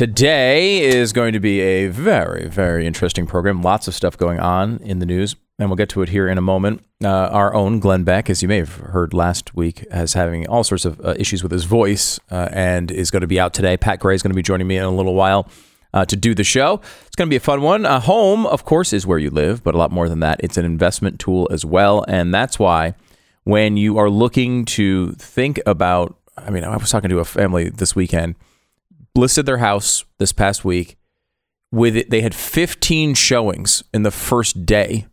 today is going to be a very, very interesting program. Lots of stuff going on in the news, and we'll get to it here in a moment. Uh, our own Glenn Beck, as you may have heard last week, is having all sorts of uh, issues with his voice uh, and is going to be out today. Pat Gray is going to be joining me in a little while. Uh, to do the show. It's going to be a fun one. A home, of course, is where you live, but a lot more than that. It's an investment tool as well. And that's why when you are looking to think about, I mean, I was talking to a family this weekend listed their house this past week with it, they had 15 showings in the first day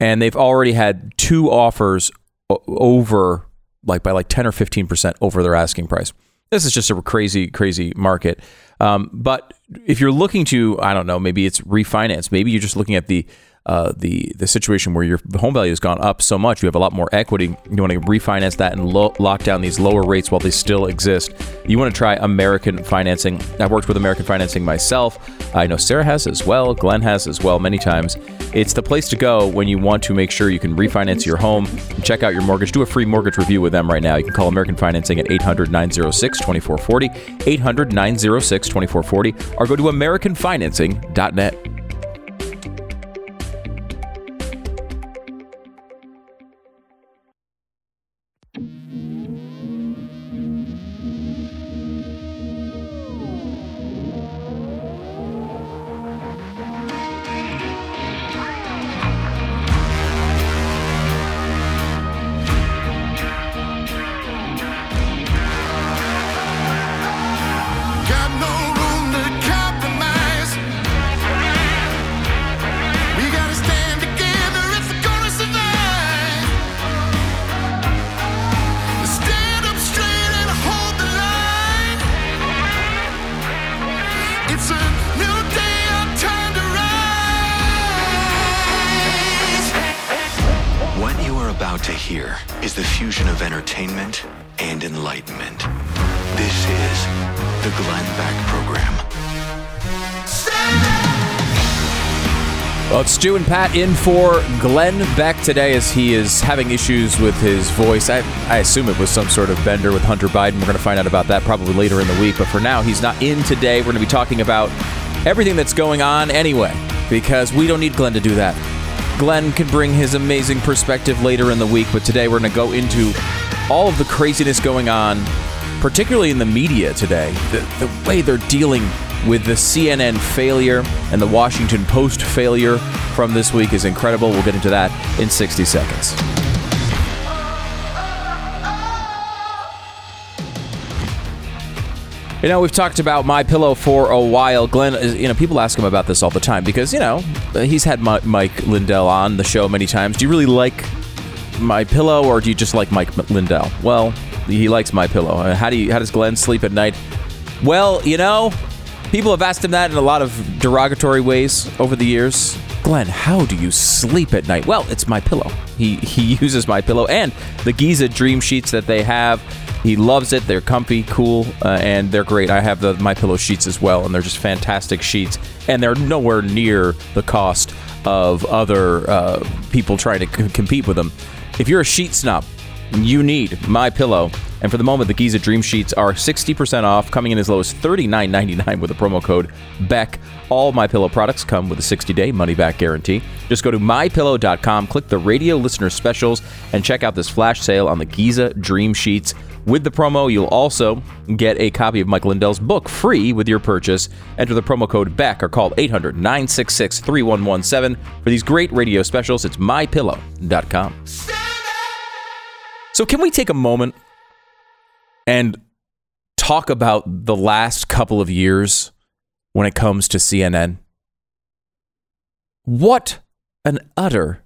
and they've already had two offers over like by like 10 or 15% over their asking price. This is just a crazy, crazy market. Um, but if you're looking to, I don't know, maybe it's refinance, maybe you're just looking at the uh, the the situation where your home value has gone up so much, you have a lot more equity. You want to refinance that and lo- lock down these lower rates while they still exist. You want to try American Financing. I've worked with American Financing myself. I know Sarah has as well. Glenn has as well many times. It's the place to go when you want to make sure you can refinance your home. Check out your mortgage. Do a free mortgage review with them right now. You can call American Financing at 800 906 2440, 800 906 2440, or go to AmericanFinancing.net. Stu and Pat in for Glenn Beck today as he is having issues with his voice. I, I assume it was some sort of bender with Hunter Biden. We're going to find out about that probably later in the week. But for now, he's not in today. We're going to be talking about everything that's going on anyway, because we don't need Glenn to do that. Glenn can bring his amazing perspective later in the week, but today we're going to go into all of the craziness going on, particularly in the media today. The, the way they're dealing with the CNN failure and the Washington Post failure from this week is incredible. We'll get into that in 60 seconds. You know, we've talked about My Pillow for a while. Glenn, you know, people ask him about this all the time because you know he's had Mike Lindell on the show many times. Do you really like My Pillow, or do you just like Mike Lindell? Well, he likes My Pillow. How do you? How does Glenn sleep at night? Well, you know, people have asked him that in a lot of derogatory ways over the years. Glenn, how do you sleep at night? Well, it's my pillow. He he uses my pillow and the Giza Dream sheets that they have. He loves it. They're comfy, cool, uh, and they're great. I have the my pillow sheets as well, and they're just fantastic sheets. And they're nowhere near the cost of other uh, people trying to c- compete with them. If you're a sheet snob, you need my pillow. And for the moment, the Giza Dream Sheets are 60% off, coming in as low as $39.99 with the promo code BECK. All my pillow products come with a 60-day money-back guarantee. Just go to mypillow.com, click the radio listener specials, and check out this flash sale on the Giza Dream Sheets. With the promo, you'll also get a copy of Mike Lindell's book free with your purchase. Enter the promo code BECK or call 800 966 3117 for these great radio specials. It's mypillow.com. So, can we take a moment and talk about the last couple of years when it comes to CNN? What an utter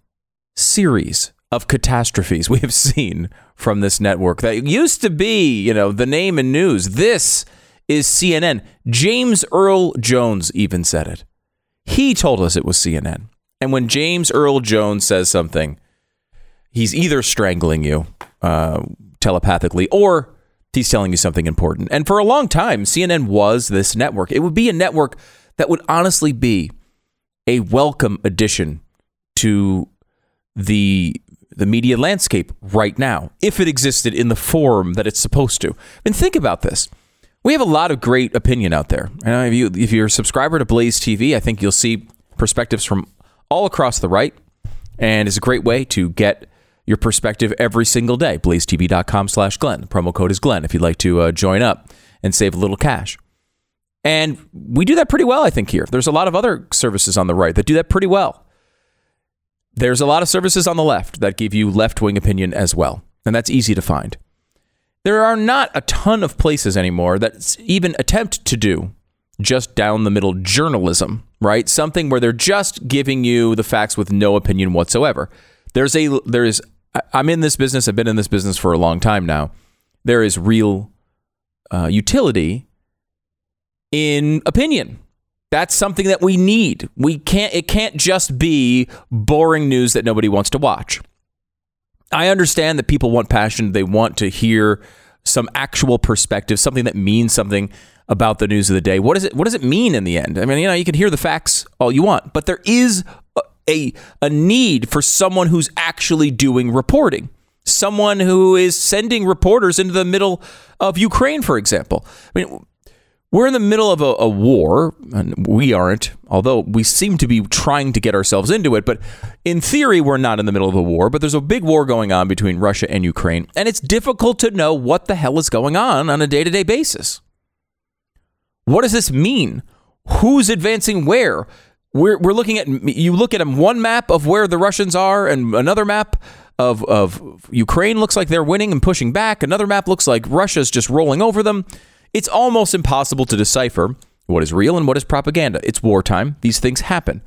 series of catastrophes we have seen from this network that used to be, you know, the name in news. This is CNN. James Earl Jones even said it. He told us it was CNN. And when James Earl Jones says something, he's either strangling you uh, telepathically or he's telling you something important. And for a long time, CNN was this network. It would be a network that would honestly be a welcome addition to the the media landscape right now if it existed in the form that it's supposed to. And think about this. we have a lot of great opinion out there. And if you if you're a subscriber to Blaze TV, I think you'll see perspectives from all across the right, and it's a great way to get your perspective every single day. BlazeTV.com slash Glenn. Promo code is Glenn if you'd like to uh, join up and save a little cash. And we do that pretty well, I think, here. There's a lot of other services on the right that do that pretty well. There's a lot of services on the left that give you left wing opinion as well. And that's easy to find. There are not a ton of places anymore that even attempt to do just down the middle journalism, right? Something where they're just giving you the facts with no opinion whatsoever. There's a there is I- I'm in this business. I've been in this business for a long time now. There is real uh, utility in opinion. That's something that we need. We can't. It can't just be boring news that nobody wants to watch. I understand that people want passion. They want to hear some actual perspective, something that means something about the news of the day. What does it What does it mean in the end? I mean, you know, you can hear the facts all you want, but there is a a, need for someone who's actually doing reporting. Someone who is sending reporters into the middle of Ukraine, for example. I mean, we're in the middle of a, a war, and we aren't, although we seem to be trying to get ourselves into it. But in theory, we're not in the middle of a war, but there's a big war going on between Russia and Ukraine, and it's difficult to know what the hell is going on on a day to day basis. What does this mean? Who's advancing where? We're, we're looking at, you look at one map of where the Russians are, and another map of, of Ukraine looks like they're winning and pushing back. Another map looks like Russia's just rolling over them. It's almost impossible to decipher what is real and what is propaganda. It's wartime. These things happen.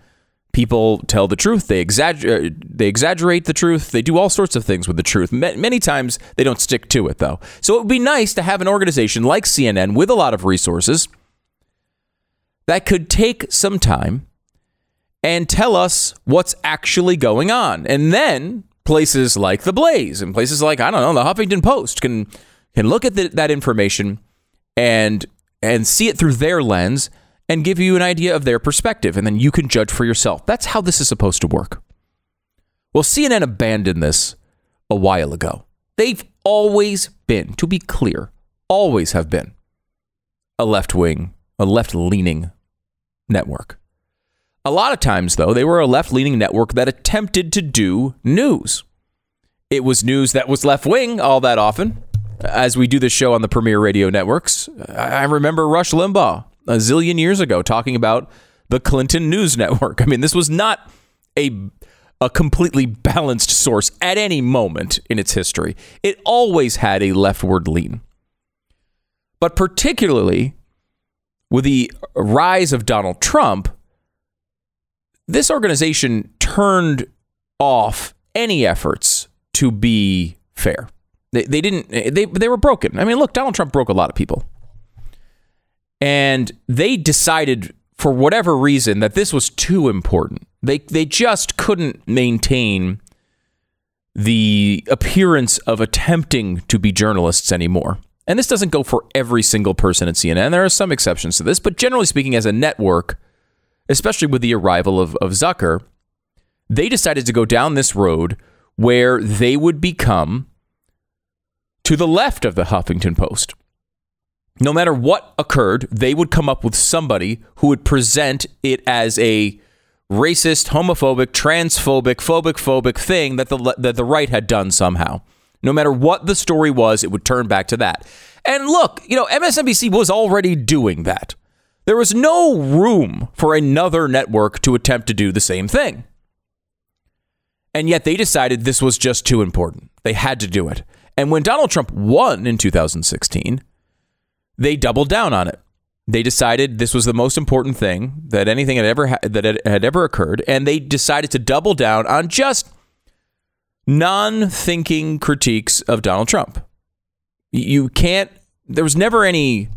People tell the truth. They exaggerate. Uh, they exaggerate the truth. They do all sorts of things with the truth. Many times they don't stick to it, though. So it would be nice to have an organization like CNN with a lot of resources that could take some time and tell us what's actually going on. And then places like the Blaze and places like I don't know the Huffington Post can can look at the, that information and and see it through their lens and give you an idea of their perspective and then you can judge for yourself. That's how this is supposed to work. Well, CNN abandoned this a while ago. They've always been, to be clear, always have been a left-wing, a left-leaning network. A lot of times, though, they were a left leaning network that attempted to do news. It was news that was left wing all that often. As we do this show on the premier radio networks, I remember Rush Limbaugh a zillion years ago talking about the Clinton News Network. I mean, this was not a a completely balanced source at any moment in its history. It always had a leftward lean. But particularly with the rise of Donald Trump, this organization turned off any efforts to be fair. They, they didn't, they, they were broken. I mean, look, Donald Trump broke a lot of people. And they decided, for whatever reason, that this was too important. They, they just couldn't maintain the appearance of attempting to be journalists anymore. And this doesn't go for every single person at CNN. There are some exceptions to this, but generally speaking, as a network, especially with the arrival of, of Zucker, they decided to go down this road where they would become to the left of the Huffington Post. No matter what occurred, they would come up with somebody who would present it as a racist, homophobic, transphobic, phobic, phobic thing that the that the right had done somehow. No matter what the story was, it would turn back to that. And look, you know, MSNBC was already doing that. There was no room for another network to attempt to do the same thing. And yet they decided this was just too important. They had to do it. And when Donald Trump won in 2016, they doubled down on it. They decided this was the most important thing that anything had ever ha- that had, had ever occurred, and they decided to double down on just non-thinking critiques of Donald Trump. You can't. There was never any.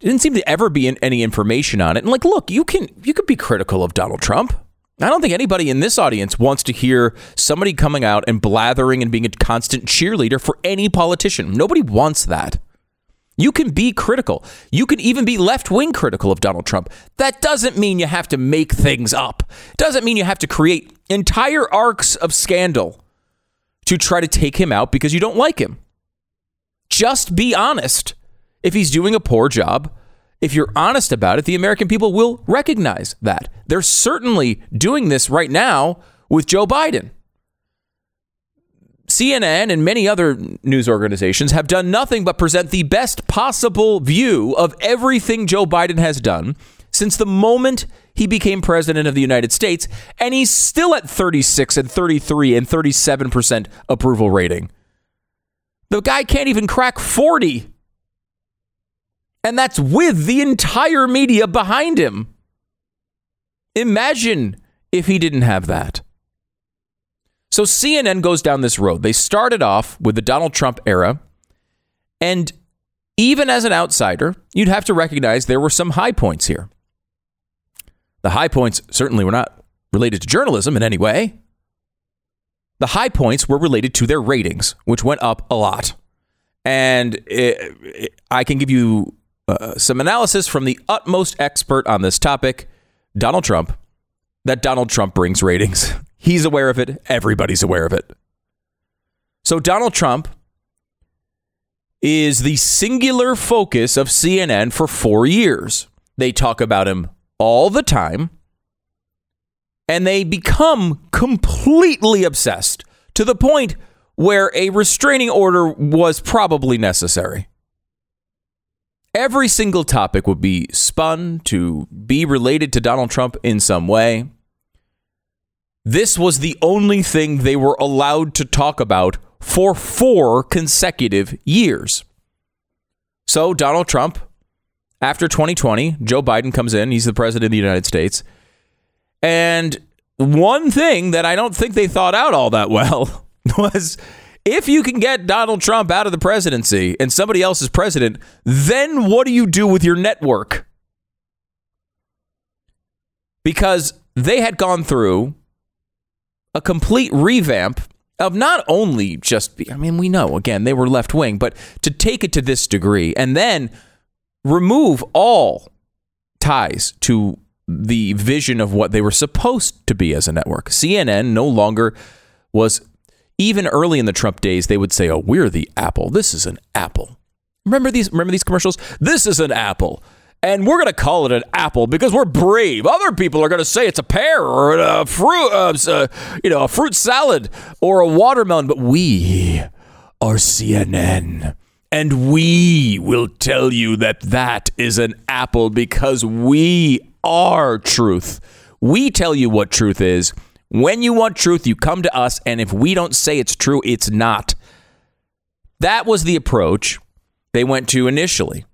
Didn't seem to ever be in, any information on it. And like, look, you can you could be critical of Donald Trump. I don't think anybody in this audience wants to hear somebody coming out and blathering and being a constant cheerleader for any politician. Nobody wants that. You can be critical. You can even be left wing critical of Donald Trump. That doesn't mean you have to make things up. Doesn't mean you have to create entire arcs of scandal to try to take him out because you don't like him. Just be honest. If he's doing a poor job, if you're honest about it, the American people will recognize that. They're certainly doing this right now with Joe Biden. CNN and many other news organizations have done nothing but present the best possible view of everything Joe Biden has done since the moment he became president of the United States, and he's still at 36 and 33 and 37% approval rating. The guy can't even crack 40. And that's with the entire media behind him. Imagine if he didn't have that. So CNN goes down this road. They started off with the Donald Trump era. And even as an outsider, you'd have to recognize there were some high points here. The high points certainly were not related to journalism in any way. The high points were related to their ratings, which went up a lot. And it, it, I can give you uh, some analysis from the utmost expert on this topic, Donald Trump, that Donald Trump brings ratings. He's aware of it. Everybody's aware of it. So Donald Trump is the singular focus of CNN for four years. They talk about him all the time, and they become completely obsessed to the point where a restraining order was probably necessary. Every single topic would be spun to be related to Donald Trump in some way. This was the only thing they were allowed to talk about for four consecutive years. So, Donald Trump, after 2020, Joe Biden comes in, he's the president of the United States. And one thing that I don't think they thought out all that well was if you can get Donald Trump out of the presidency and somebody else is president, then what do you do with your network? Because they had gone through a complete revamp of not only just, I mean, we know, again, they were left wing, but to take it to this degree and then remove all ties to the vision of what they were supposed to be as a network. CNN no longer was, even early in the Trump days, they would say, oh, we're the Apple. This is an Apple. Remember these, remember these commercials? This is an Apple and we're going to call it an apple because we're brave. Other people are going to say it's a pear or a fruit, uh, uh, you know, a fruit salad or a watermelon, but we are CNN. And we will tell you that that is an apple because we are truth. We tell you what truth is. When you want truth, you come to us. And if we don't say it's true, it's not. That was the approach they went to initially.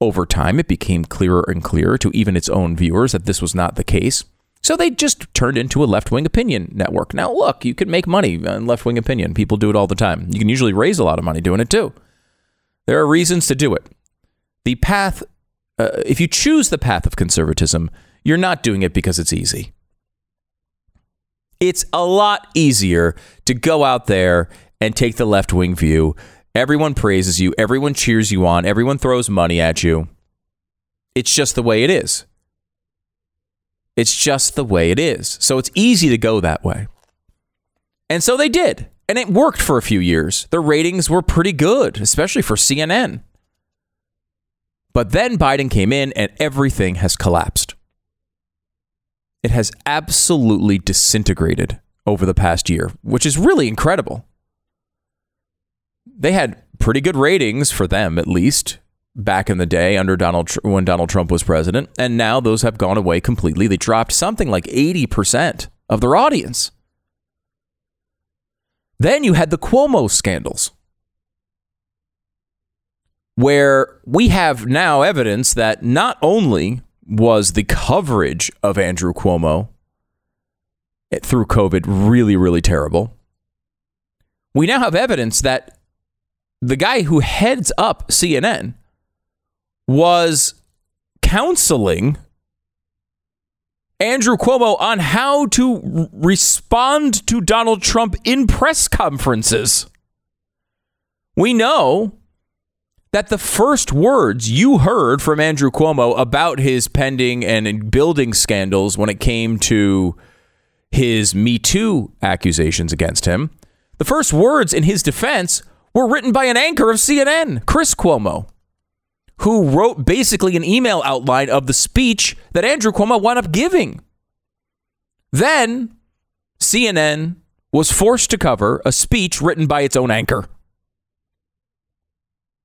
Over time, it became clearer and clearer to even its own viewers that this was not the case. So they just turned into a left wing opinion network. Now, look, you can make money on left wing opinion. People do it all the time. You can usually raise a lot of money doing it too. There are reasons to do it. The path, uh, if you choose the path of conservatism, you're not doing it because it's easy. It's a lot easier to go out there and take the left wing view Everyone praises you, everyone cheers you on, everyone throws money at you. It's just the way it is. It's just the way it is. So it's easy to go that way. And so they did. And it worked for a few years. The ratings were pretty good, especially for CNN. But then Biden came in and everything has collapsed. It has absolutely disintegrated over the past year, which is really incredible they had pretty good ratings for them, at least back in the day under Donald when Donald Trump was president, and now those have gone away completely. They dropped something like 80% of their audience. Then you had the Cuomo scandals, where we have now evidence that not only was the coverage of Andrew Cuomo through COVID really, really terrible, we now have evidence that the guy who heads up CNN was counseling Andrew Cuomo on how to respond to Donald Trump in press conferences. We know that the first words you heard from Andrew Cuomo about his pending and building scandals when it came to his Me Too accusations against him, the first words in his defense were written by an anchor of CNN, Chris Cuomo, who wrote basically an email outline of the speech that Andrew Cuomo wound up giving. Then CNN was forced to cover a speech written by its own anchor.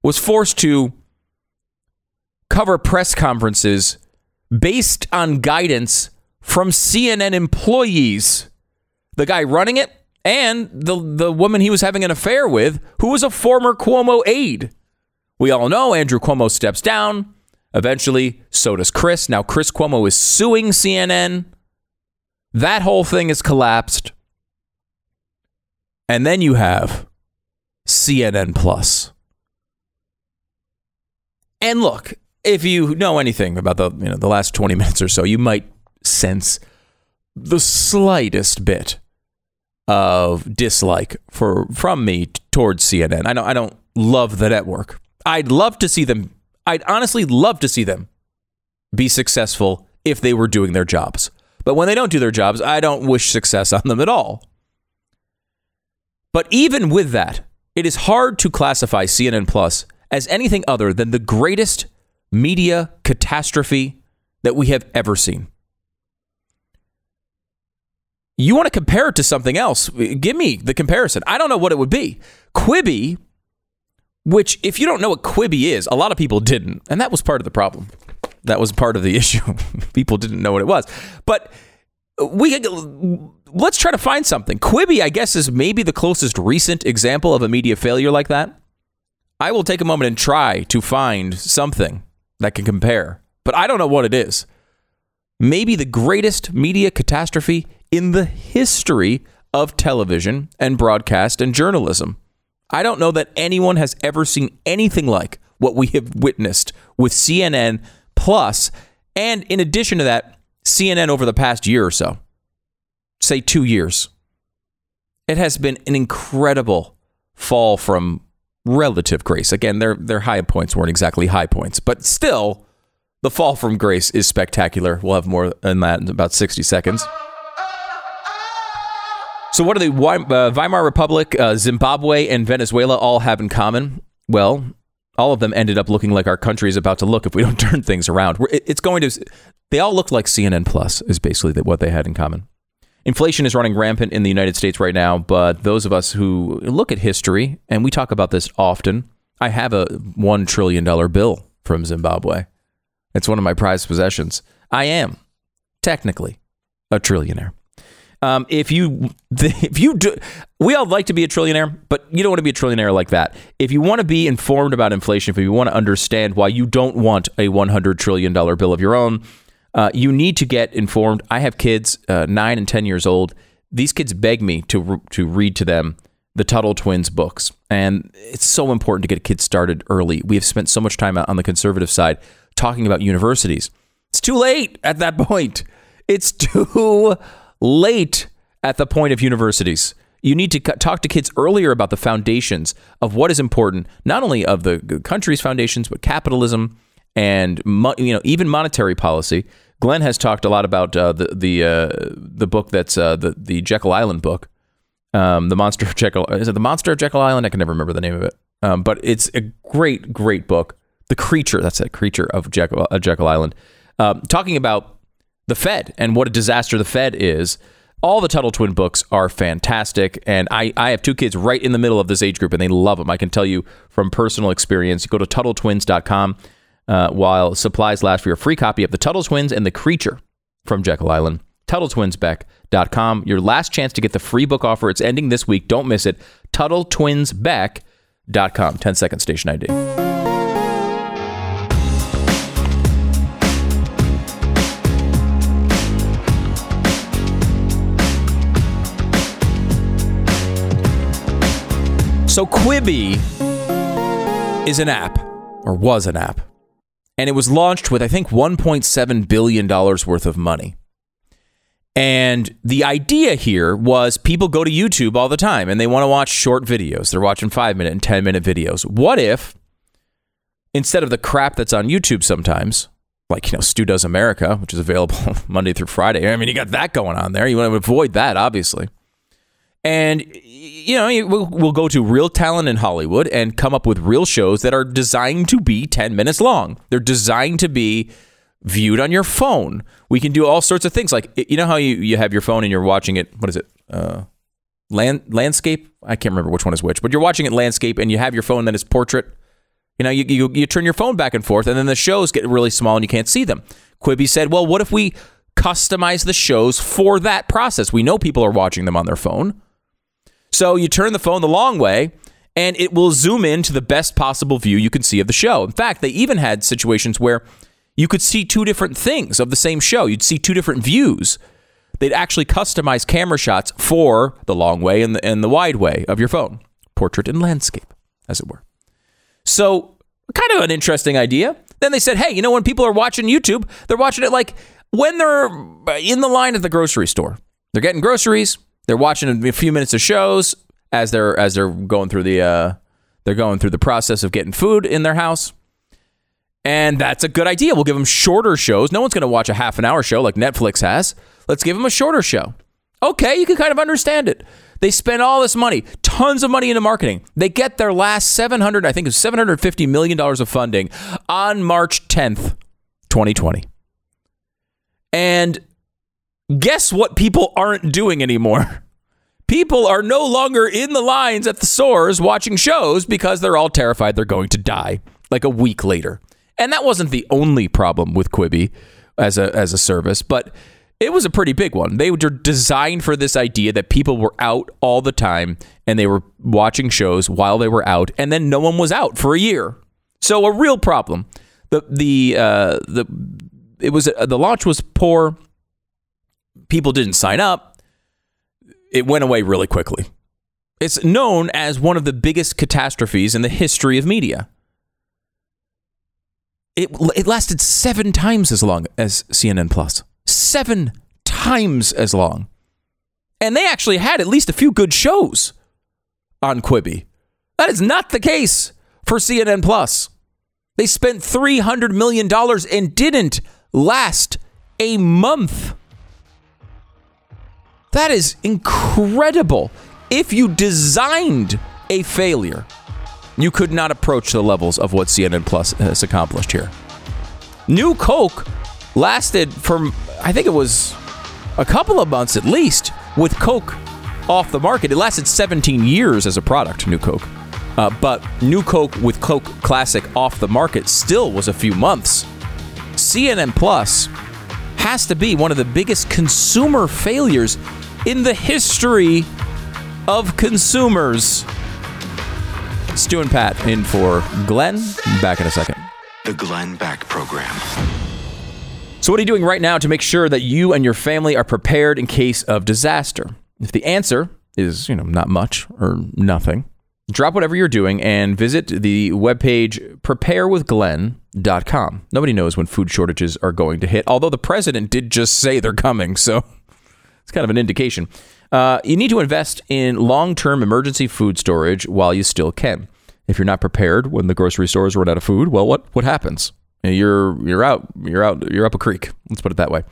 Was forced to cover press conferences based on guidance from CNN employees. The guy running it and the, the woman he was having an affair with, who was a former Cuomo aide. We all know Andrew Cuomo steps down. Eventually, so does Chris. Now, Chris Cuomo is suing CNN. That whole thing has collapsed. And then you have CNN Plus. And look, if you know anything about the you know the last 20 minutes or so, you might sense the slightest bit of dislike for from me towards CNN. I know I don't love the network. I'd love to see them I'd honestly love to see them be successful if they were doing their jobs. But when they don't do their jobs, I don't wish success on them at all. But even with that, it is hard to classify CNN Plus as anything other than the greatest media catastrophe that we have ever seen. You want to compare it to something else? Give me the comparison. I don't know what it would be. Quibi, which, if you don't know what Quibi is, a lot of people didn't. And that was part of the problem. That was part of the issue. people didn't know what it was. But uh, we let's try to find something. Quibi, I guess, is maybe the closest recent example of a media failure like that. I will take a moment and try to find something that can compare, but I don't know what it is. Maybe the greatest media catastrophe in the history of television and broadcast and journalism. I don't know that anyone has ever seen anything like what we have witnessed with CNN Plus, and in addition to that, CNN over the past year or so, say two years. It has been an incredible fall from relative grace. Again, their their high points weren't exactly high points, but still, the fall from grace is spectacular. We'll have more than that in about 60 seconds. So, what do the uh, Weimar Republic, uh, Zimbabwe, and Venezuela all have in common? Well, all of them ended up looking like our country is about to look if we don't turn things around. It's going to. They all looked like CNN Plus is basically what they had in common. Inflation is running rampant in the United States right now, but those of us who look at history, and we talk about this often, I have a $1 trillion bill from Zimbabwe. It's one of my prized possessions. I am technically a trillionaire. Um, if you, if you do, we all like to be a trillionaire, but you don't want to be a trillionaire like that. If you want to be informed about inflation, if you want to understand why you don't want a $100 trillion bill of your own, uh, you need to get informed. I have kids, uh, nine and 10 years old. These kids beg me to, to read to them the Tuttle Twins books. And it's so important to get kids started early. We have spent so much time on the conservative side talking about universities. It's too late at that point. It's too late at the point of universities. You need to talk to kids earlier about the foundations of what is important, not only of the country's foundations, but capitalism and you know even monetary policy. Glenn has talked a lot about uh, the the uh, the book that's uh, the the Jekyll Island book, um, the Monster of Jekyll. Is it the Monster of Jekyll Island? I can never remember the name of it, um, but it's a great great book. The creature that's a creature of Jekyll, uh, Jekyll Island, um, talking about the Fed and what a disaster the Fed is. All the Tuttle Twin books are fantastic, and I, I have two kids right in the middle of this age group, and they love them. I can tell you from personal experience. Go to TuttleTwins.com uh, while supplies last for your free copy of The Tuttle Twins and The Creature from Jekyll Island. TuttleTwinsBeck.com. Your last chance to get the free book offer. It's ending this week. Don't miss it. TuttleTwinsBeck.com. 10 second station ID. So Quibi is an app, or was an app and it was launched with I think 1.7 billion dollars worth of money. And the idea here was people go to YouTube all the time and they want to watch short videos. They're watching 5 minute and 10 minute videos. What if instead of the crap that's on YouTube sometimes, like, you know, Stu Does America, which is available Monday through Friday. I mean, you got that going on there. You want to avoid that, obviously. And you know, we'll, we'll go to real talent in Hollywood and come up with real shows that are designed to be 10 minutes long. They're designed to be viewed on your phone. We can do all sorts of things. Like, you know how you, you have your phone and you're watching it, what is it? Uh, land, landscape? I can't remember which one is which, but you're watching it landscape and you have your phone, then it's portrait. You know, you, you, you turn your phone back and forth, and then the shows get really small and you can't see them. Quibi said, well, what if we customize the shows for that process? We know people are watching them on their phone. So you turn the phone the long way, and it will zoom in to the best possible view you can see of the show. In fact, they even had situations where you could see two different things of the same show. You'd see two different views. They'd actually customize camera shots for the long way and the, and the wide way of your phone, portrait and landscape, as it were. So, kind of an interesting idea. Then they said, hey, you know, when people are watching YouTube, they're watching it like when they're in the line at the grocery store. They're getting groceries. They're watching a few minutes of shows as they're as they're going through the uh, they're going through the process of getting food in their house. And that's a good idea. We'll give them shorter shows. No one's going to watch a half an hour show like Netflix has. Let's give them a shorter show. Okay, you can kind of understand it. They spend all this money, tons of money into marketing. They get their last 700, I think it was 750 million dollars of funding on March 10th, 2020. And guess what people aren't doing anymore? People are no longer in the lines at the stores watching shows because they're all terrified they're going to die like a week later. And that wasn't the only problem with Quibi as a as a service, but it was a pretty big one. They were designed for this idea that people were out all the time and they were watching shows while they were out, and then no one was out for a year. So a real problem. The the uh, the it was uh, the launch was poor. People didn't sign up. It went away really quickly. It's known as one of the biggest catastrophes in the history of media. It, it lasted seven times as long as CNN Plus. Seven times as long. And they actually had at least a few good shows on Quibi. That is not the case for CNN Plus. They spent $300 million and didn't last a month. That is incredible. If you designed a failure, you could not approach the levels of what CNN Plus has accomplished here. New Coke lasted from, I think it was a couple of months at least, with Coke off the market. It lasted 17 years as a product, New Coke. Uh, but New Coke with Coke Classic off the market still was a few months. CNN Plus has to be one of the biggest consumer failures in the history of consumers. Stu and Pat in for Glenn. Back in a second. The Glenn Beck Program. So, what are you doing right now to make sure that you and your family are prepared in case of disaster? If the answer is, you know, not much or nothing, drop whatever you're doing and visit the webpage preparewithglenn.com. Nobody knows when food shortages are going to hit, although the president did just say they're coming, so it's kind of an indication. Uh, you need to invest in long term emergency food storage while you still can. If you're not prepared when the grocery stores run out of food, well, what, what happens? You're you're out you're out you're up a creek. Let's put it that way.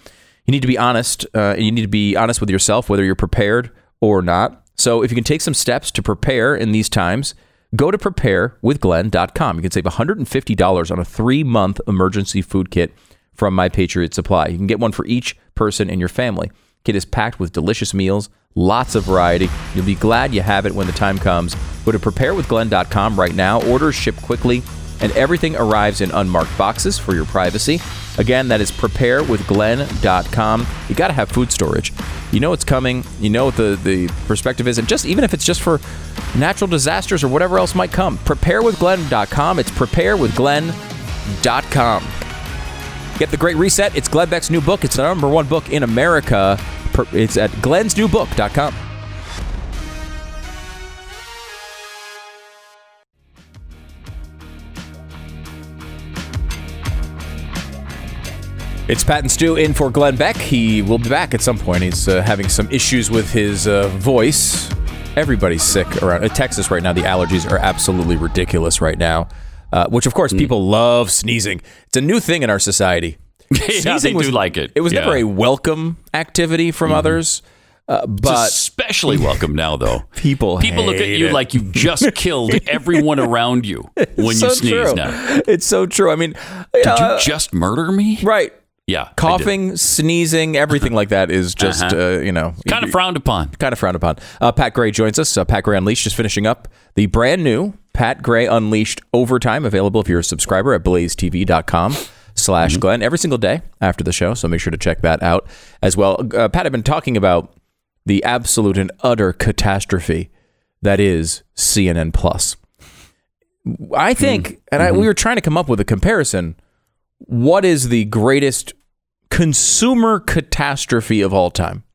You need to be honest. Uh, you need to be honest with yourself whether you're prepared or not. So if you can take some steps to prepare in these times, go to preparewithglenn.com. You can save $150 on a three month emergency food kit from My Patriot Supply. You can get one for each person in your family. Kit is packed with delicious meals, lots of variety. You'll be glad you have it when the time comes. Go to preparewithglenn.com right now. Orders ship quickly, and everything arrives in unmarked boxes for your privacy. Again, that is preparewithglenn.com. You got to have food storage. You know it's coming. You know what the, the perspective is. And just even if it's just for natural disasters or whatever else might come, preparewithglenn.com. It's preparewithglenn.com. Get the Great Reset. It's Glenn Beck's new book. It's the number one book in America. It's at glensnewbook.com. It's Pat and Stu in for Glenn Beck. He will be back at some point. He's uh, having some issues with his uh, voice. Everybody's sick around uh, Texas right now. The allergies are absolutely ridiculous right now. Uh, which, of course, people love sneezing. It's a new thing in our society. Yeah, they do like it. It was Yeah. never a welcome activity from others. Uh, It's but especially welcome now, though. people People look at you it. like you just killed everyone around you when so you sneeze true. now. It's so true. I mean, Did know, you just murder me? right? Yeah. Coughing, sneezing, everything like that is just Uh-huh. uh, you know Kind of frowned upon. kind of frowned upon. Uh, Pat Gray joins us. Uh, Pat Gray Unleashed just finishing up the brand new Pat Gray Unleashed overtime available if you're a subscriber at blazetv.com slash mm-hmm. Glenn every single day after the show. So make sure to check that out as well. Uh, Pat, I've been talking about the absolute and utter catastrophe that is CNN Plus. I think, mm-hmm. and I, we mm-hmm. were trying to come up with a comparison. What is the greatest consumer catastrophe of all time?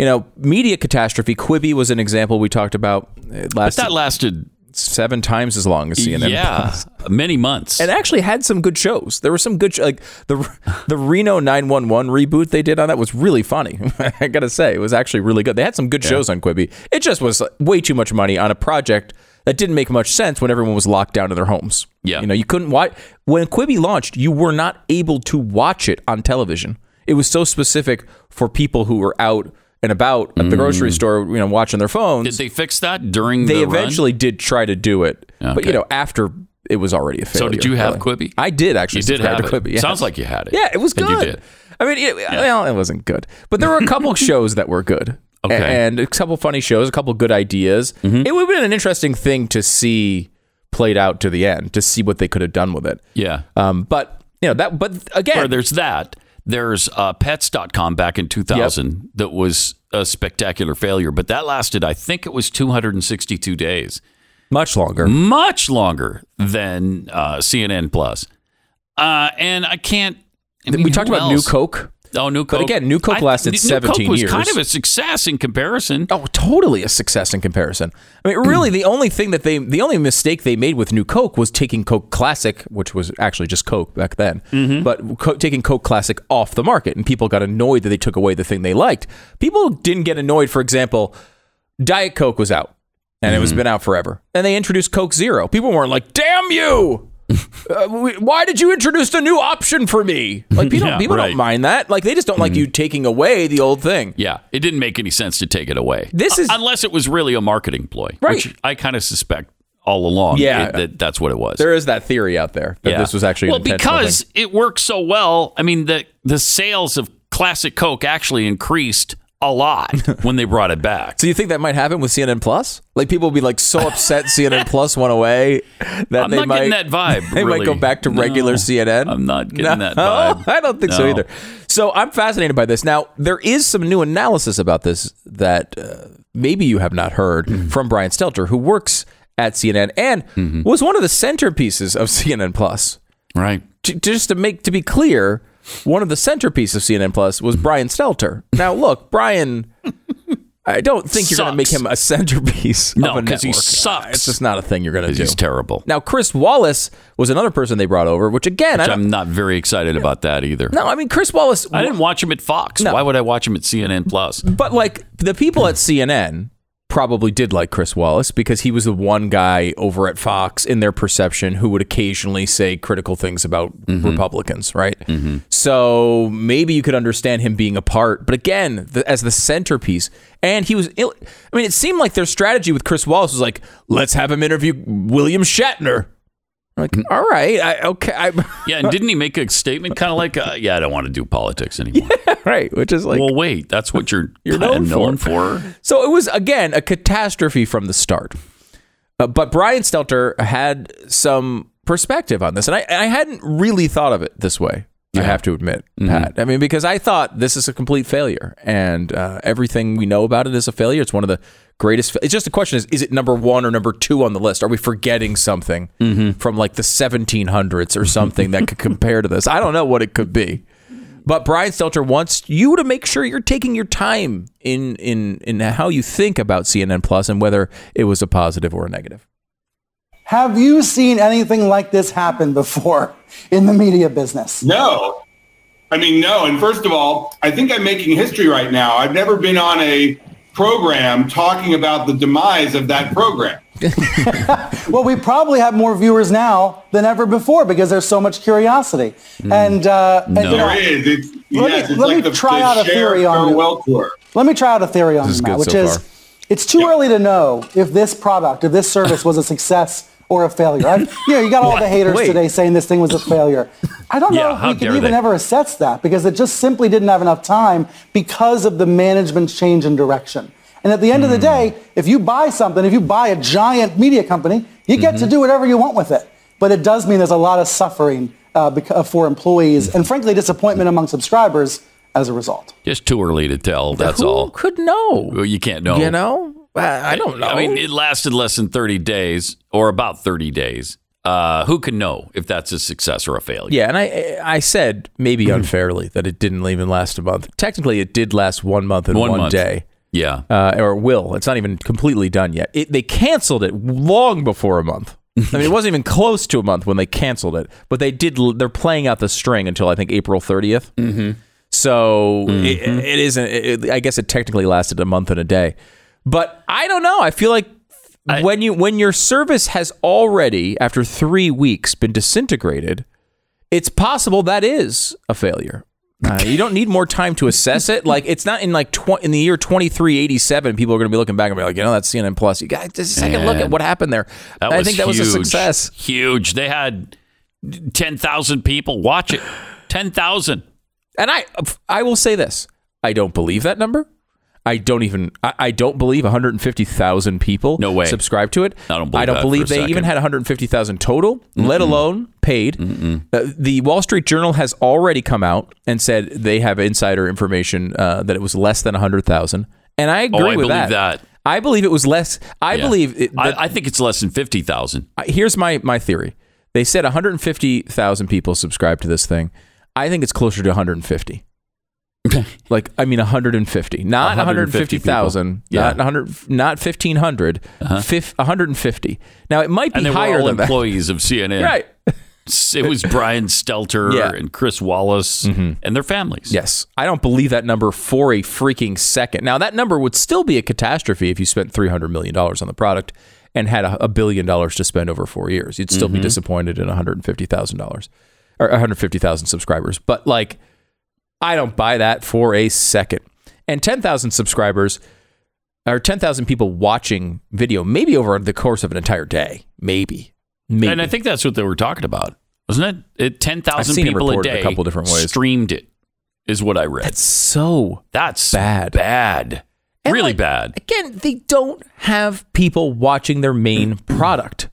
You know, media catastrophe. Quibi was an example we talked about. Uh, it But that lasted, seven times as long as CNN. yeah, many months. and actually had some good shows. There were some good, like the the Reno 911 reboot they did on that was really funny. I gotta say, it was actually really good. They had some good shows on Quibi. It just was way too much money on a project that didn't make much sense when everyone was locked down in their homes. Yeah. you know, you couldn't watch when Quibi launched. You were not able to watch it on television. It was so specific for people who were out and about at the grocery store, you know, watching their phones Did they fix that during they the run? eventually did try to do it, but Okay. you know, after it was already a failure. So did you have. Quibi? I did actually. You did subscribe have to it. Quibi. Sounds like you had it. yeah, it was And good. you did. I mean, it, well, it wasn't good, but there were a couple shows that were good. Okay. Mm-hmm. and a couple funny shows, a couple good ideas. It would have been an interesting thing to see played out to the end, to see what they could have done with it. Yeah. Um, but you know that. But again, Or there's that. There's uh, pets.com back in 2000 that was a spectacular failure, but that lasted, I think it was 262 days, much longer. much longer than uh, CNN Plus. Uh, and I can't. I mean, we talked about New? Coke. Oh, New Coke. again, New Coke lasted New 17 Coke was years. kind of a success in comparison. Oh, totally a success in comparison. I mean, hmm. really, the only thing that they, the only mistake they made with New Coke was taking Coke Classic, which was actually just Coke back then, mm-hmm. but co- taking Coke Classic off the market, and people got annoyed that they took away the thing they liked. People didn't get annoyed, for example, Diet Coke was out, and it was mm-hmm. been out forever, and they introduced Coke Zero. People weren't like, "Damn you." Uh, why did you introduce a new option for me? Like people, Yeah, people right. don't mind that. Like they just don't like you taking away the old thing. Yeah, it didn't make any sense to take it away. This is- unless it was really a marketing ploy, Right. which I kind of suspect all along. Yeah. it- that that's what it was. There is that theory out there that Yeah. this was actually well because thing. it worked so well. I mean the the sales of classic Coke actually increased a lot when they brought it back. So you think that might happen with CNN Plus? Like people will be like so upset CNN Plus went away that I'm they not might getting that vibe. They might go back to No, regular CNN. I'm not getting that vibe. I don't think so either. So I'm fascinated by this. Now there is some new analysis about this that uh, maybe you have not heard Mm-hmm. from Brian Stelter, who works at CNN and was one of the centerpieces of CNN Plus. Right. J- just to make to be clear, one of the centerpieces of CNN Plus was Brian Stelter. Now, look, Brian, I don't think you're going to make him a centerpiece No, of a 'cause he sucks. It's just not a thing you're going to do. He's terrible. Now, Chris Wallace was another person they brought over, which again, I Which don't, I'm not very excited about that either. no, I mean Chris Wallace. I didn't watch him at Fox. No. Why would I watch him at CNN Plus? But like the people at CNN probably did like Chris Wallace because he was the one guy over at Fox in their perception who would occasionally say critical things about mm-hmm. Republicans, right? Mm-hmm. So maybe you could understand him being a part, but again, the, as the centerpiece, and he was. Ill, I mean, it seemed like their strategy with Chris Wallace was like, let's have him interview William Shatner. I'm like, all right, I, okay, I, Yeah, and didn't he make a statement kind of like, uh, "Yeah, I don't want to do politics anymore"? right, which is like, well, wait, that's what you're, You're known known for. for. So it was again a catastrophe from the start. Uh, but Brian Stelter had some perspective on this, and I, I hadn't really thought of it this way. I have to admit, Pat. I mean, because I thought this is a complete failure, and uh, everything we know about it is a failure. It's one of the greatest. Fa- it's just a question: is is it number one or number two on the list? Are we forgetting something from like the 1700s or something that could compare to this? I don't know what it could be. But Brian Stelter wants you to make sure you're taking your time in in in how you think about CNN Plus and whether it was a positive or a negative. Have you seen anything like this happen before in the media business? No. I mean, no. And first of all, I think I'm making history right now. I've never been on a program talking about the demise of that program. well, we probably have more viewers now than ever before because there's so much curiosity. And, uh, and, you know, There is. It's, Let me- yes, it's let me the, try the out a theory on it. farewell tour. Let me try out a theory on This is that, good which so is far. it's too early to know if this product, if this service was a success or a failure. I, you know, you got all the haters Wait. today saying this thing was a failure. I don't know Yeah, if we can even they. ever assess that because it just simply didn't have enough time because of the management's change in direction. And at the end of the hmm. day, if you buy something, if you buy a giant media company, you get to hmm. do whatever you want with it. But it does mean there's a lot of suffering uh, uh for employees and frankly disappointment among subscribers as a result. Just too early to tell. That's Who all. could know? Well, you can't know. You know? I, I don't know. I mean, it lasted less than 30 days or about 30 days. Uh, who can know if that's a success or a failure? Yeah, and I I said maybe unfairly that it didn't even last a month. Technically, it did last one month and One one, month. day, Yeah. uh, or will. It's not even completely done yet. It, they canceled it long before a month. I mean, it wasn't even close to a month when they canceled it, but they did. They're playing out the string until I think April 30th. Mm-hmm. So It, it isn't. It, I guess it technically lasted a month and a day, but I don't know. I feel like I- when you when your service has already after three weeks been disintegrated, it's possible that is a failure. Uh, you don't need more time to assess it. Like it's not in like tw- in the year twenty three eighty seven. People are going to be looking back and be like, you know, that's CNN Plus. You guys, just a second look at what happened there. That I think that was a success. Huge. They had 10,000 people watch it. 10,000. And I, I will say this: I don't believe that number. I don't even. I, I don't believe 150,000 people. No way. subscribe to it. I don't believe that for believe they even had 150,000 total, let alone paid. Uh, the Wall Street Journal has already come out and said they have insider information uh, that it was less than 100,000, and I agree Oh, I with believe that. that. I believe it was less. I Yeah. believe it, that- I, I think it's less than 50,000. I- here's my my theory. They said 150,000 people subscribe to this thing. I think it's closer to 150. like I mean 150, not 150 150,000, people. Yeah. not 100, not 1500, fif- 150. Now it might be And they were higher all than that. employees of CNN. Right. It was Brian Stelter Yeah. Mm-hmm. and Chris Wallace and their families. Yes, I don't believe that number for a freaking second. Now that number would still be a catastrophe if you spent 300 million dollars on the product and had a, a billion dollars to spend over 4 years. You'd still be disappointed in $150,000 or 150,000 subscribers. But like I don't buy that for a second. And 10,000 subscribers or 10,000 people watching video maybe over the course of an entire day, maybe. Maybe. And I think that's what they were talking about, wasn't it? it 10,000 I've seen it people a reported a day couple different ways. streamed it, is what I read. that's so That's bad. Bad. And, really like, bad. Again, they don't have people watching their main product.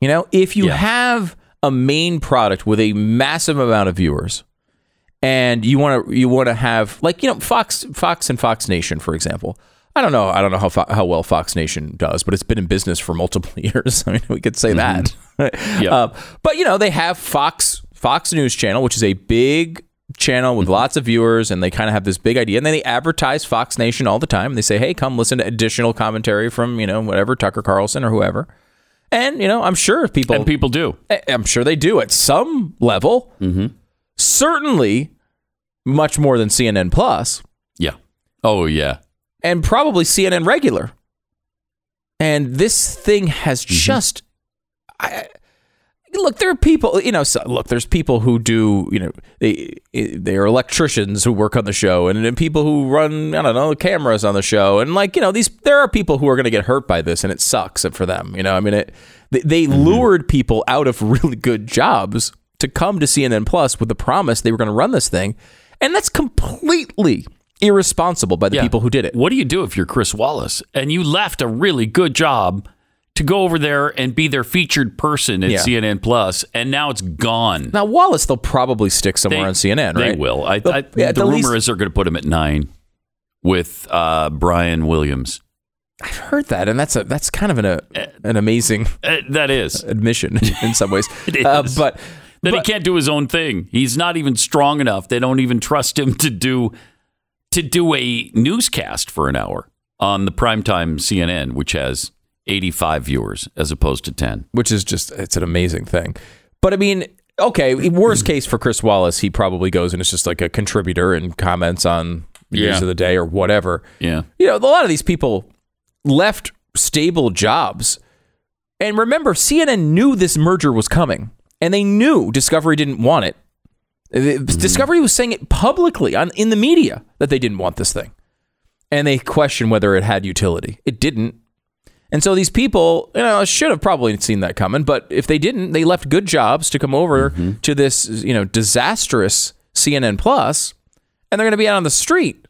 You know, if you Yeah. have a main product with a massive amount of viewers, and you want to you want to have like you know Fox Fox and Fox Nation, for example. I don't know. I don't know how how well Fox Nation does, but it's been in business for multiple years. I mean, we could say mm-hmm. that. Yeah. Uh, but you know, they have Fox Fox News Channel, which is a big channel with mm-hmm. lots of viewers, and they kind of have this big idea, and then they advertise Fox Nation all the time. They say, "Hey, come listen to additional commentary from you know whatever Tucker Carlson or whoever." And you know, I'm sure people, and people do. I- I'm sure they do at some level. Mm-hmm. Certainly, much more than CNN Plus Yeah. Oh, yeah. and probably CNN regular. And this thing has mm-hmm. just. I, look, there are people. You know, so, look, there's people who do. You know, they they are electricians who work on the show, and, and people who run. I don't know cameras on the show, and like you know, these there are people who are going to get hurt by this, and it sucks for them. You know, I mean, it they, they mm-hmm. lured people out of really good jobs to come to CNN Plus with the promise they were going to run this thing, and that's completely irresponsible by the Yeah. people who did it. What do you do if you're Chris Wallace and you left a really good job to go over there and be their featured person at Yeah. CNN Plus, and now it's gone? Now Wallace, they'll probably stick somewhere on CNN, right? They will. I, I, yeah, the rumor least- is they're going to put him at nine with uh, Brian Williams. I've heard that, and that's a that's kind of an a, an amazing Uh, that is admission in some ways. It Uh, but that but- he can't do his own thing. He's not even strong enough. They don't even trust him to do to do a newscast for an hour on the primetime CNN, which has 85 viewers as opposed to 10. which is just it's an amazing thing. But I mean, okay, worst case for Chris Wallace, he probably goes and it's just like a contributor and comments on the news of the day or whatever. Yeah. You know, a lot of these people left stable jobs And remember, CNN knew this merger was coming, and they knew Discovery didn't want it. Uh, Discovery was saying it publicly on in the media that they didn't want this thing, and they questioned whether it had utility. It didn't. And so these people, you know, should have probably seen that coming. But if they didn't, they left good jobs to come over to this, you know, disastrous CNN Plus, and they're going to be out on the street,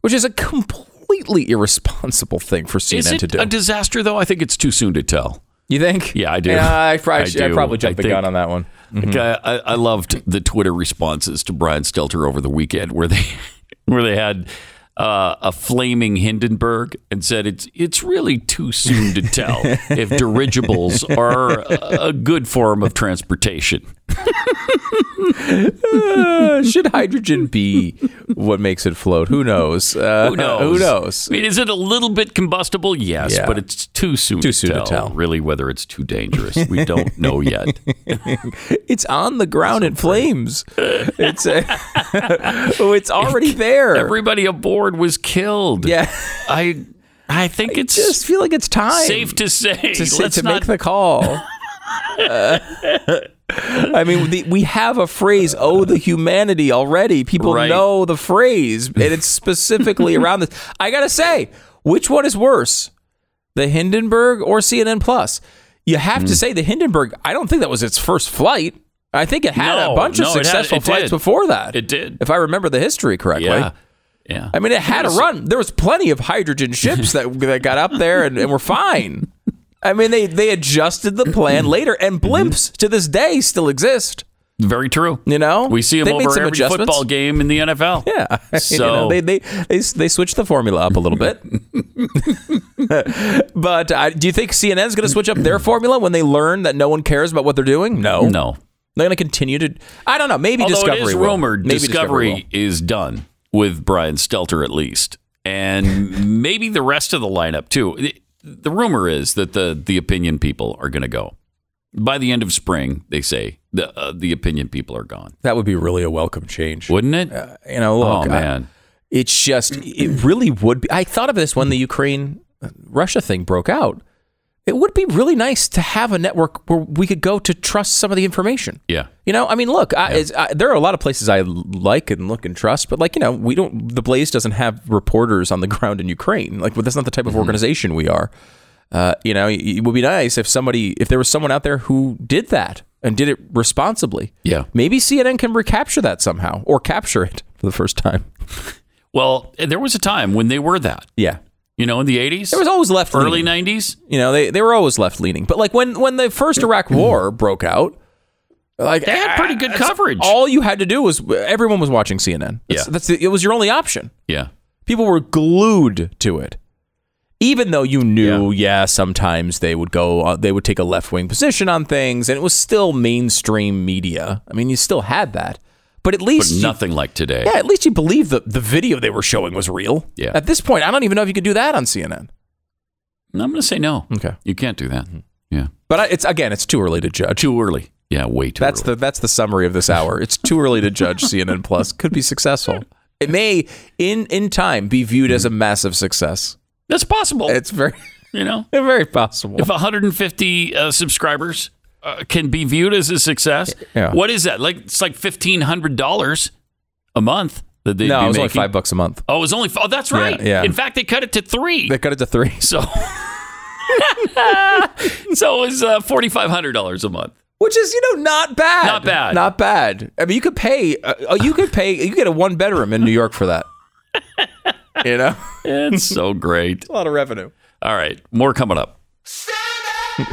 which is a completely irresponsible thing for CNN Is it to do. a disaster though? I think it's too soon to tell. You think? Yeah, I do. Yeah, I, probably, I I, probably jumped I the gun on that one. Like, I, I I loved the Twitter responses to Brian Stelter over the weekend, where they where they had uh, a flaming Hindenburg and said it's it's really too soon to tell if dirigibles are a, a good form of transportation. Uh, should hydrogen be what makes it float? Who knows? Uh, Who knows? Who knows? I mean, is it a little bit combustible? Yes, Yeah. but it's too soon. Too to soon to tell, tell. Really, whether it's too dangerous, we don't know yet. It's on the ground in flames. It's uh, oh, it's already there. Everybody aboard was killed. yeah, I I think it's just feel like it's time safe to say. to, say- let's to not make the call. Uh, I mean, the, we have a phrase "Oh, the humanity" already. People Right. know the phrase, and it's specifically around this. I gotta say, which one is worse, the Hindenburg or CNN Plus? You have Hmm. to say the Hindenburg. I don't think that was its first flight. I think it had No, a bunch of no, it had- successful it flights did. before that. It did. if I remember the history correctly. Yeah. Yeah. I mean, it had a run. There was plenty of hydrogen ships that, that got up there and, and were fine. I mean, they, they adjusted the plan later, and blimps to this day still exist. Very true. You know, We see them They over every football game in the NFL. Yeah, You So- know, they, they they they switched the formula up a little bit. but uh, do you think CNN is going to switch up their formula when they learn that no one cares about what they're doing? No, No. They're going to continue to. I don't know. Maybe Although Discovery. it is rumored Maybe Discovery, will. is done with Brian Stelter at least, and maybe the rest of the lineup too. The, the rumor is that the the opinion people are going to go by the end of spring. They say the uh, the opinion people are gone. That would be really a welcome change. Wouldn't it? You know, look, oh I- man. it's just it really would be i thought of this when the ukraine russia thing broke out it would be really nice to have a network where we could go to trust some of the information. Yeah. you know i mean look I, it's- I, there are a lot of places i like and look and trust but like you know we don't the blaze doesn't have reporters on the ground in ukraine. Like that's not the type of organization we are. Uh, you know it would be nice if somebody if there was someone out there who did that and did it responsibly. Yeah. maybe cnn can recapture that somehow or capture it for the first time. Well, there was a time when they were that. yeah You know, in the eighties, There was always left early nineties. You know, they, they were always left leaning. But like when when the first Iraq War broke out, like They had pretty good that's- coverage. All you had to do was everyone was watching CNN. That's, Yeah. that's the, it was your only option. Yeah. People were glued to it. Even though you knew, yeah, sometimes they would go, uh, they would take a left wing position on things, and it was still mainstream media. I mean, you still had that, but at But least you- nothing like today. yeah, at least you believe the the video they were showing was real. Yeah. At this point, I don't even know if you could do that on CNN. I'm going to say no. Okay. You can't do that. Yeah. But I, it's again, it's too early to judge. Too early. Yeah, way too That's early. the that's the summary of this hour. It's too early to judge CNN Plus. Could be successful. It may in in time be viewed as a massive success. That's possible. It's very you know, very possible. if 150 uh, subscribers uh, can be viewed as a success, Yeah. what is that? Like it's like fifteen hundred dollars a month that they'd no, be it was only five bucks a month. Oh, it was only. Oh, that's right. yeah. In fact, they cut it to three. They cut it to three. so, so it was uh, forty five hundred dollars a month. Which is, you know, not bad. Not bad. Not bad. I mean, you could pay. Uh, you could pay. You get a one bedroom in New York for that. you know, It's so great. a lot of revenue. All right, more coming up.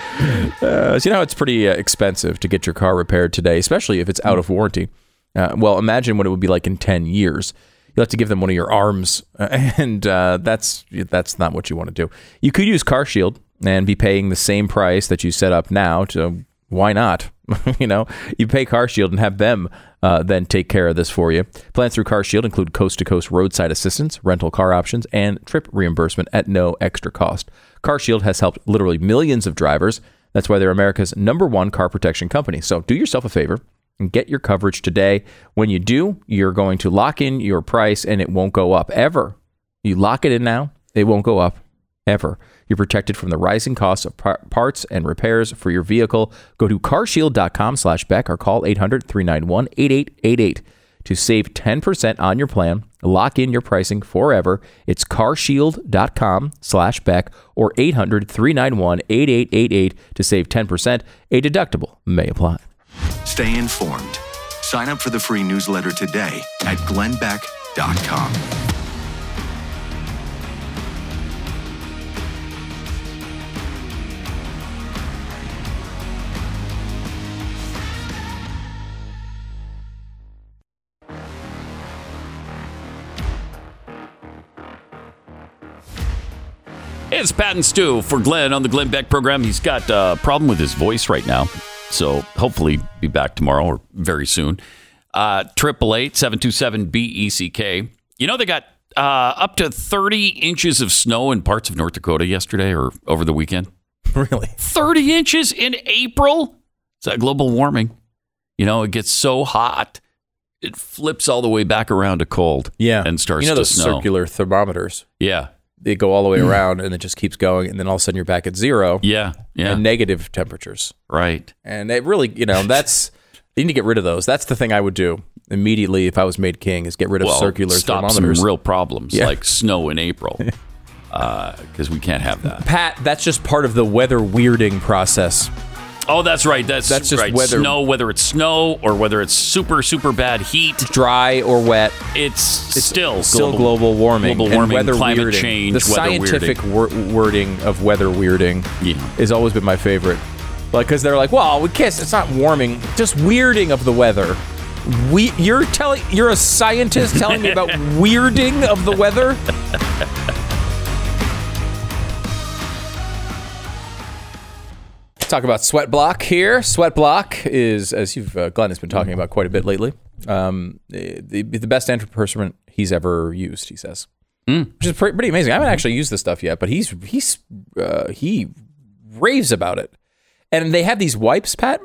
Uh, so you know, it's pretty uh, expensive to get your car repaired today, especially if it's out of warranty. Uh, well, imagine what it would be like in ten years. You'll have to give them one of your arms, uh, and uh, that's that's not what you want to do. You could use CarShield and be paying the same price that you set up now. To why not? you know, you pay CarShield and have them uh, then take care of this for you. Plans through CarShield include coast to coast roadside assistance, rental car options, and trip reimbursement at no extra cost. CarShield has helped literally millions of drivers. That's why they're America's number one car protection company. So do yourself a favor and get your coverage today. When you do, you're going to lock in your price and it won't go up ever. You lock it in now, it won't go up. ever. You're protected from the rising costs of par- parts and repairs for your vehicle. Go to carshield.com slash Beck or call 800-391-8888 to save 10% on your plan. Lock in your pricing forever. It's carshield.com slash Beck or 800-391-8888 to save 10%. A deductible may apply. Stay informed. Sign up for the free newsletter today at It's Pat and Stu for Glenn on the Glenn Beck program. He's got a problem with his voice right now. So hopefully be back tomorrow or very soon. Uh, Triple eight seven two seven B E C K. You know they got uh, up to thirty inches of snow in parts of North Dakota yesterday or over the weekend. Really? Thirty inches in April. Is that global warming? You know it gets so hot, it flips all the way back around to cold. Yeah. and starts You know to those snow. circular thermometers? Yeah, They go all the way mm. around and it just keeps going. And then all of a sudden you're back at zero yeah, yeah. and negative temperatures. right. And it really, you know, that's, you need to get rid of those. That's the thing I would do immediately if I was made king is get rid of well, circular stop thermometers. some real problems Yeah. like snow in April, uh, because we can't have that. Pat, that's just part of the weather weirding process. Oh, that's right. That's That's just right. weather- Snow, whether it's snow or whether it's super super bad heat, Dry or wet, it's, it's still still global, warming. global and warming, weather climate weirding. change, The weather scientific weirding. wor- wording of weather weirding Yeah. has always been my favorite. Like, because they're like, well, we can't, it's not warming, just weirding of the weather. We, you're telling, you're a scientist telling me about weirding of the weather? Talk about Sweat Block here. Sweat Block is, as you've uh, Glenn has been talking about quite a bit lately, um, the, the best antiperspirant he's ever used. He says, which is pretty, pretty amazing. I haven't actually used this stuff yet, but he's he's uh, he raves about it. And they have these wipes, Pat.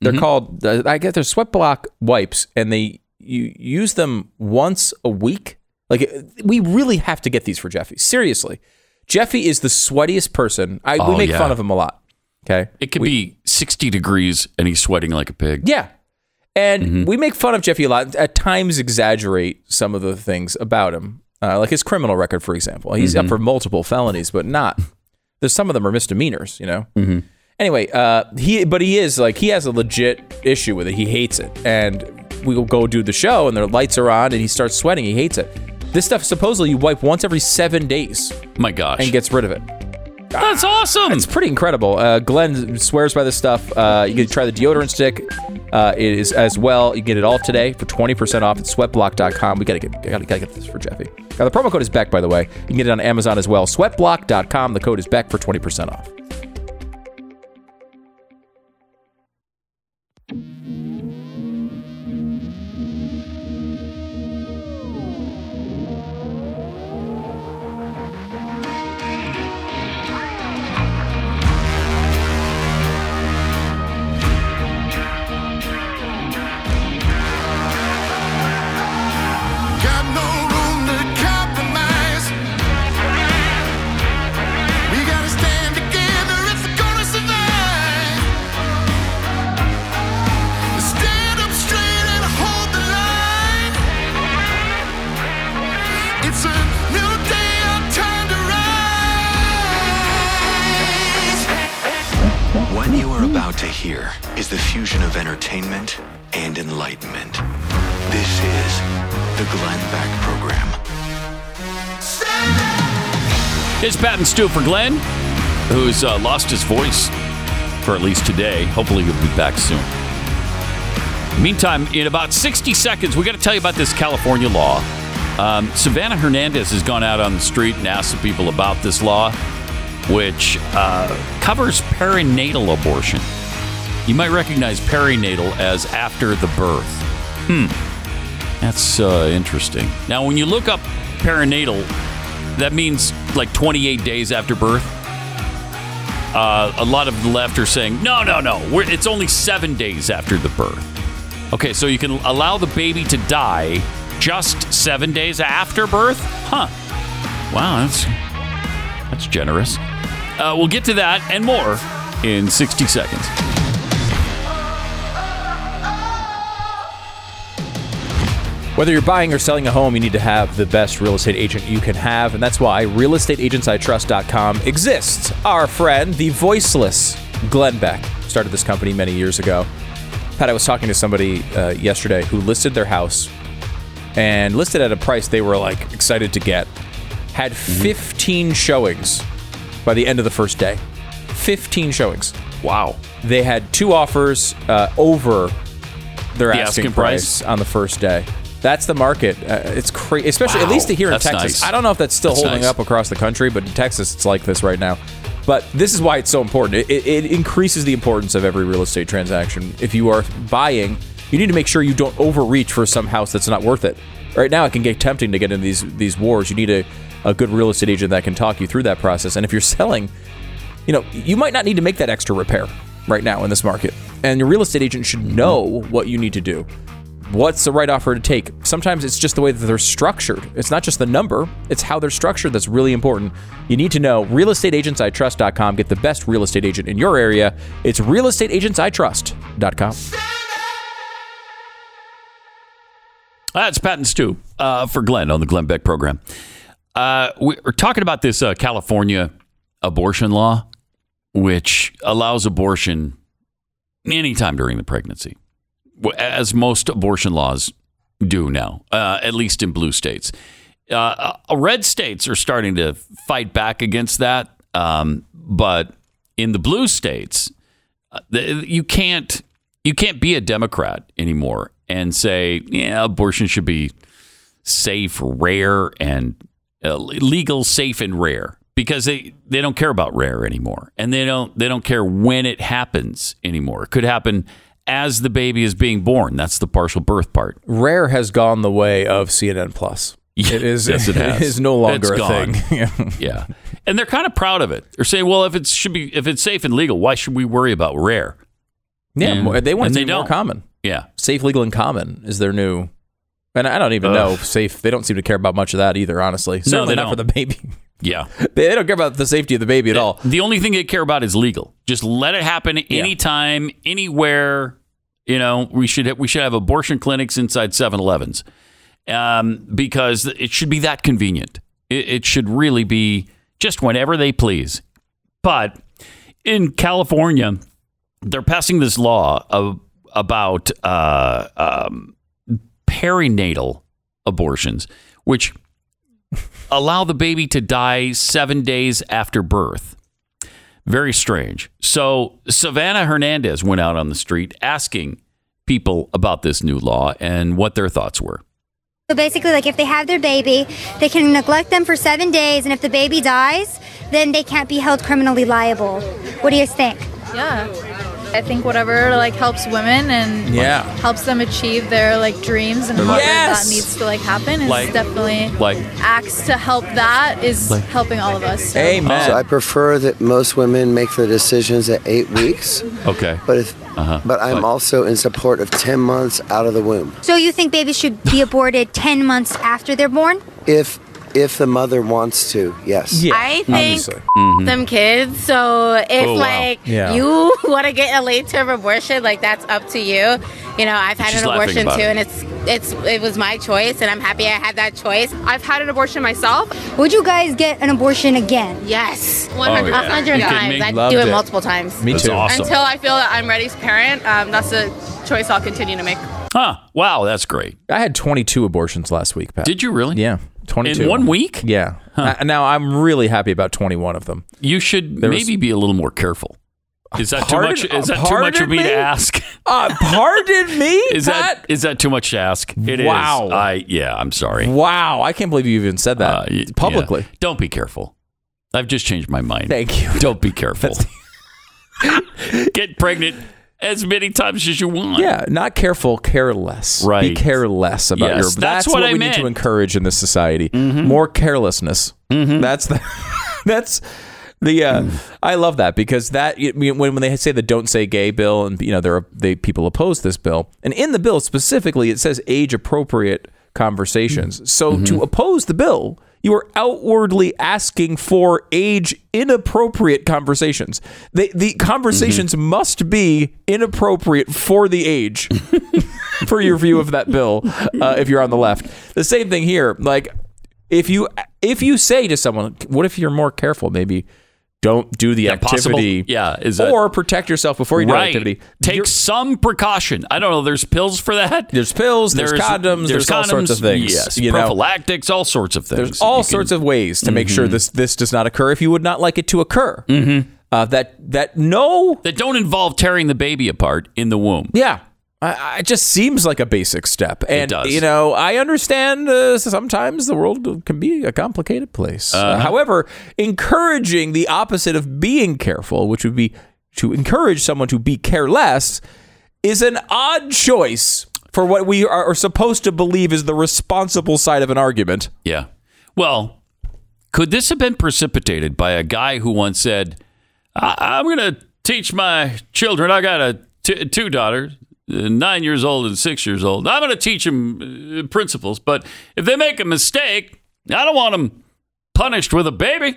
They're called uh, I guess they're Sweat Block wipes, and they you use them once a week. Like we really have to get these for Jeffy. Seriously, Jeffy is the sweatiest person. I we Oh, make yeah. fun of him a lot. Okay, It could be 60 degrees and he's sweating like a pig. Yeah. And Mm-hmm. we make fun of Jeffy a lot, at times exaggerate some of the things about him. Uh, like his criminal record, for example. He's Mm-hmm. up for multiple felonies, but not. There's some of them are misdemeanors, you know? Mm-hmm. Anyway, uh, he but he is like he has a legit issue with it. He hates it. And we will go do the show and the lights are on and he starts sweating. He hates it. This stuff supposedly you wipe once every seven days My gosh. and gets rid of it. That's awesome. It's pretty incredible. Uh, Glenn swears by this stuff. Uh, you can try the deodorant stick. Uh, it is as well. You can get it all today for 20% off at sweatblock.com. We got to get gotta, gotta get this for Jeffy. Now, the promo code is Beck, by the way. You can get it on Amazon as well. Sweatblock.com. The code is Beck for 20% off. And Stu for Glenn, who's uh, lost his voice for at least today. Hopefully, he'll be back soon. Meantime, in about 60 seconds, we got to tell you about this California law. Um, Savannah Hernandez has gone out on the street and asked some people about this law, which uh, covers perinatal abortion. You might recognize perinatal as after the birth. Hmm. That's uh, interesting. Now, when you look up perinatal, that means like 28 days after birth. Uh, a lot of the left are saying, no, no, no, it's only seven days after the birth. Okay, so you can allow the baby to die just seven days after birth? Huh. Wow, that's, That's generous. Uh, we'll get to that and more in 60 seconds. Whether you're buying or selling a home, you need to have the best real estate agent you can have, and that's why realestateagentsitrust.com exists. Our friend, the voiceless Glenn Beck, started this company many years ago. Pat, I was talking to somebody uh, yesterday who listed their house and listed at a price they were like excited to get. Had 15 showings by the end of the first day. 15 showings. Wow. They had two offers uh, over their The asking, asking price, price? on the first day. That's the market. Uh, it's crazy, especially at least here in Texas. nice. I don't know if that's still That's holding nice. up across the country, but in Texas, it's like this right now. But this is why it's so important. It, it, it increases the importance of every real estate transaction. If you are buying, you need to make sure you don't overreach for some house that's not worth it. Right now, it can get tempting to get into these these wars. You need a, a good real estate agent that can talk you through that process. And if you're selling, you know, you might not need to make that extra repair right now in this market. And your real estate agent should know what you need to do. What's the right offer to take? Sometimes it's just the way that they're structured. It's not just the number, it's how they're structured that's really important. You need to know realestateagentsitrust.com. Get the best real estate agent in your area. It's realestateagentsitrust.com. That's Pat and Stu uh, for Glenn on the Glenn Beck program. Uh, we're talking about this uh, California abortion law, which allows abortion anytime during the pregnancy, as most abortion laws do now, uh, at least in blue states. Uh, uh, red states are starting to fight back against that, um, but in the blue states, uh, you can't you can't be a Democrat anymore and say yeah abortion should be safe, rare, and uh, legal, safe, and rare because they they don't care about rare anymore, and they don't they don't care when it happens anymore. It could happen as the baby is being born. That's the partial birth part. Rare has gone the way of CNN Plus. It is, Yes, it has. is no longer It's a gone. thing. Yeah, and they're kind of proud of it. They're saying, well, if it should be if it's safe and legal, why should we worry about rare? yeah, And- more- they want it they to be more don't. common. Yeah, Safe, legal, and common is their new. And I don't even know safe. They don't seem to care about much of that either. Honestly, certainly they not for the baby. yeah. they don't care about the safety of the baby at all. The only thing they care about is legal. Just let it happen anytime, anywhere. You know, we should have, we should have abortion clinics inside 7-Elevens um, because it should be that convenient. It, it should really be just whenever they please. But in California, they're passing this law of, about uh, um, perinatal abortions, which allow the baby to die seven days after birth. Very strange. So Savannah Hernandez went out on the street asking people about this new law and what their thoughts were. So basically, like if they have their baby, they can neglect them for seven days, and if the baby dies, then they can't be held criminally liable. What do you think? Yeah. I think whatever like helps women and Yeah. helps them achieve their like dreams and however Yes! that needs to like happen is Like- definitely like- acts to help that is Like- helping all of us. So. Amen. So I prefer that most women make their decisions at eight weeks, Okay. but if, Uh-huh. but I'm But- also in support of ten months out of the womb. So you think babies should be aborted 10 months after they're born? If if the mother wants to, yes. yeah, I think obviously. them kids. So if Mm-hmm. Oh, wow. like Yeah. you want to get a late term abortion, like that's up to you. You know, I've had She's an laughing abortion about too, it. and it's it's it was my choice, and I'm happy I had that choice. I've had an abortion myself. Would you guys get an abortion again? Yes, Oh, 100 yeah. hundred You kidding times. I'd Loved do it, it. multiple times. Me That's too. awesome. Until I feel that I'm ready as a parent, um, that's a choice I'll continue to make. Huh. Wow, that's great. I had 22 abortions last week, Pat. Did you really? Yeah, 22 In one week? Yeah. Uh, now I'm really happy about 21 of them. You should There was- maybe be a little more careful. Is that Pardon- too much? Is that too much pardon for me, me? to ask? Uh, pardon me, Is that is that too much to ask? It is. Wow. I yeah. I'm sorry. Wow, I can't believe you even said that Uh, y- publicly. yeah. Don't be careful. I've just changed my mind. Thank you. Don't be careful. Get pregnant as many times as you want. Yeah, not careful, careless. Be Right. careless about Yes, your. that's That's, what what, I we meant. need to encourage in this society. Mm-hmm. More carelessness. That's the. that's the. Uh, Mm. I love that because that when when they say the "Don't Say Gay" bill, and you know there are they people oppose this bill, and in the bill specifically it says age appropriate conversations. So Mm-hmm. to oppose the bill, You are outwardly asking for age inappropriate conversations. The, the conversations must be inappropriate for the age, for your view of that bill, uh, if you're on the left. The same thing here. Like, if you if you say to someone, "What if you're more careful? Maybe don't do the possible- activity, yeah, is or protect yourself before you do the right. activity." Take You're- some precaution. I don't know. There's pills for that. There's pills, there's condoms, there's all sorts of things, Yes, you know. prophylactics, all sorts of things. There's all You can- sorts of ways to make sure Mhm. this this does not occur if you would not like it to occur. Mm-hmm. Uh, that that no that don't involve tearing the baby apart in the womb. Yeah. I, it just seems like a basic step, and does. you know I understand uh, sometimes the world can be a complicated place. Uh, Uh-huh. however, encouraging the opposite of being careful, which would be to encourage someone to be careless, is an odd choice for what we are, supposed to believe is the responsible side of an argument. Yeah. Well, could this have been precipitated by a guy who once said, I- "I'm going to teach my children. I got a t- two daughters." Uh, Nine years old and six years old. I'm going to teach them principles, but if they make a mistake, I don't want them punished with a baby.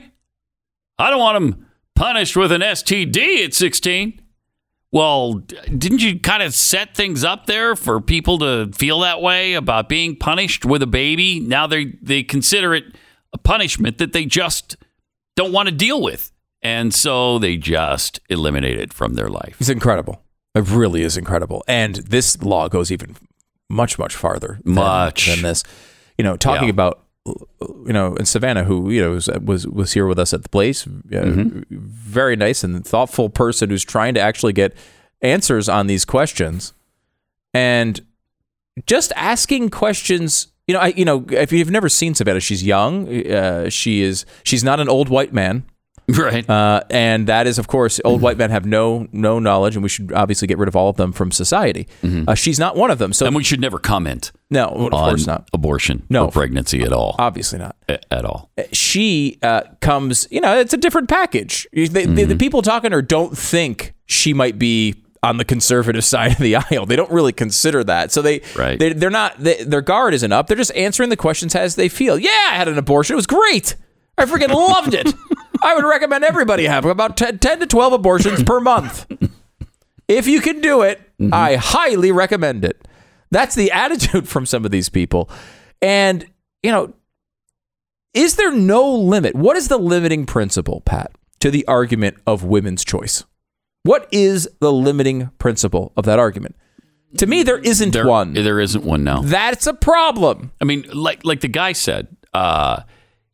I don't want them punished with an STD at 16. Well, didn't you kind of set things up there for people to feel that way about being punished with a baby? Now they they consider it a punishment that they just don't want to deal with. And so they just eliminate it from their life. It's incredible. It really is incredible. And this law goes even much, much farther than, Much. than this. You know, talking Yeah. about, you know, in Savannah, who, you know, was, was, was here with us at the place, uh, Mm-hmm. very nice and thoughtful person who's trying to actually get answers on these questions. And just asking questions, you know, I, you know, if you've never seen Savannah, she's young. Uh, she is, she's not an old white man. Right. Uh, and that is, of course, old white men have no no knowledge, and we should obviously get rid of all of them from society. Uh, she's not one of them. So Mm-hmm. and we should never comment no, of on course not. abortion No. or pregnancy at all. Obviously not. A- at all. She uh, comes, you know, it's a different package. They, the, Mm-hmm. the people talking to her don't think she might be on the conservative side of the aisle. They don't really consider that. So they, Right. they they're not. They, their guard isn't up. They're just answering the questions as they feel. Yeah, I had an abortion. It was great. I freaking loved it. I would recommend everybody have about 10, 10 to 12 abortions per month. If you can do it, Mm-hmm. I highly recommend it. That's the attitude from some of these people. And, you know, is there no limit? What is the limiting principle, Pat, to the argument of women's choice? What is the limiting principle of that argument? To me, there isn't There, one. there isn't one now. That's a problem. I mean, like like the guy said, uh,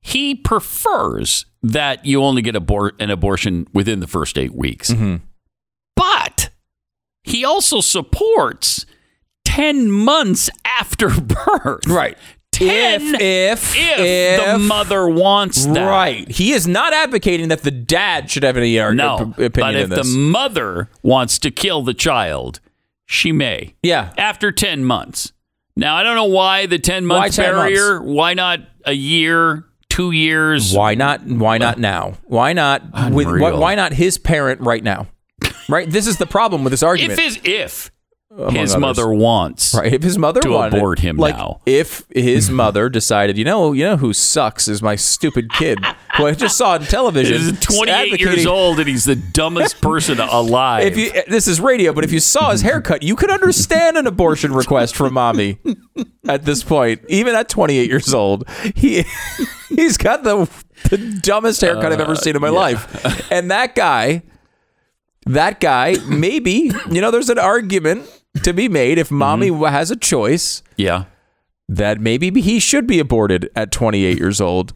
he prefers that you only get abor- an abortion within the first eight weeks. Mm-hmm. But he also supports ten months after birth. Right. Ten if, if, if, the mother wants that. Right. He is not advocating that the dad should have any ar- No, op- opinion but if the mother wants to kill the child, she may. yeah. After ten months. Now I don't know why the ten month Why 10 months? barrier. Why not a year, two years? Why not? Why not uh, now? Why not? With, why, why not his parent right now? Right. This is the problem with this argument. If his if his others. mother wants Right. If his mother to wanted, abort him like, now. If his mother decided, you know, you know who sucks is my stupid kid, who I just saw on television. He's 28 years old and he's the dumbest person alive. If you, this is radio, but if you saw his haircut, you could understand an abortion request from mommy. At this point, even at 28 years old, he he's got the the dumbest haircut I've ever uh, seen in my life. And that guy, that guy, maybe you know, there's an argument to be made if mm-hmm. mommy has a choice yeah. that maybe he should be aborted at 28 years old.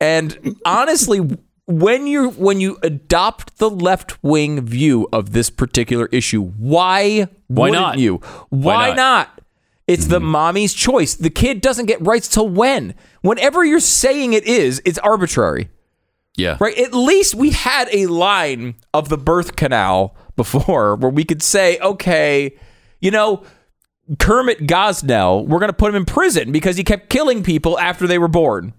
And honestly, when you when you adopt the left wing view of this particular issue, why Why wouldn't not? you? Why, not? not? It's the mm-hmm. mommy's choice. The kid doesn't get rights till when? Whenever you're saying it is, it's arbitrary. Yeah. Right? At least we had a line of the birth canal before where we could say, okay, you know, Kermit Gosnell, we're going to put him in prison because he kept killing people after they were born.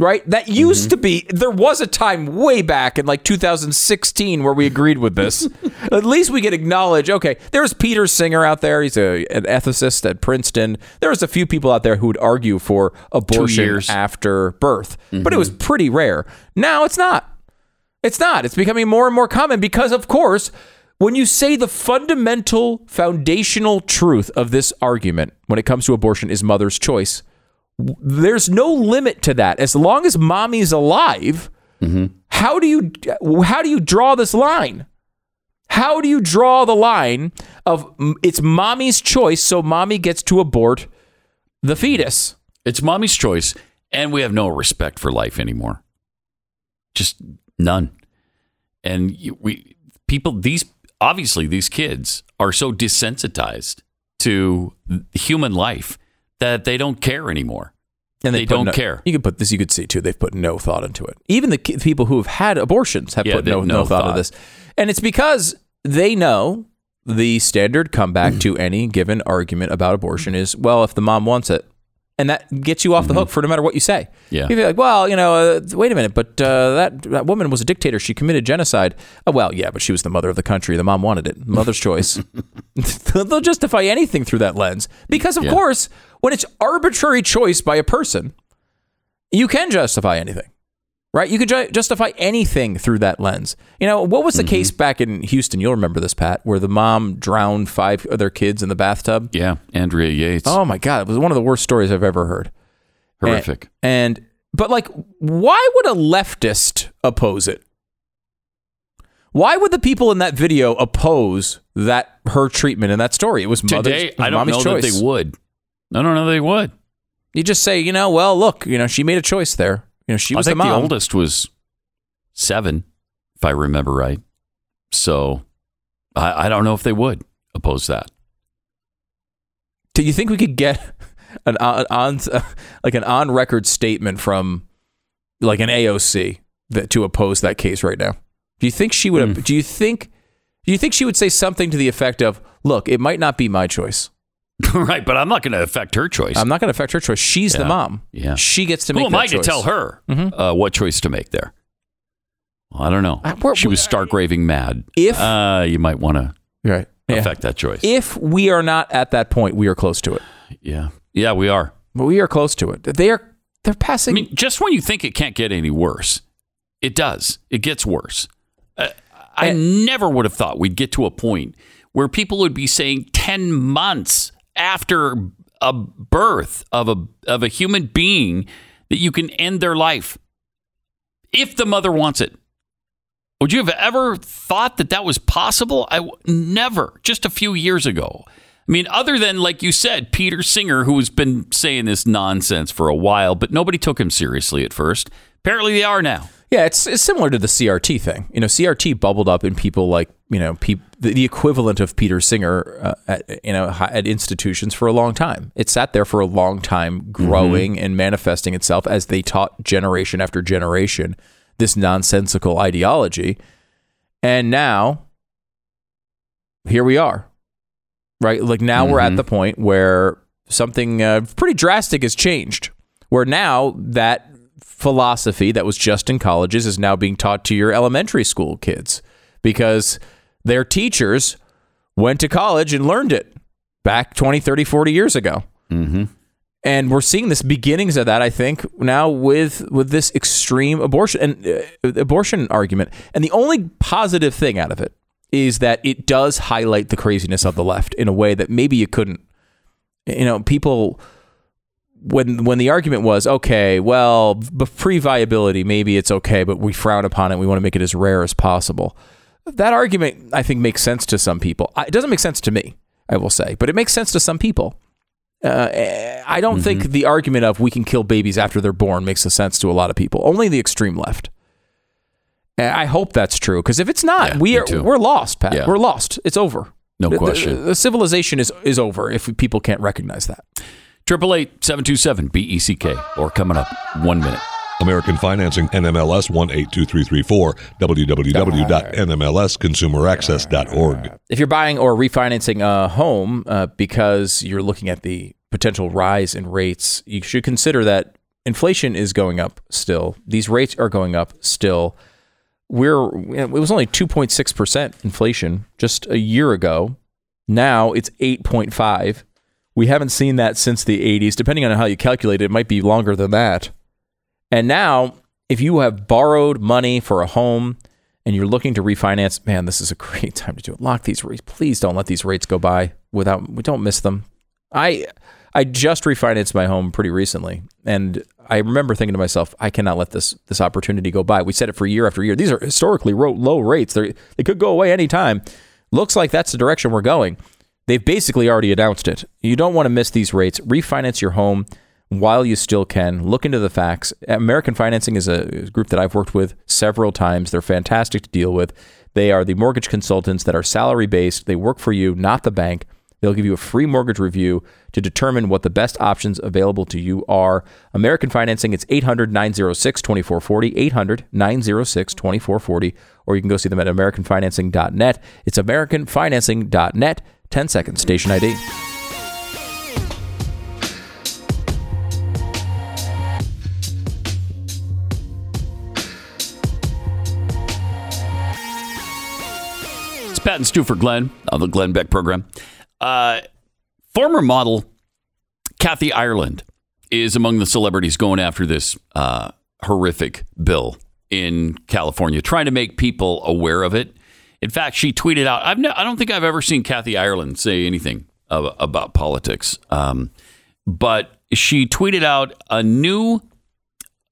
Right? That used mm-hmm. to be, there was a time way back in like 2016 where we agreed with this. at least we could acknowledge, okay, there's Peter Singer out there. He's a, an ethicist at Princeton. There was a few people out there who would argue for abortion after birth, but it mm-hmm. was pretty rare. Now it's not. It's not. It's becoming more and more common because, of course, when you say the fundamental foundational truth of this argument when it comes to abortion is mother's choice, there's no limit to that. As long as mommy's alive, mm-hmm. how do you how do you draw this line? How do you draw the line of it's mommy's choice, so mommy gets to abort the mm-hmm. fetus? It's mommy's choice, and we have no respect for life anymore. Just none. And we people these obviously these kids are so desensitized to human life that they don't care anymore. And They put don't no- care. You could put this. You could see too. They've put no thought into it. Even the people who have had abortions have Yeah, put no, no no thought thought. of this, and it's because they know the standard comeback to any given argument about abortion is, well, if the mom wants it, and that gets you off the hook for no matter what you say. Mm-hmm. Yeah. you'd be like, well, you know, uh, wait a minute, but uh, that that woman was a dictator. She committed genocide. Oh, well, yeah, but she was the mother of the country. The mom wanted it. Mother's choice. They'll justify anything through that lens because, of Yeah. course, when it's arbitrary choice by a person you can justify anything, right? You can ju- justify anything through that lens. You know, what was the Mm-hmm. case back in Houston? You'll remember this, Pat, where the mom drowned five other kids in the bathtub. Yeah, Andrea Yates. Oh my God, it was one of the worst stories I've ever heard. Horrific. And, and but like, why would a leftist oppose it? Why would the people in that video oppose that her treatment in that story? It was mother's, Today, I don't know choice. that they would. I don't know they would. You just say, you know, well, look, you know, she made a choice there. You know, she I think the the, oldest was seven, if I remember right. So I, I don't know if they would oppose that. Do you think we could get an uh, on, on like an on record statement from like an AOC that to oppose that case right now? Do you think she would? Hmm. Do you think? Do you think she would say something to the effect of, "Look, it might not be my choice. right, but I'm not going to affect her choice. I'm not going to affect her choice. She's the mom. Yeah. she gets to Who make am that I choice. to tell her Mhm. uh, what choice to make there? Well, I don't know. Uh, we're- she was stark raving mad. If- uh, you might want to Right. Yeah. affect that choice. If we are not at that point, we are close to it. yeah, yeah, we are. But we are close to it. They are. They're passing. I mean, just when you think it can't get any worse, it does. It gets worse. Uh, I never would have thought we'd get to a point where people would be saying 10 months after a birth of a of a human being that you can end their life if the mother wants it. Would you have ever thought that that was possible? I never. Just a few years ago. I mean, other than like you said, Peter Singer, who has been saying this nonsense for a while, but nobody took him seriously at first. Apparently, they are now. Yeah, it's, it's similar to the CRT thing. You know, CRT bubbled up in people like you know peop, the, the equivalent of Peter Singer uh, at you know at institutions for a long time. It sat there for a long time, growing and manifesting itself as they taught generation after generation this nonsensical ideology, and now here we are, right? Like now we're at the point where something uh, pretty drastic has changed. Where now that philosophy that was just in colleges is now being taught to your elementary school kids because their teachers went to college and learned it back 20, 30, 40 years ago. Mm-hmm. And we're seeing this beginnings of that, I think, now with with this extreme abortion and uh, abortion argument. And the only positive thing out of it is that it does highlight the craziness of the left in a way that maybe you couldn't. You know, people when when the argument was okay, well, pre viability, maybe it's okay, but we frown upon it. We want to make it as rare as possible. That argument, I think, makes sense to some people. It doesn't make sense to me, I will say, but it makes sense to some people. Uh, eh, I don't think mm-hmm. the argument of we can kill babies after they're born makes a sense to a lot of people. Only the extreme left. And I hope that's true because if it's not, Yeah, we are too. we're lost, Pat. Yeah. We're lost. It's over. No The- the- question. The, civilization is is over if people can't recognize that. Triple eight seven two seven B E C K or coming up one minute. American Financing, NMLS 182334, www.nmlsconsumeraccess.org. If you're buying or refinancing a home uh, because you're looking at the potential rise in rates, you should consider that inflation is going up still. These rates are going up still. We're it was only 2.6% inflation just a year ago. Now it's 8.5. We haven't seen that since the 80s. Depending on how you calculate it, it might be longer than that. And now, if you have borrowed money for a home and you're looking to refinance, man, this is a great time to do it. Lock these rates. Please don't let these rates go by without we don't miss them. I I just refinanced my home pretty recently and I remember thinking to myself, I cannot let this this opportunity go by. We said it for year after year. These are historically low rates. They they could go away anytime. Looks like that's the direction we're going. They've basically already announced it. You don't want to miss these rates. Refinance your home while you still can. Look into the facts. American Financing is a group that I've worked with several times. They're fantastic to deal with. They are the mortgage consultants that are salary based. They work for you, not the bank. They'll give you a free mortgage review to determine what the best options available to you are. American Financing, it's 800 906 2440, 800 906 2440, or you can go see them at AmericanFinancing.net. It's AmericanFinancing.net. 10 seconds, station ID. It's Pat and Stu for Glenn on the Glenn Beck program. Uh, former model Kathy Ireland is among the celebrities going after this uh, horrific bill in California, trying to make people aware of it. In fact, she tweeted out, I've no, I don't think I've ever seen Kathy Ireland say anything of, about politics, um, but she tweeted out a new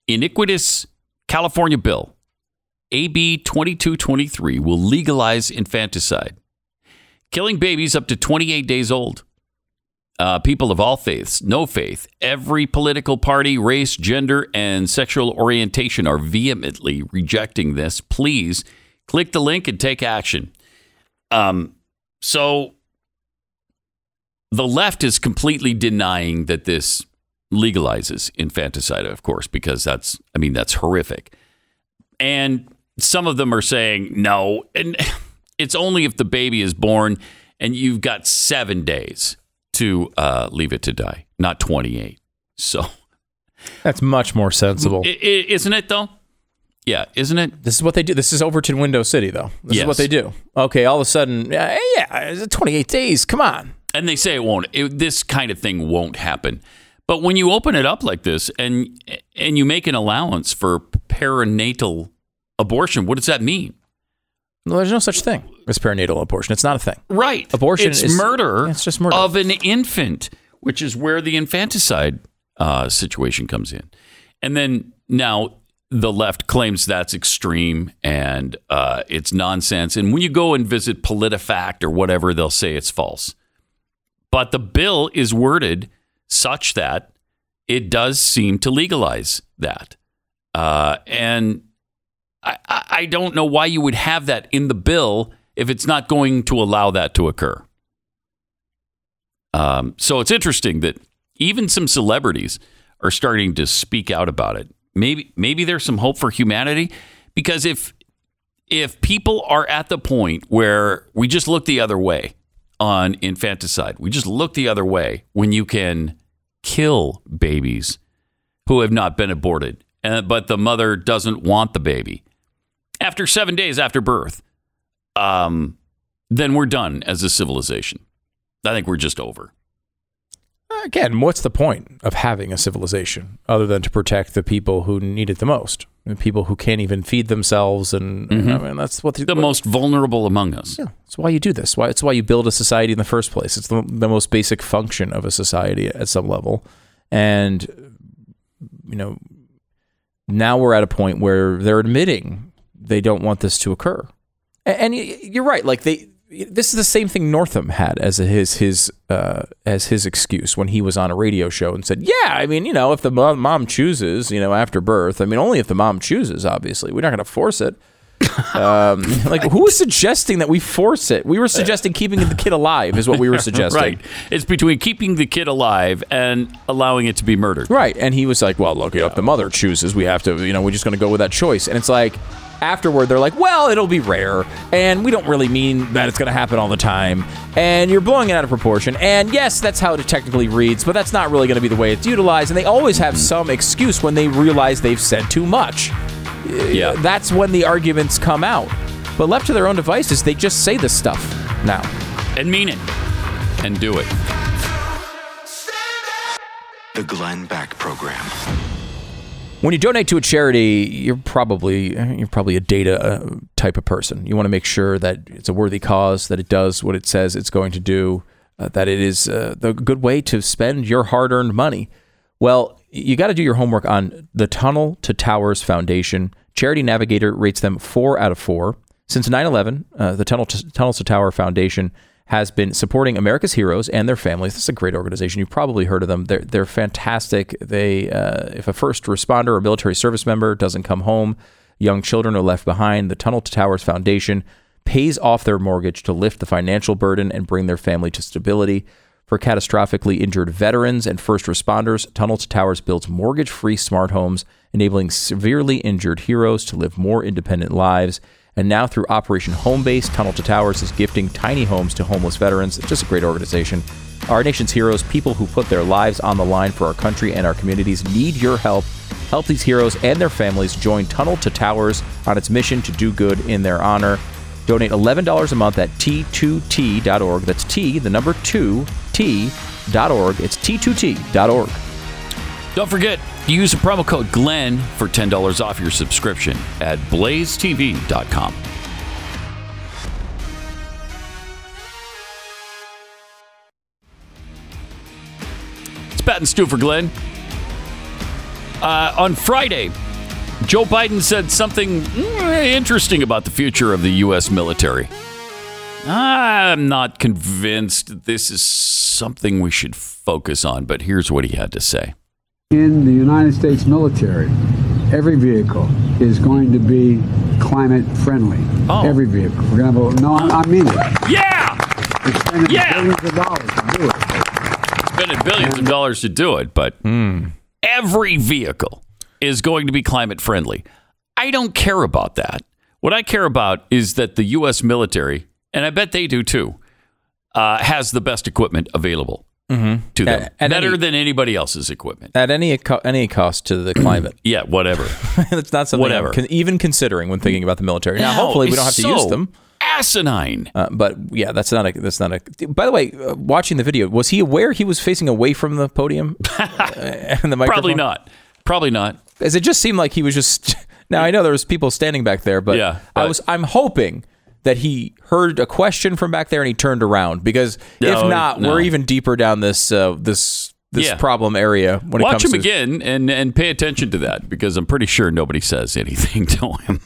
iniquitous California bill AB 2223 will legalize infanticide, killing babies up to 28 days old. Uh, people of all faiths, no faith, every political party, race, gender, and sexual orientation are vehemently rejecting this. Please click the link and take action. Um, so the left is completely denying that this legalizes infanticide, of course, because that's, I mean, that's horrific. And some of them are saying no, and it's only if the baby is born and you've got seven days to uh, leave it to die, not 28. So That's much more sensible. Isn't it though? Yeah, isn't it? This is what they do. This is Overton Window City, though. This Yes. is what they do. Okay, all of a sudden, yeah, yeah, it's 28 days. Come on. And they say it won't. It, this kind of thing won't happen. But when you open it up like this and and you make an allowance for perinatal abortion, what does that mean? No, there's no such thing as perinatal abortion. It's not a thing. Right. Abortion it's is murder. It's just murder. of an infant, which is where the infanticide uh, situation comes in. And then now the left claims that's extreme and uh, it's nonsense. And when you go and visit PolitiFact or whatever, they'll say it's false. But the bill is worded such that it does seem to legalize that. Uh, and I, I don't know why you would have that in the bill if it's not going to allow that to occur. Um, so it's interesting that even some celebrities are starting to speak out about it. Maybe maybe there's some hope for humanity because if if people are at the point where we just look the other way on infanticide, we just look the other way when you can kill babies who have not been aborted, uh, but the mother doesn't want the baby after seven days after birth, um, then we're done as a civilization. I think we're just over. Again, what's the point of having a civilization other than to protect the people who need it the most? The people who can't even feed themselves, and Mhm. I mean, that's what The most vulnerable among us. Yeah, that's why you do this. Why it's why you build a society in the first place. It's the, the most basic function of a society at some level, and you know, now we're at a point where they're admitting they don't want this to occur. A- And you're right. Like they, this is the same thing Northam had as his his uh, as his excuse when he was on a radio show and said, "Yeah, I mean, you know, if the mom chooses, you know, after birth, I mean, only if the mom chooses. Obviously, we're not going to force it." Um, like, who was suggesting that we force it? We were suggesting keeping the kid alive, is what we were suggesting. right. It's between keeping the kid alive and allowing it to be murdered. Right. And he was like, well, look, if the mother chooses, we have to, you know, we're just going to go with that choice. And it's like, afterward, they're like, well, it'll be rare. And we don't really mean that it's going to happen all the time. And you're blowing it out of proportion. And yes, that's how it technically reads, but that's not really going to be the way it's utilized. And they always have some excuse when they realize they've said too much. Yeah. Uh, that's when the arguments come out. But left to their own devices, they just say this stuff now. And mean it. And do it. The Glenn Beck Program. When you donate to a charity, you're probably you're probably a data uh, type of person. You want to make sure that it's a worthy cause, that it does what it says it's going to do, uh, that it is uh, the good way to spend your hard-earned money. Well, you got to do your homework on the Tunnel to Towers Foundation. Charity Navigator rates them four out of four. Since 9 11, uh, the Tunnel to, Tunnels to Tower Foundation has been supporting America's heroes and their families. This is a great organization. You've probably heard of them. They're, they're fantastic. They, uh, if a first responder or military service member doesn't come home, young children are left behind. The Tunnel to Towers Foundation pays off their mortgage to lift the financial burden and bring their family to stability. For catastrophically injured veterans and first responders, Tunnel to Towers builds mortgage free smart homes, enabling severely injured heroes to live more independent lives. And now, through Operation Homebase, Tunnel to Towers is gifting tiny homes to homeless veterans. It's just a great organization. Our nation's heroes, people who put their lives on the line for our country and our communities, need your help. Help these heroes and their families join Tunnel to Towers on its mission to do good in their honor. Donate $11 a month at t2t.org. That's T, the number 2, T.org. It's t2t.org. Don't forget, use the promo code GLENN for $10 off your subscription at blazetv.com. It's Pat and Stu for Glenn. Uh, on Friday, Joe Biden said something mm, interesting about the future of the U.S. military. I'm not convinced this is something we should focus on, but here's what he had to say. In the United States military, every vehicle is going to be climate friendly. Oh. Every vehicle. We're going to have a, no, I, I mean it. Yeah! We're spending Yeah! billions of dollars to do it. spending billions of dollars to do it, but every vehicle is going to be climate friendly. I don't care about that. What I care about is that the U.S. military, and I bet they do too, uh, has the best equipment available Mm-hmm. to them, At- at better any- than anybody else's equipment. At any any cost to the climate. Yeah, whatever. It's not something Whatever. Con- even considering when thinking about the military. Now, No, hopefully, we don't have to so use them. Asinine. Uh, but yeah, that's not a that's not a. By the way, uh, watching the video, was he aware he was facing away from the podium uh, and the microphone? Probably not. Probably not. As it just seemed like he was just. Now I know there was people standing back there, but Yeah, I was. I'm hoping that he heard a question from back there and he turned around because No, if not, no. we're even deeper down this uh, this this Yeah. problem area when it Watch comes him to again and, and pay attention to that because I'm pretty sure nobody says anything to him.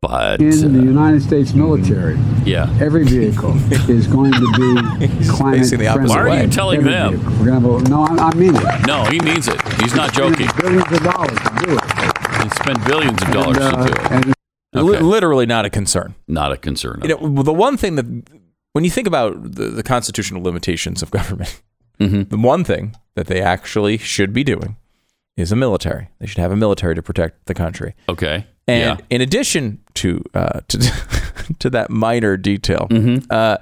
but In the uh, United States military, yeah. every vehicle is going to be climate facing the opposite friendly. Why are you telling Every them? vehicle. We're going to have a, no, I, I mean it. No, he means it. He's not joking. Billions of dollars to do it. He spent billions of dollars And, uh, to do it. Okay. literally not a concern. Not a concern. You know, the one thing that when you think about the, the constitutional limitations of government, Mhm. the one thing that they actually should be doing is a military. They should have a military to protect the country. Okay. And yeah. in addition to uh, to to that minor detail, Mm-hmm. uh,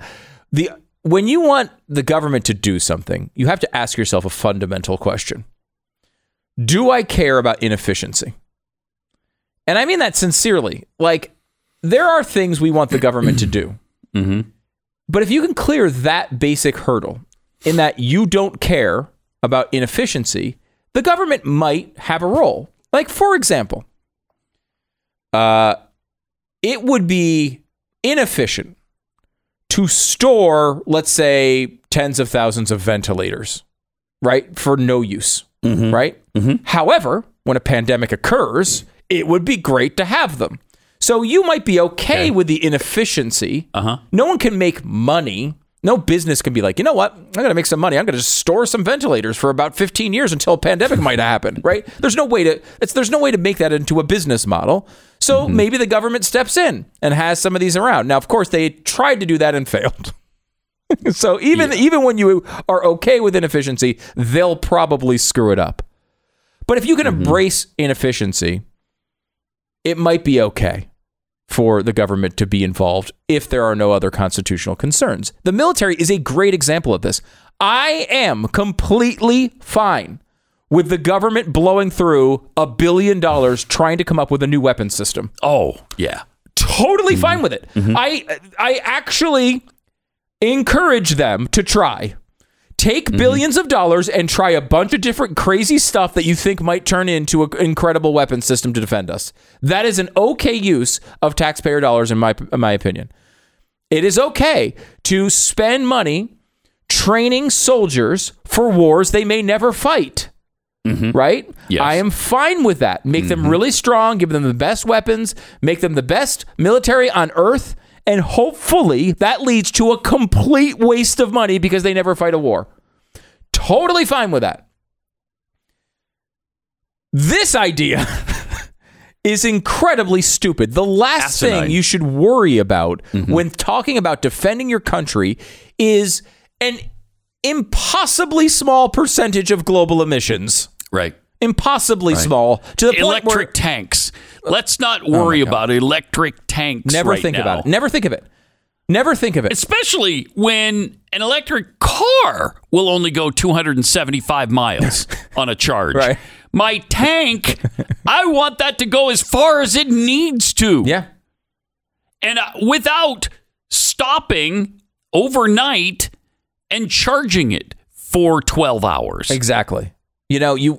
the when you want the government to do something, you have to ask yourself a fundamental question: Do I care about inefficiency? And I mean that sincerely. Like, there are things we want the government to do, Mm-hmm. but if you can clear that basic hurdle, in that you don't care about inefficiency, the government might have a role. Like, for example, uh, it would be inefficient to store, let's say, tens of thousands of ventilators, right, for no use, right? However, when a pandemic occurs, it would be great to have them. So you might be okay, with the inefficiency. Uh-huh. No one can make money. No business can be like, you know what? I'm going to make some money. I'm going to just store some ventilators for about 15 years until a pandemic might happen, right? There's no way to it's there's no way to make that into a business model. So maybe the government steps in and has some of these around. Now, of course, they tried to do that and failed. so even even when you are okay with inefficiency, they'll probably screw it up. But if you can embrace inefficiency, it might be okay for the government to be involved if there are no other constitutional concerns. The military is a great example of this. I am completely fine with the government blowing through a billion dollars trying to come up with a new weapon system. Oh, yeah. Totally fine mm-hmm. with it. Mm-hmm. I I actually encourage them to try. Take mm-hmm. billions of dollars and try a bunch of different crazy stuff that you think might turn into an incredible weapon system to defend us. That is an okay use of taxpayer dollars, in my in my opinion. It is okay to spend money training soldiers for wars they may never fight. Mm-hmm. Right? I am fine with that. Make them mm-hmm. really strong, give them the best weapons, make them the best military on earth, and hopefully that leads to a complete waste of money because they never fight a war. Totally fine with that. This idea is incredibly stupid. The last Asinine. thing you should worry about mm-hmm. when talking about defending your country is an impossibly small percentage of global emissions. Right. Impossibly Right. small to the point electric where Oh tanks. Let's not worry God. about electric tanks. never right think now. about it. Never think of it. Never think of it. Especially when an electric car will only go 275 miles on a charge. Right. My tank, I want that to go as far as it needs to. Yeah. And uh, without stopping overnight and charging it for 12 hours. Exactly. You know, you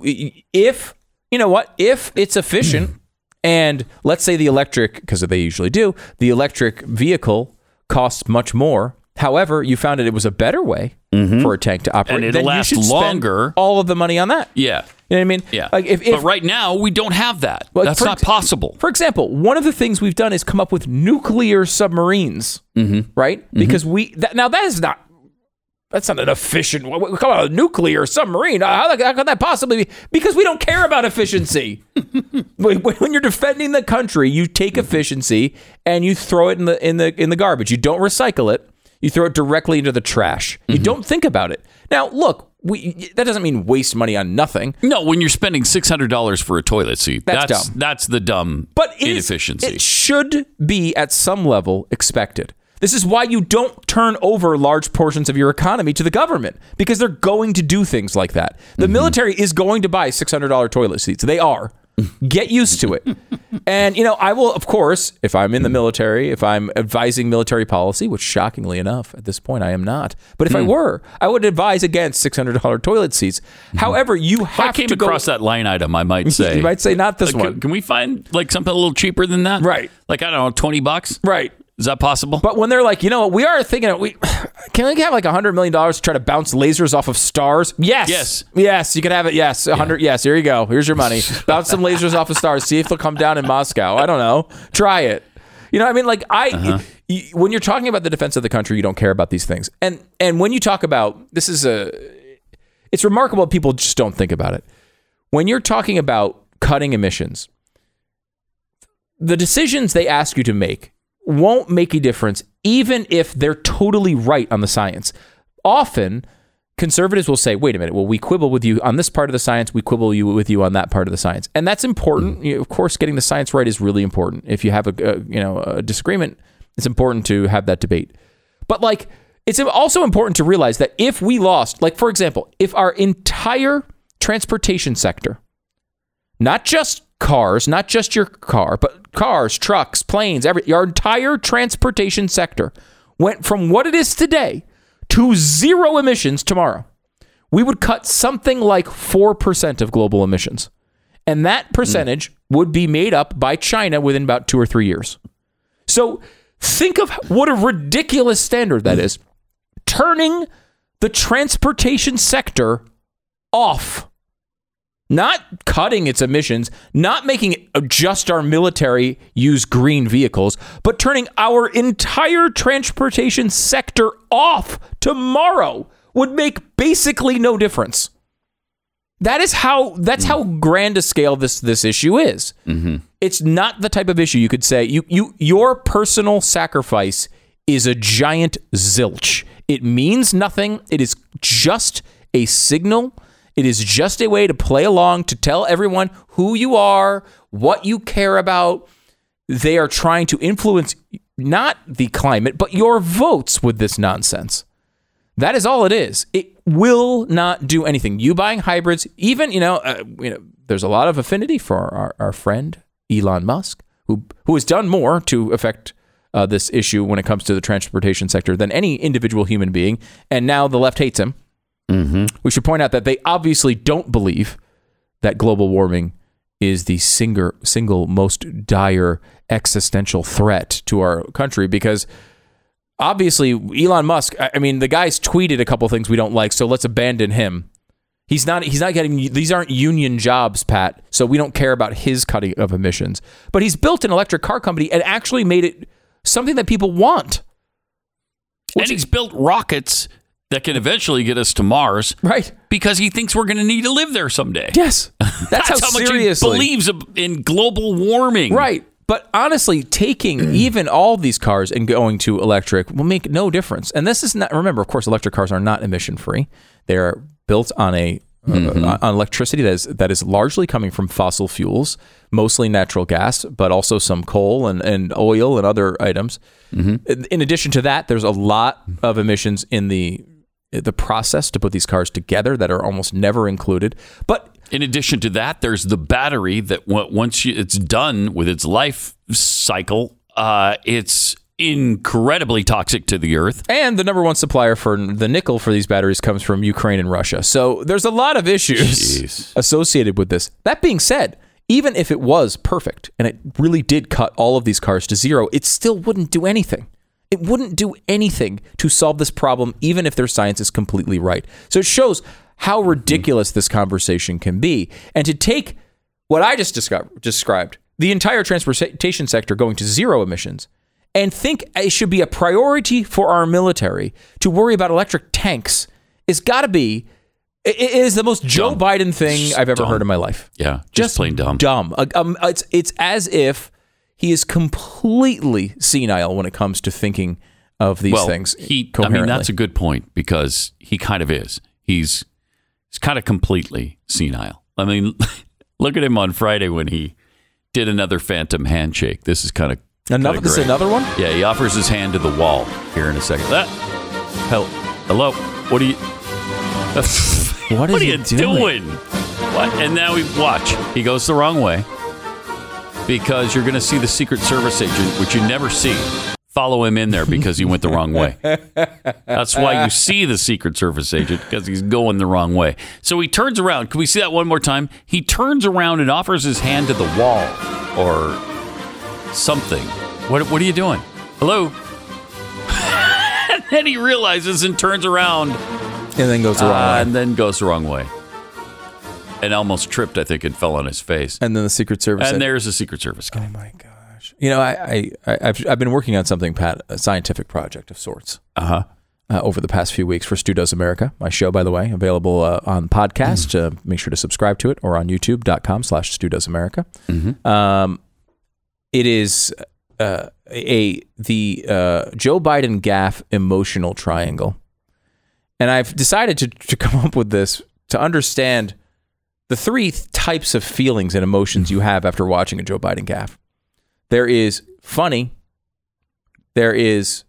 if you know what, if it's efficient and let's say the electric because they usually do, the electric vehicle costs much more. However, you found it it was a better way for a tank to operate. Mm-hmm. And it'll last longer. all of the money on that. Yeah. You know what I mean? Yeah. Like if, if but right now, we don't have that. Like, That's for not possible. For example, one of the things we've done is come up with nuclear submarines, Mm-hmm. right? Because we that, now that is not that's not an efficient. Come on, a nuclear submarine. Uh, how, how could that possibly be? Because we don't care about efficiency. when when you're defending the country, you take efficiency and you throw it in the in the in the garbage. You don't recycle it. You throw it directly into the trash. You mm-hmm. don't think about it. Now, look, we that doesn't mean waste money on nothing. No, when you're spending $600 for a toilet seat, That's that's dumb. That's the dumb But it is- inefficiency. it should be at some level expected. This is why you don't turn over large portions of your economy to the government because they're going to do things like that. The mm-hmm. military is going to buy $600 toilet seats. They are. Get used to it. and, you know, I will, of course, if I'm in the military, if I'm advising military policy, which shockingly enough, at this point, I am not. But if I hmm. were, I would advise against $600 toilet seats. Mm-hmm. However, you if I have came to go. that line item, I might say. you might say not this Like, one. Can, can we find like something a little cheaper than that? Right. Like I don't know, twenty bucks. Right. Is that possible? But when they're like, you know, what, we are thinking, we can we have like a hundred million dollars to try to bounce lasers off of stars? Yes, Yes. yes, you can have it. Yes, a hundred. Yes, here you go. Here's your money. bounce some lasers off of stars. See if they'll come down in Moscow. I don't know. Try it. You know, I mean, like I, Uh-huh. y- when you're talking about the defense of the country, you don't care about these things. And and when you talk about this is a, it's remarkable people just don't think about it. When you're talking about cutting emissions, the decisions they ask you to make won't make a difference, even if they're totally right on the science. Often, conservatives will say, wait a minute, well, we quibble with you on this part of the science, we quibble you with you on that part of the science. And that's important. Mm. Know, of course, getting the science right is really important. If you have a, a you know a disagreement, it's important to have that debate. But like it's also important to realize that if we lost, like for example, if our entire transportation sector not just cars, not just your car, but cars, trucks, planes, every your entire transportation sector went from what it is today to zero emissions tomorrow. We would cut something like 4% of global emissions. And that hmm. percentage would be made up by China within about 2 or 3 years. So think of what a ridiculous standard that hmm. is. Turning the transportation sector off not cutting its emissions, not making just our military use green vehicles, but turning our entire transportation sector off tomorrow would make basically no difference. That is how that's how grand a scale this this issue is. Mm-hmm. It's not the type of issue you could say you you your personal sacrifice is a giant zilch. It means nothing. It is just a signal. It is just a way to play along to tell everyone who you are, what you care about. They are trying to influence not the climate, but your votes with this nonsense. That is all it is. It will not do anything. You buying hybrids, even you know, uh, you know, there's a lot of affinity for our, our friend Elon Musk, who who has done more to affect uh, this issue when it comes to the transportation sector than any individual human being. And now the left hates him. Mm-hmm. We should point out that they obviously don't believe that global warming is the single single most dire existential threat to our country because obviously Elon Musk I I mean the guy's tweeted a couple things we don't like so let's abandon him. He's not he's not getting these aren't union jobs, Pat, so we don't care about his cutting of emissions. But he's built an electric car company and actually made it something that people want. and he's built rockets that can eventually get us to Mars. Right. Because he thinks we're going to need to live there someday. Yes. That's, how, much seriously he believes in global warming. Right. But honestly, taking even all these cars and going to electric will make no difference. And this is not, remember, of course, electric cars are not emission free. They're built on a uh, on electricity that is that is largely coming from fossil fuels, mostly natural gas, but also some coal and, and oil and other items. In, in addition to that, there's a lot of emissions in the the process to put these cars together that are almost never included. But In addition to that, there's the battery that once you, it's done with its life cycle, uh, it's incredibly toxic to the earth. And the number one supplier for the nickel for these batteries comes from Ukraine and Russia. So there's a lot of issues associated with this. That being said, even if it was perfect and it really did cut all of these cars to zero, it still wouldn't do anything. It wouldn't do anything to solve this problem, even if their science is completely right. So it shows how ridiculous this conversation can be. And to take what I just described, described the entire transportation sector going to zero emissions, and think it should be a priority for our military to worry about electric tanks is got to be it is the most Joe Biden thing I've ever dumb. heard in my life. Yeah, just, plain dumb. Dumb. Um, it's it's as if he is completely senile when it comes to thinking of these well, things. He, I mean, that's a good point because he kind of is. He's he's kind of completely senile. I mean, look at him on Friday when he did another phantom handshake. This is kind of Another- this is another one? Yeah, he offers his hand to the wall here in a second. Ah! That hell, hello. What are you? What is are you doing? doing? What? And now we watch. He goes the wrong way because you're going to see the Secret Service agent, which you never see. Follow him in there because he went the wrong way. That's why you see the Secret Service agent because he's going the wrong way. So he turns around. Can we see that one more time? He turns around and offers his hand to the wall or something. What, what are you doing? Hello? and then he realizes and turns around. And then goes the wrong Uh, way. And then goes the wrong way. And almost tripped, I think, and fell on his face. And then the Secret Service. And said- there's the Secret Service guy. Oh my gosh! You know, I, I, I've, I've been working on something, Pat, a scientific project of sorts. Uh-huh. Uh, over the past few weeks for Stu Does America, my show, by the way, available uh, on podcast. Uh, make sure to subscribe to it or on youtube.com slash Stu Does America. Um, it is uh, a the uh, Joe Biden gaff emotional triangle. And I've decided to, to come up with this to understand the three types of feelings and emotions you have after watching a Joe Biden gaff. There is funny, there is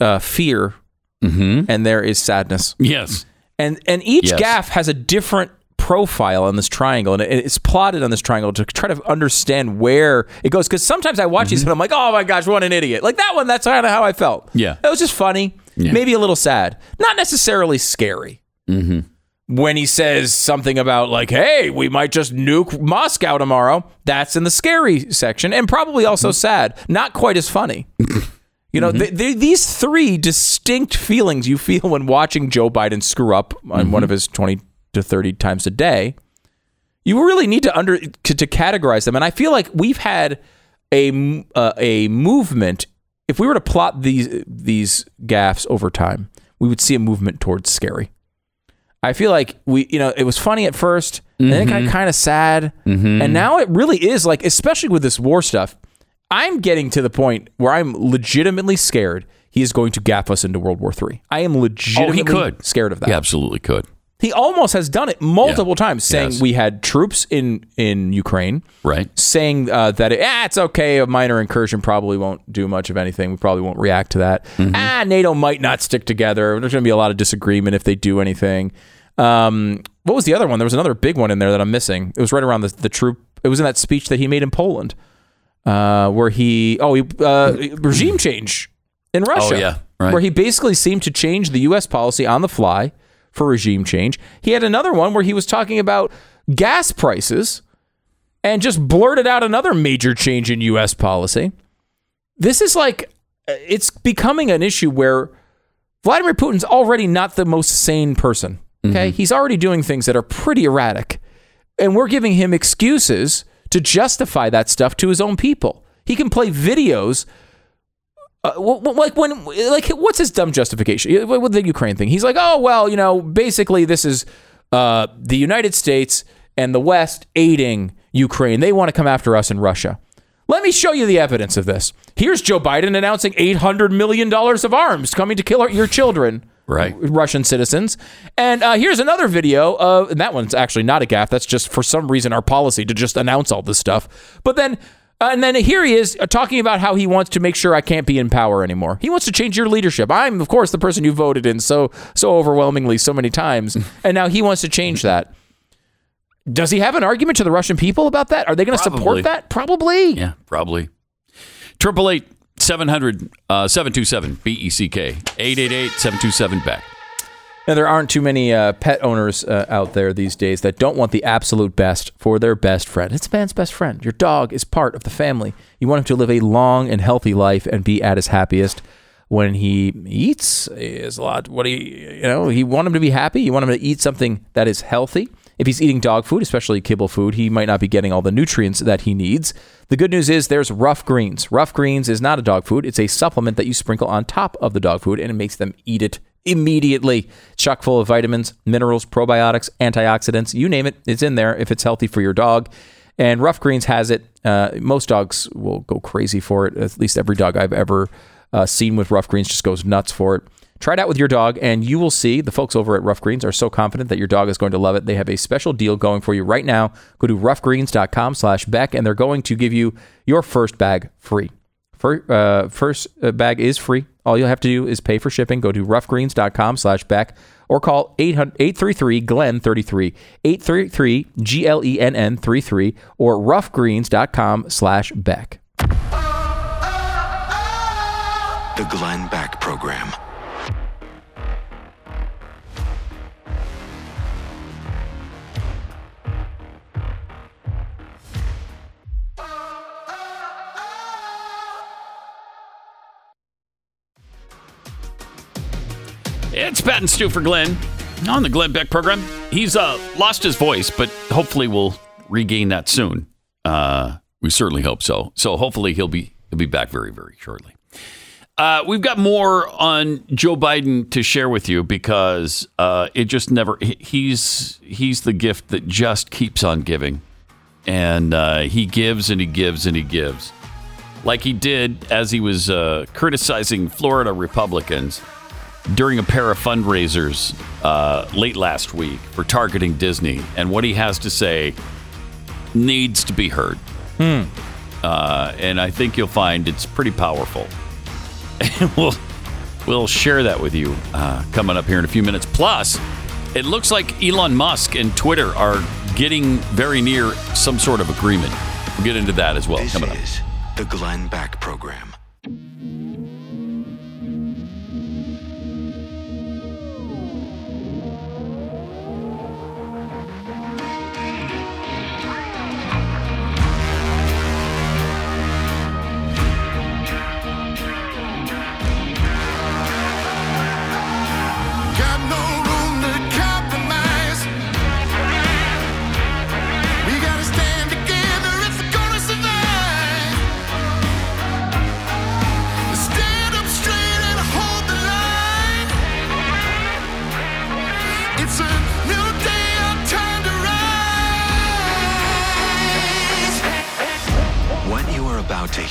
uh, fear, and there is sadness. Yes. And and each Yes. gaff has a different profile on this triangle, and it's plotted on this triangle to try to understand where it goes. Because sometimes I watch these and I'm like, oh my gosh, what an idiot! Like that one, that's kind of how I felt. Yeah. it was just funny, Yeah. maybe a little sad, not necessarily scary. Mm-hmm. When he says something about like, "Hey, we might just nuke Moscow tomorrow," that's in the scary section, and probably also mm-hmm. sad. Not quite as funny. You know, mm-hmm. th- th- these three distinct feelings you feel when watching Joe Biden screw up on mm-hmm. one of his 20 to 30 times a day, you really need to under to, to categorize them. And I feel like we've had a uh, a movement. If we were to plot these these gaffes over time, we would see a movement towards scary. I feel like we, you know, it was funny at 1st and then it got Mhm. kind of sad, Mhm. and now it really is like, especially with this war stuff. I'm getting to the point where I'm legitimately scared he is going to gaff us into World War III. I am Oh, legitimately he could. scared of that. He absolutely could. He almost has done it multiple times, saying Yes. we had troops in in Ukraine, right? Saying uh, that it, ah, it's okay, a minor incursion probably won't do much of anything. We probably won't react to that. Mm-hmm. Ah, NATO might not stick together. There's going to be a lot of disagreement if they do anything. Um, what was the other one? There was another big one in there that I'm missing. It was right around the the troop. It was in that speech that he made in Poland, uh, where he oh he uh, regime change in Russia. Oh, yeah, right. where he basically seemed to change the U.S. policy on the fly for regime change. He had another one where he was talking about gas prices and just blurted out another major change in U.S. policy. This is like, it's becoming an issue where Vladimir Putin's already not the most sane person. Okay. He's already doing things that are pretty erratic. And we're giving him excuses to justify that stuff to his own people. He can play videos uh, like when like what's his dumb justification with the Ukraine thing? He's like, oh well, you know, basically this is uh, the United States and the West aiding Ukraine. They want to come after us in Russia. Let me show you the evidence of this. Here's Joe Biden announcing eight hundred million dollars of arms coming to kill our- your children. Right. Russian citizens. And uh, here's another video of, and that one's actually not a gaff. That's just for some reason our policy to just announce all this stuff. But then, uh, and then here he is uh, talking about how he wants to make sure I can't be in power anymore. He wants to change your leadership. I'm, of course, the person you voted in so so overwhelmingly so many times, and now he wants to change that. Does he have an argument to the Russian people about that? Are they going to support that? Probably. Yeah, probably. Triple eight seven hundred uh, B E C K eight eight eight seven two seven back. Now, there aren't too many uh, pet owners uh, out there these days that don't want the absolute best for their best friend. It's a man's best friend. Your dog is part of the family. You want him to live a long and healthy life and be at his happiest when he eats. Is a lot. What he, you know, you want him to be happy. You want him to eat something that is healthy. If he's eating dog food, especially kibble food, he might not be getting all the nutrients that he needs. The good news is there's Rough Greens. Rough Greens is not a dog food. It's a supplement that you sprinkle on top of the dog food and it makes them eat it immediately. Chock full of vitamins, minerals, probiotics, antioxidants, you name it, it's in there if it's healthy for your dog. And Rough Greens has it. Uh, most dogs will go crazy for it. At least every dog I've ever uh, seen with Rough Greens just goes nuts for it. Try it out with your dog, and you will see the folks over at Rough Greens are so confident that your dog is going to love it. They have a special deal going for you right now. Go to roughgreens.com slash Beck, and they're going to give you your first bag free. Uh, first uh, bag is free. All you'll have to do is pay for shipping. Go to roughgreens.com slash Beck or call 833-GLEN-33, 833-G-L-E-N-N-33 or roughgreens.com slash Beck. The Glenn Beck Program. It's Pat and Stu for Glenn on the Glenn Beck program. He's uh, lost his voice, but hopefully we'll regain that soon. Uh, we certainly hope so. So hopefully he'll be he'll be back very very shortly. Uh, we've got more on Joe Biden to share with you because uh, it just never he's he's the gift that just keeps on giving, and uh, he gives and he gives and he gives, like he did as he was uh, criticizing Florida Republicans during a pair of fundraisers uh, late last week for targeting Disney, and what he has to say needs to be heard. Hmm. Uh, and I think you'll find it's pretty powerful. And we'll we'll share that with you uh, coming up here in a few minutes. Plus, it looks like Elon Musk and Twitter are getting very near some sort of agreement. We'll get into that as well This coming up. is the Glenn Beck Program.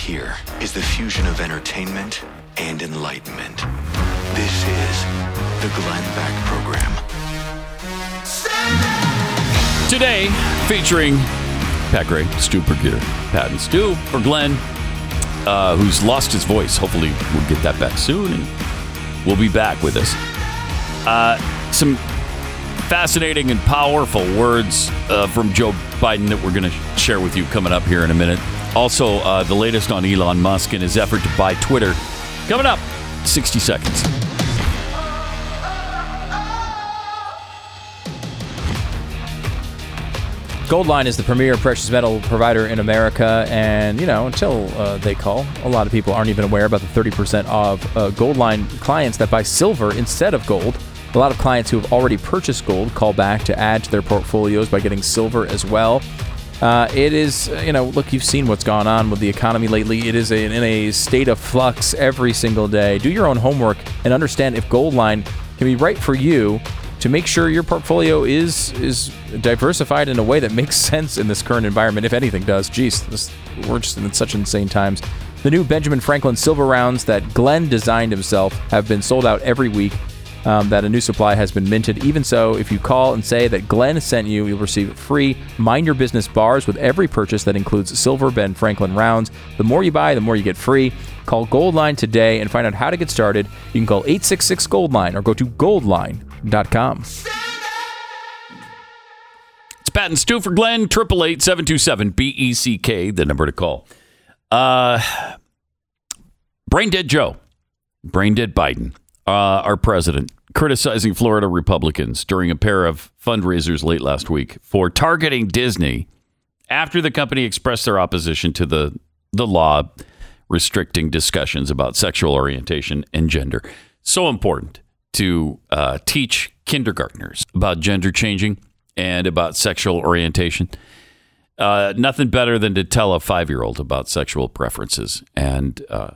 Hear is the fusion of entertainment and enlightenment. This is the Glenn Beck Program. Today, featuring Pat Gray, Stu Burguiere, Pat and Stu, for Glenn, uh, who's lost his voice. Hopefully, we'll get that back soon and we'll be back with us. Uh, some fascinating and powerful words uh, from Joe Biden that we're going to share with you coming up here in a minute. Also, uh, the latest on Elon Musk and his effort to buy Twitter coming up 60 seconds. Goldline is the premier precious metal provider in America, and you know until uh, they call, a lot of people aren't even aware about the 30% of uh, Goldline clients that buy silver instead of gold. A lot of clients who have already purchased gold call back to add to their portfolios by getting silver as well. Uh, it is, uh, you know, look, you've seen what's gone on with the economy lately. It is a, in a state of flux every single day. Do your own homework and understand if Goldline can be right for you to make sure your portfolio is is diversified in a way that makes sense in this current environment. If anything does, geez, this, we're just in such insane times. The new Benjamin Franklin silver rounds that Glenn designed himself have been sold out every week. Um, that a new supply has been minted. Even so, if you call and say that Glenn sent you, you'll receive free Mind Your Business bars with every purchase that includes silver Ben Franklin rounds. The more you buy, the more you get free. Call Goldline today and find out how to get started. You can call 866 Goldline or go to goldline.com. It's Pat and Stu for Glenn, 888 727 BECK, the number to call. Uh, Brain Dead Joe, Brain Dead Biden, uh, our president, criticizing Florida Republicans during a pair of fundraisers late last week for targeting Disney after the company expressed their opposition to the, the law restricting discussions about sexual orientation and gender. So important to uh, teach kindergartners about gender changing and about sexual orientation. Uh, nothing better than to tell a five year old about sexual preferences and uh,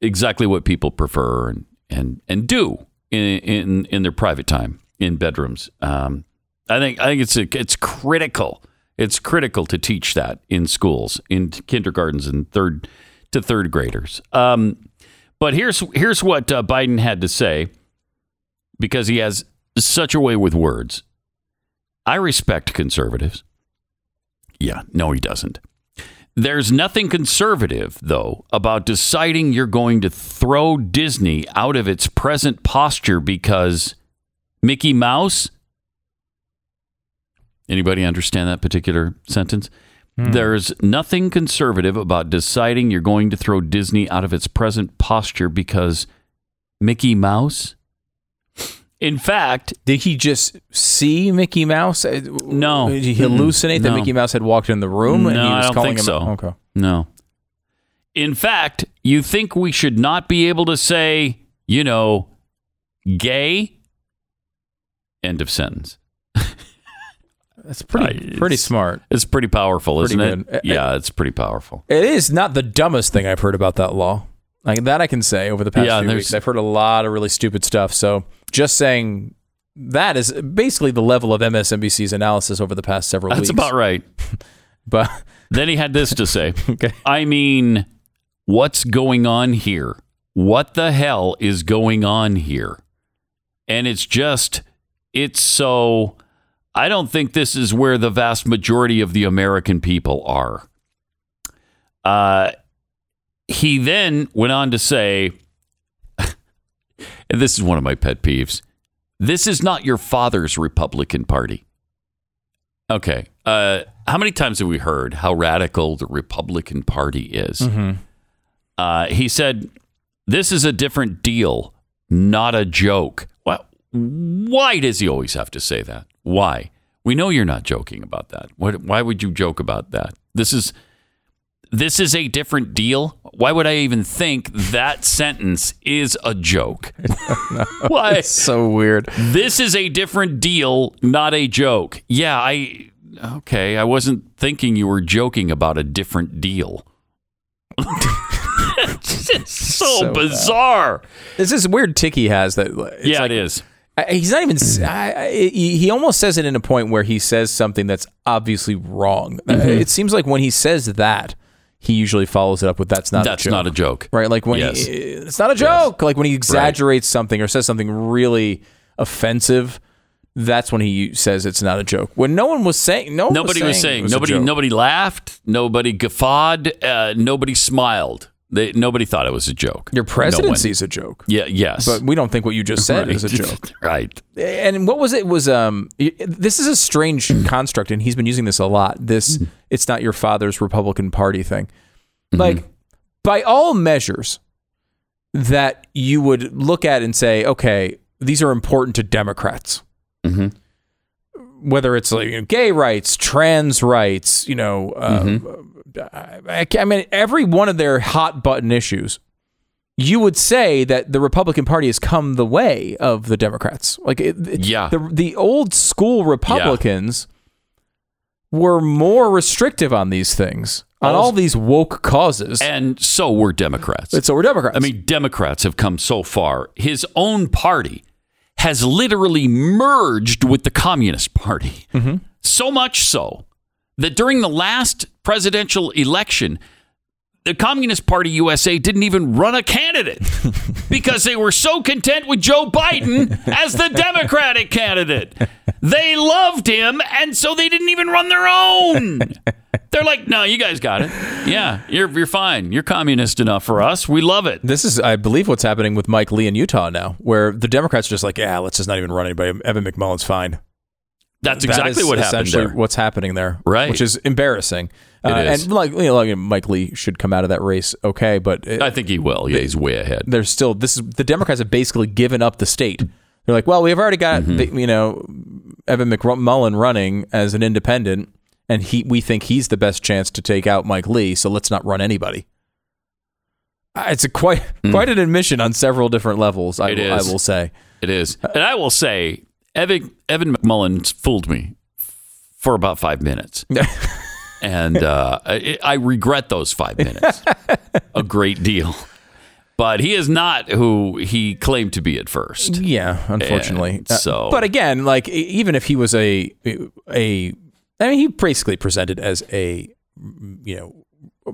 exactly what people prefer and, and, and do in, in, in their private time in bedrooms. Um, I think I think it's a, it's critical. It's critical to teach that in schools, in kindergartens, and third to third graders. Um, but here's here's what uh, Biden had to say because he has such a way with words. I respect conservatives. Yeah, no, he doesn't. There's nothing conservative, though, about deciding you're going to throw Disney out of its present posture because Mickey Mouse. Anybody understand that particular sentence? Hmm. There's nothing conservative about deciding you're going to throw Disney out of its present posture because Mickey Mouse. In fact, did he just see Mickey Mouse? Uh, no. Did he hallucinate that Mickey Mouse had walked in the room and he was I don't calling think him? so. Okay. No. In fact, you think we should not be able to say, you know, gay? End of sentence. That's pretty pretty smart. It's pretty powerful, Pretty isn't good. it? Yeah, it's pretty powerful. It is not the dumbest thing I've heard about that law. Like that I can say over the past Yeah, few there's- weeks. I've heard a lot of really stupid stuff. So just saying that is basically the level of MSNBC's analysis over the past several That's weeks. That's about right. But then he had this to say. okay. I mean, what's going on here? What the hell is going on here? And it's just, it's so. I don't think this is where the vast majority of the American people are. Uh, he then went on to say, and this is one of my pet peeves this is not your father's Republican Party. Okay. Uh, how many times have we heard how radical the Republican Party is? Mhm. Uh, he said, This is a different deal, not a joke. Well, why does he always have to say that? Why? We know you're not joking about that. What, why would you joke about that? This is this is a different deal. Why would I even think that sentence is a joke? Why? It's so weird. This is a different deal, not a joke. Yeah, I okay. I wasn't thinking you were joking about a different deal. it's so, So bad. bizarre. It's this weird tick he has that. It's yeah, like, it is. He's not even. I, I, he almost says it in a point where he says something that's obviously wrong. Mhm. It seems like when he says that, he usually follows it up with "That's not That's a joke." not a joke. right? Like when Yes. he, it's not a joke. Like when he exaggerates something or says something really offensive. That's when he says it's not a joke. When no one was saying, no Nobody was saying. it was nobody. Nobody laughed. Nobody guffawed. Uh, nobody smiled. They, nobody thought it was a joke. Your No is a joke. Yeah. Yes. But we don't think what you just said Right. is a joke. right. And what was it? Was um, this is a strange construct, and he's been using this a lot. This Mm-hmm. it's not your father's Republican Party thing. Like by all measures that you would look at and say, okay, these are important to Democrats. Mm-hmm. Whether it's like you know, gay rights, trans rights, you know, uh, Mm-hmm. I, I mean, every one of their hot button issues, you would say that the Republican Party has come the way of the Democrats. Like, it, Yeah. the the old school Republicans were more restrictive on these things, on all these woke causes, and so were Democrats. And so were Democrats. I mean, Democrats have come so far. His own party has literally merged with the Communist Party. Mm-hmm. So much so that during the last presidential election, the Communist Party USA didn't even run a candidate because they were so content with Joe Biden as the Democratic candidate. They loved him, and so they didn't even run their own. They're like, no, you guys got it. Yeah, you're you're fine. You're communist enough for us. We love it. This is, I believe, what's happening with Mike Lee in Utah now, where the Democrats are just like, yeah, let's just not even run anybody. Evan McMullin's fine. That's exactly what happened there. What's happening there, Right. Which is embarrassing. Uh. And like, you know, like Mike Lee should come out of that race, okay, but it, I think he will. Yeah, he's way ahead. there's still this is the Democrats have basically given up the state. They're like, well, we've already got Mm-hmm. you know Evan McMullin running as an independent, and he we think he's the best chance to take out Mike Lee, so let's not run anybody. Uh, It's a quite quite an admission on several different levels. I. Will- I will say. It is. And I will say, Evan, Evan McMullin fooled me for about five minutes. and uh, I, I regret those five minutes a great deal. But he is not who he claimed to be at first. Yeah, unfortunately. And Uh, so, but again, like even if he was a a, I mean, he basically presented as a you know uh,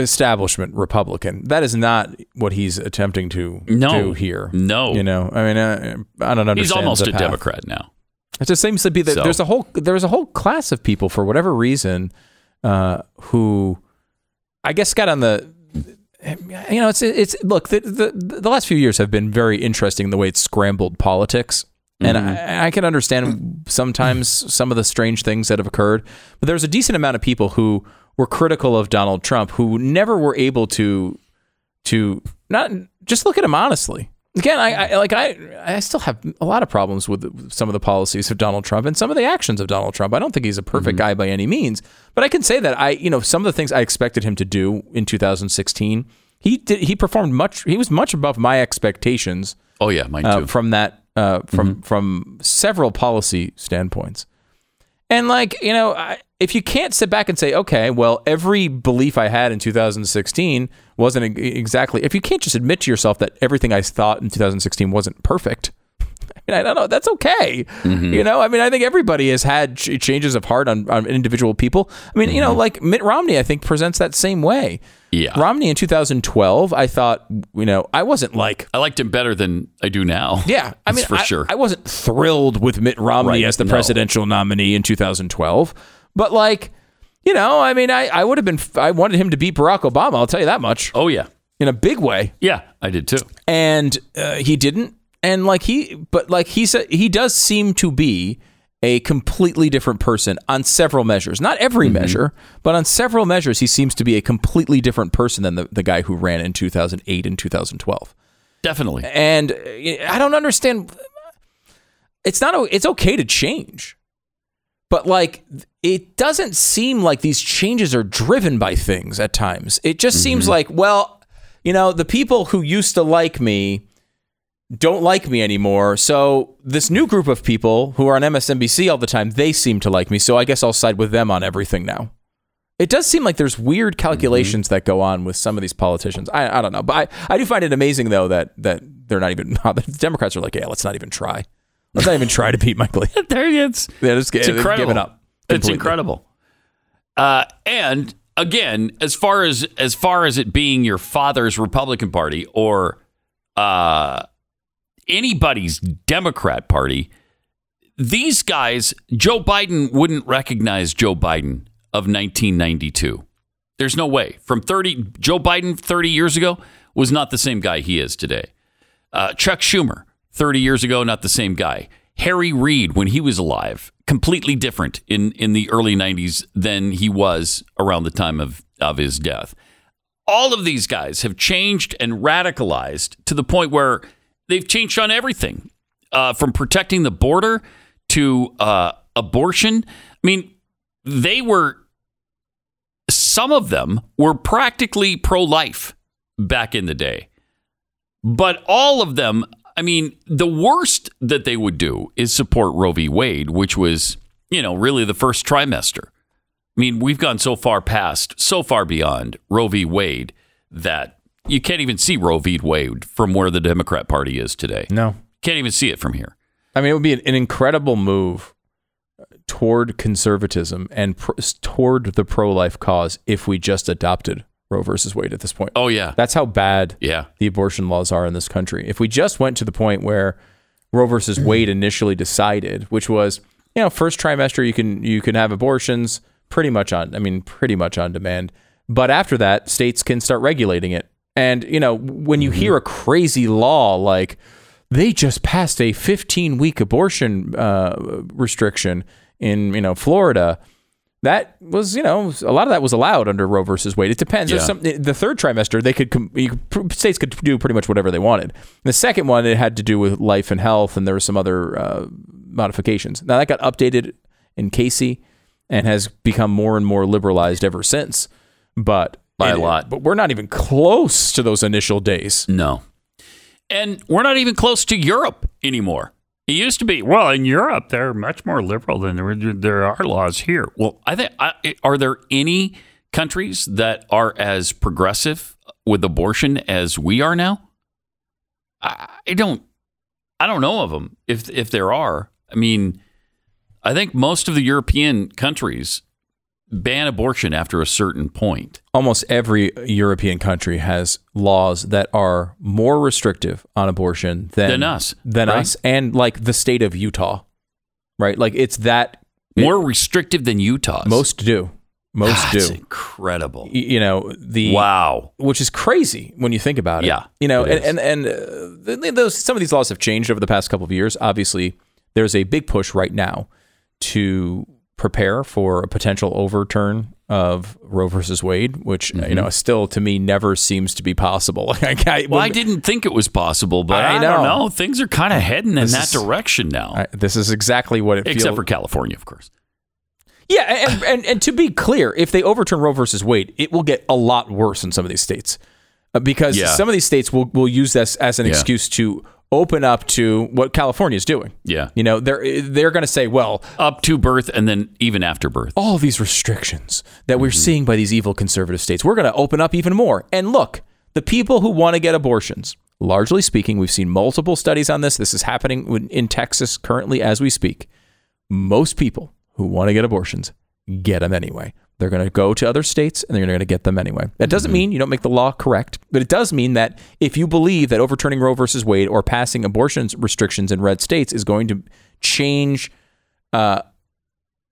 establishment Republican. That is not what he's attempting to No. do here. No. you know, I mean, uh, I don't understand. he's almost a path. Democrat now. It just seems to be that So- there's a whole there's a whole class of people for whatever reason uh, who I guess got on the you know it's it's look the, the the last few years have been very interesting in the way it's scrambled politics and I, I can understand sometimes some of the strange things that have occurred but there's a decent amount of people who were critical of Donald Trump who never were able to to not just look at him honestly. Again, I, I like I I still have a lot of problems with some of the policies of Donald Trump and some of the actions of Donald Trump. I don't think he's a perfect guy by any means, but I can say that I you know some of the things I expected him to do in 2016, he did he performed much he was much above my expectations Oh, yeah, mine uh, from that uh, from from several policy standpoints. And like you know, I, if you can't sit back and say, okay, well, every belief I had in 2016 wasn't exactly. If you can't just admit to yourself that everything I thought in 2016 wasn't perfect, I I don't know. That's okay. You know, I mean, I think everybody has had ch- changes of heart on, on individual people. I mean, you know, like Mitt Romney, I think presents that same way. Yeah. Romney in 2012, I thought, you know, I wasn't like I liked him better than I do now. yeah, I mean, for I, sure. I wasn't thrilled with Mitt Romney Right, as the no. presidential nominee in 2012, but like, you know, I mean, I, I would have been, I wanted him to beat Barack Obama. I'll tell you that much. oh, yeah. in a big way, Yeah, I did too. and uh, he didn't. And like he, but like he said, he does seem to be a completely different person on several measures. Not every measure, but on several measures, he seems to be a completely different person than the, the guy who ran in 2008 and 2012 Definitely. and uh, I don't understand. It's not. It's okay to change, but like it doesn't seem like these changes are driven by things at times. It just seems like, well, you know, the people who used to like me don't like me anymore. So this new group of people who are on MSNBC all the time, they seem to like me. So I guess I'll side with them on everything now. It does seem like there's weird calculations that go on with some of these politicians. I, I don't know, but I, I do find it amazing though that that they're not even the Democrats are like, yeah, let's not even try. Let's not even try to beat Mike Lee. there it's They're just It's incredible. up. It's incredible. Uh, and again, as far as as far as it being your father's Republican Party or uh, anybody's Democrat Party, these guys, Joe Biden wouldn't recognize Joe Biden of 1992. There's no way. From 30, Joe Biden 30 years ago was not the same guy he is today. Uh, Chuck Schumer 30 years ago, not the same guy. Harry Reid, when he was alive, completely different in, in the early 90s than he was around the time of, of his death. All of these guys have changed and radicalized to the point where they've changed on everything uh, from protecting the border to uh, abortion. I mean, they were, some of them were practically pro life back in the day. But all of them, I mean, the worst that they would do is support Roe v. Wade, which was, you know, really the first trimester. I mean, we've gone so far past, so far beyond Roe v. Wade that you can't even see Roe v. Wade from where the Democrat Party is today. No. Can't even see it from here. I mean, it would be an, an incredible move toward conservatism and pr- toward the pro-life cause if we just adopted Roe versus Wade at this point. Oh yeah, that's how bad yeah. the abortion laws are in this country. If we just went to the point where Roe versus Wade initially decided, which was you know first trimester you can you can have abortions pretty much on I mean pretty much on demand, but after that states can start regulating it. And you know when you hear a crazy law like they just passed a 15 week abortion uh, restriction in you know Florida. That was you know a lot of that was allowed under Roe versus Wade. It depends. Yeah. some, the third trimester they could you could- states could do pretty much whatever they wanted. The second one it had to do with life and health, and there were some other uh, modifications. Now that got updated in Casey and has become more and more liberalized ever since. But By a lot. But we're not even close to those initial days. No. And we're not even close to Europe anymore. It used to be, well, in Europe, they're much more liberal than there, there are laws here. Well, I think, I, are there any countries that are as progressive with abortion as we are now? I, I don't, I don't know of them. If if there are, I mean, I think most of the European countries ban abortion after a certain point. almost every European country has laws that are more restrictive on abortion than, Than us, than right? us, and like the state of Utah, right? Like it's that More restrictive than Utah's. most do, most That's do. incredible. Y- You know the Wow. which is crazy when you think about it. Yeah, you know, and and, and uh, th- those some of these laws have changed over the past couple of years. Obviously, there's a big push right now to prepare for a potential overturn of Roe versus Wade, which uh, you know still to me never seems to be possible. Like, I, Well, I didn't think it was possible, but I I, don't know. Things are kind of heading in This that is- direction now. I- this is exactly what it Except feels. for California, of course. Yeah, and, and and to be clear, if they overturn Roe versus Wade, it will get a lot worse in some of these states uh, because Yeah. some of these states will will use this as an Yeah. excuse to open up to what California is doing. Yeah. You know, they're they're going to say, well, Up to birth and then even after birth. all these restrictions that Mm-hmm. we're seeing by these evil conservative states, we're going to open up even more. And look, the people who want to get abortions, largely speaking, we've seen multiple studies on this. This is happening in- in Texas currently as we speak. Most people who want to get abortions get them anyway. They're going to go to other states and they're going to get them anyway. That doesn't mean you don't make the law correct, but it does mean that if you believe that overturning Roe versus Wade or passing abortion restrictions in red states is going to change uh,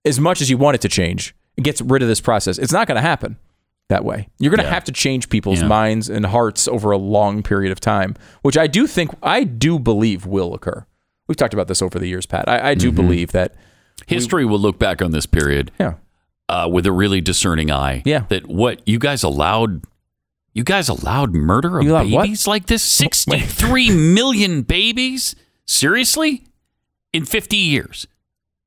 as much as you want it to change, it gets rid of this process. It's not going to happen that way. You're going to Yeah. have to change people's Yeah. minds and hearts over a long period of time, which I do think, I do believe will occur. We've talked about this over the years, Pat. I, I do believe that. History will look back on this period Yeah. Uh, with a really discerning eye. Yeah. That what you guys allowed, you guys allowed murder of allowed what? babies like this? 63 million babies? Seriously? In 50 years.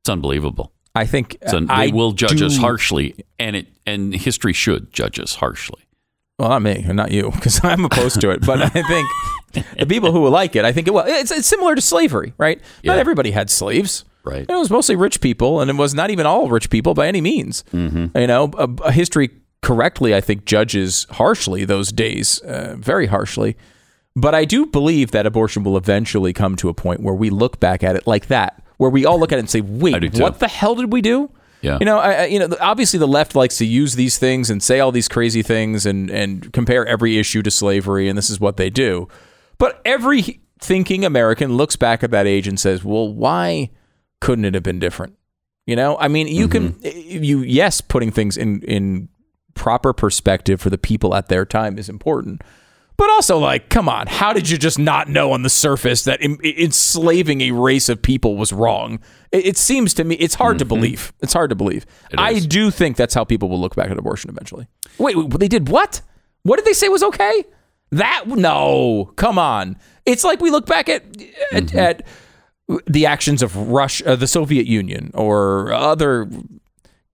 It's unbelievable. I think So they I will judge us harshly, and it and history should judge us harshly. Well, not me, and not you, because I'm opposed to it. But I think the people who like it, I think it will. It's, it's similar to slavery, right? Not everybody had slaves. Right. It was mostly rich people, and it was not even all rich people by any means. Mm-hmm. You know, a, a history correctly, I think, judges harshly those days, uh, very harshly. But I do believe that abortion will eventually come to a point where we look back at it like that, where we all look at it and say, wait, what the hell did we do? Yeah. You know, I- you know, obviously the left likes to use these things and say all these crazy things and and compare every issue to slavery, and this is what they do. But every thinking American looks back at that age and says, "Well, why couldn't it have been different?" You know, I mean, you can mm-hmm. eh, you yes, putting things in in proper perspective for the people at their time is important. But also, like, come on, how did you just not know on the surface that en- enslaving a race of people was wrong? It, it seems to me it's hard to mm-hmm. believe. It's hard to believe. I do think that's how people will look back at abortion eventually. Wait, wait, they did what? What did they say was okay? That no, come on. It's like we look back at at, mm-hmm. at the actions of Russia, uh, the Soviet Union, or other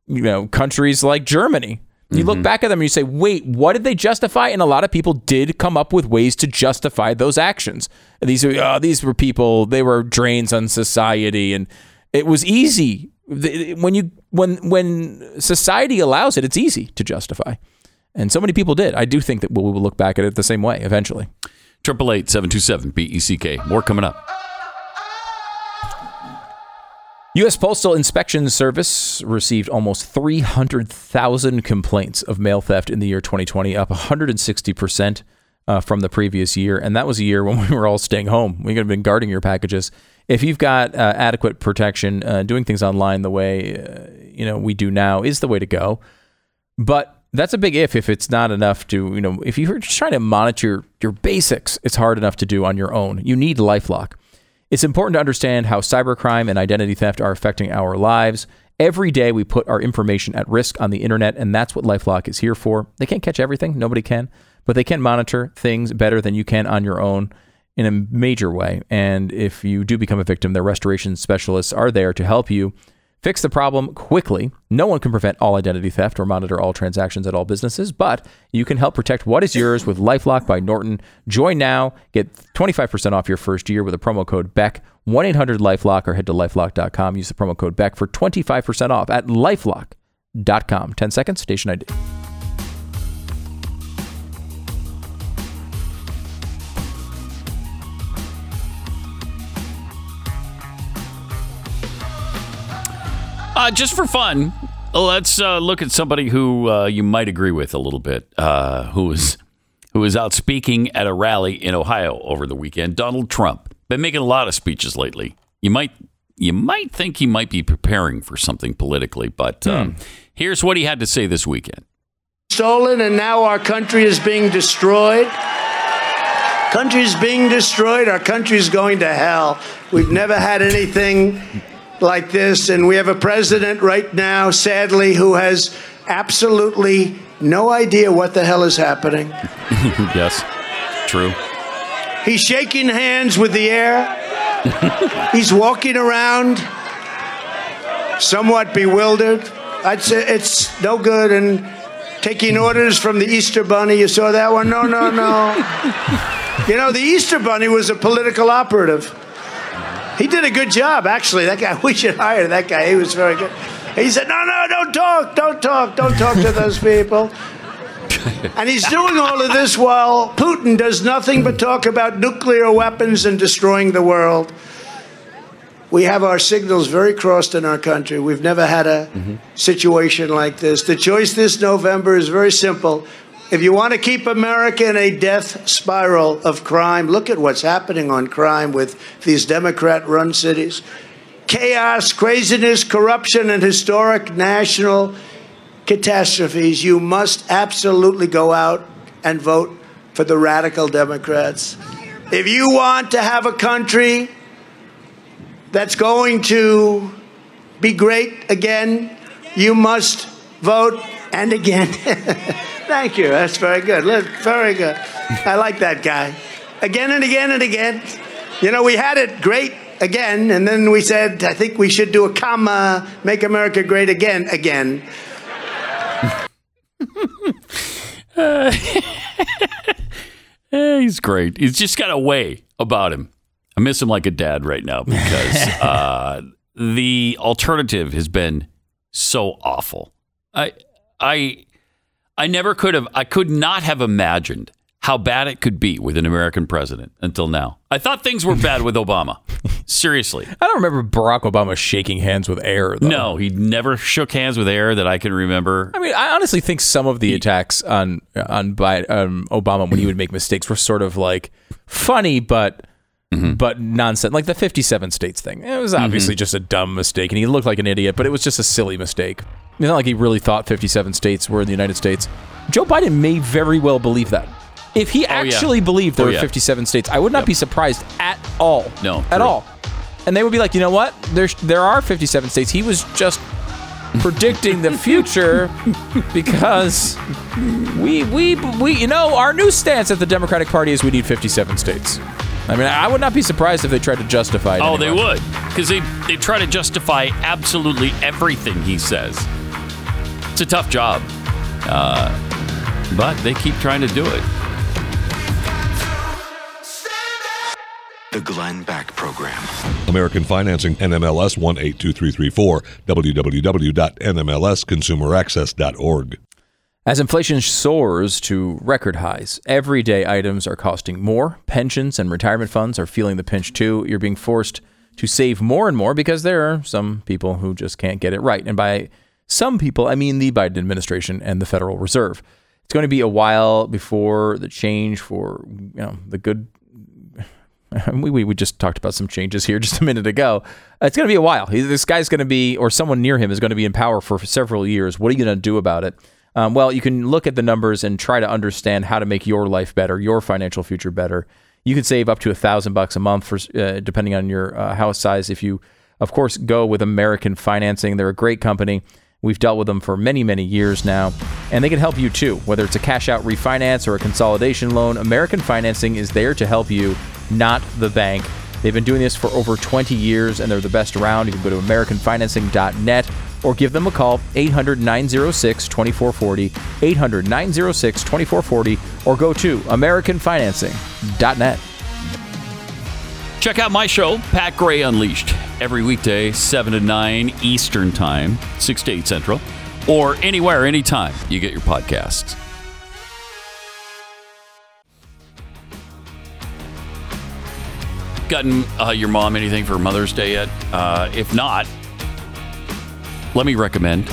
you know countries like Germany. You look back at them and you say, "Wait, what did they justify?" And a lot of people did come up with ways to justify those actions. These are uh, these were people; they were drains on society, and it was easy when you when when society allows it. It's easy to justify, and so many people did. I do think that we will look back at it the same way eventually. Triple eight seven two seven B E C K. More coming up. U.S. Postal Inspection Service received almost 300,000 complaints of mail theft in the year 2020, up 160% uh, from the previous year. And that was a year when we were all staying home. We could have been guarding your packages. If you've got uh, adequate protection, uh, doing things online the way uh, you know we do now is the way to go. But that's a big if. If it's not enough to, you know, if you're just trying to monitor your, your basics, it's hard enough to do on your own. You need LifeLock. It's important to understand how cybercrime and identity theft are affecting our lives. Every day we put our information at risk on the internet, and that's what Lifelock is here for. They can't catch everything, nobody can, but they can monitor things better than you can on your own in a major way. And if you do become a victim, their restoration specialists are there to help you fix the problem quickly. No one can prevent all identity theft or monitor all transactions at all businesses, but you can help protect what is yours with Lifelock by Norton. Join now, get 25% off your first year with a promo code BECK, 1 800 Lifelock, or head to lifelock.com. Use the promo code BECK for 25% off at lifelock.com. 10 seconds, station ID. Uh, just for fun, let's uh, look at somebody who uh, you might agree with a little bit, uh, who was who was out speaking at a rally in Ohio over the weekend. Donald Trump been making a lot of speeches lately. You might you might think he might be preparing for something politically, but um, here's what he had to say this weekend. stolen and now our country is being destroyed. Country's being destroyed. Our country's going to hell. We've never had anything like this, and we have a president right now, sadly, who has absolutely no idea what the hell is happening. yes, true. He's shaking hands with the air. He's walking around somewhat bewildered. I'd say it's no good. And taking orders from the Easter Bunny. You saw that one? No, no, no. you know, the Easter Bunny was a political operative. He did a good job, actually. That guy, we should hire that guy. He was very good. He said, No, no, don't talk, don't talk, don't talk to those people. And he's doing all of this while Putin does nothing but talk about nuclear weapons and destroying the world. We have our signals very crossed in our country. We've never had a mm-hmm. situation like this. The choice this November is very simple. If you want to keep America in a death spiral of crime, look at what's happening on crime with these Democrat run cities. Chaos, craziness, corruption, and historic national catastrophes. You must absolutely go out and vote for the radical Democrats. If you want to have a country that's going to be great again, you must vote and again. Thank you. That's very good. Look, Very good. I like that guy. Again and again and again. You know, we had it great again, and then we said, I think we should do a comma, make America great again, again. Eh, he's great. He's just got a way about him. I miss him like a dad right now because uh, the alternative has been so awful. I, I, I never could have. I could not have imagined how bad it could be with an American president until now. I thought things were bad with Obama. Seriously. I don't remember Barack Obama shaking hands with air. Though. No, he never shook hands with air that I can remember. I mean, I honestly think some of the attacks on on by um, Obama when he would make mistakes were sort of like funny, but Mm-hmm. but nonsense. Like the fifty-seven states thing. It was obviously just a dumb mistake, and he looked like an idiot. But it was just a silly mistake. It's not like he really thought fifty-seven states were in the United States. Joe Biden may very well believe that. If he Oh, yeah. actually believed there Oh, were yeah. 57 states, I would not be surprised at all. No, at true. all. And they would be like, you know what? There's there are 57 states. He was just predicting the future because we we we you know our new stance at the Democratic Party is we need 57 states. I mean, I would not be surprised if they tried to justify it. Oh, they anyway. would. Because they, they try to justify absolutely everything he says. It's a tough job. Uh, but they keep trying to do it. The Glenn Beck Program. American Financing, NMLS 182334, www.nmlsconsumeraccess.org. As inflation soars to record highs, everyday items are costing more. Pensions and retirement funds are feeling the pinch too. You're being forced to save more and more because there are some people who just can't get it right. And by some people, I mean the Biden administration and the Federal Reserve. It's going to be a while before the change for you know the good. We, we, we just talked about some changes here just a minute ago. It's going to be a while. This guy's going to be, or someone near him is going to be in power for several years. What are you going to do about it? Um, well, you can look at the numbers and try to understand how to make your life better, your financial future better. You can save up to a thousand bucks a month for, uh, depending on your uh, house size. If you, of course, go with American Financing, they're a great company. We've dealt with them for many, many years now, and they can help you too. Whether it's a cash out refinance or a consolidation loan, American Financing is there to help you, not the bank. They've been doing this for over 20 years and they're the best around. You can go to AmericanFinancing.net or give them a call 800 906 2440, 800 906 2440, or go to AmericanFinancing.net. Check out my show, Pat Gray Unleashed, every weekday, 7 to 9 Eastern Time, 6 to 8 Central, or anywhere, anytime you get your podcasts. Gotten uh, your mom anything for Mother's Day yet? Uh, if not, let me recommend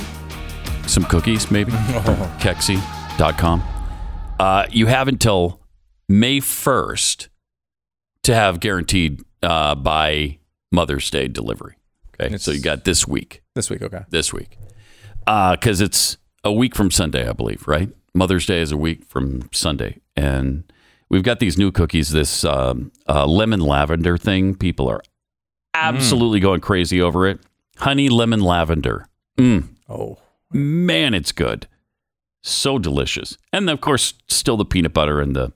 some cookies, maybe. Kexi.com. Uh, you have until May 1st to have guaranteed uh, by Mother's Day delivery. Okay, so you got this week. This week, okay. This week, because it's a week from Sunday, I believe. Right? Mother's Day is a week from Sunday, and we've got these new cookies. This um, uh, lemon lavender thing. People are absolutely going crazy over it. Honey lemon lavender. Mm. Oh man, it's good. So delicious, and of course, still the peanut butter and the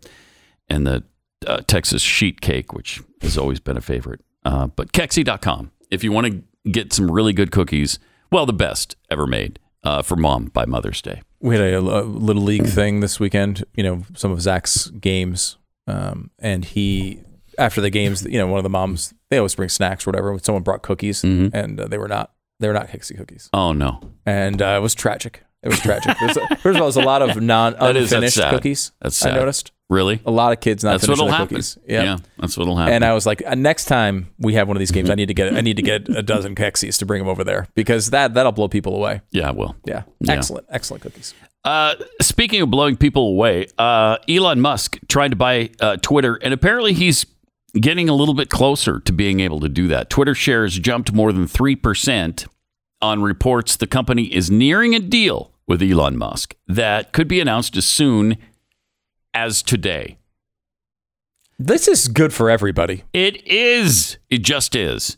and the uh, Texas sheet cake, which has always been a favorite. Uh, but Kexi.com, if you want to get some really good cookies, well, the best ever made uh, for mom by Mother's Day. We had a, a little league thing this weekend. You know, some of Zach's games, um, and he after the games, you know, one of the moms they always bring snacks or whatever. Someone brought cookies, Mhm. and uh, they were not they were not Kexi cookies, Oh no, and uh, it was tragic. It was tragic. There's a, first of all, there's a lot of non That is- that's unfinished sad. cookies. That's I sad. noticed Really? a lot of kids not That's finishing what'll happen. cookies. Yeah, that's what'll happen. And I was like, uh, next time we have one of these games, I need to get I need to get a dozen Kexis to bring them over there because that that'll blow people away. Yeah, I will. Yeah, Yeah. excellent, excellent cookies. Uh, speaking of blowing people away, uh, Elon Musk tried to buy uh, Twitter, and apparently he's getting a little bit closer to being able to do that. Twitter shares jumped more than 3% on reports the company is nearing a deal with Elon Musk that could be announced as soon as today. This is good for everybody. It is. It just is.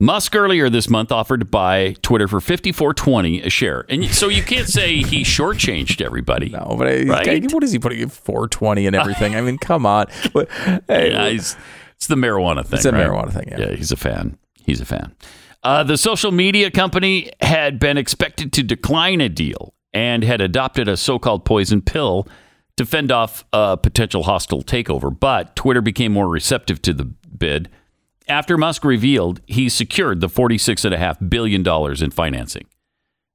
Musk earlier this month offered to buy Twitter for fifty four twenty a share, and so you can't say he shortchanged everybody. No, but he's- Right? what is he putting in 420 and everything? I mean, come on. Hey, Yeah, he's- it's the marijuana thing. It's a right? marijuana thing, yeah. he's a fan. He's a fan. Uh, the social media company had been expected to decline a deal and had adopted a so-called poison pill to fend off a potential hostile takeover. But Twitter became more receptive to the bid after Musk revealed he secured the $46.5 billion in financing.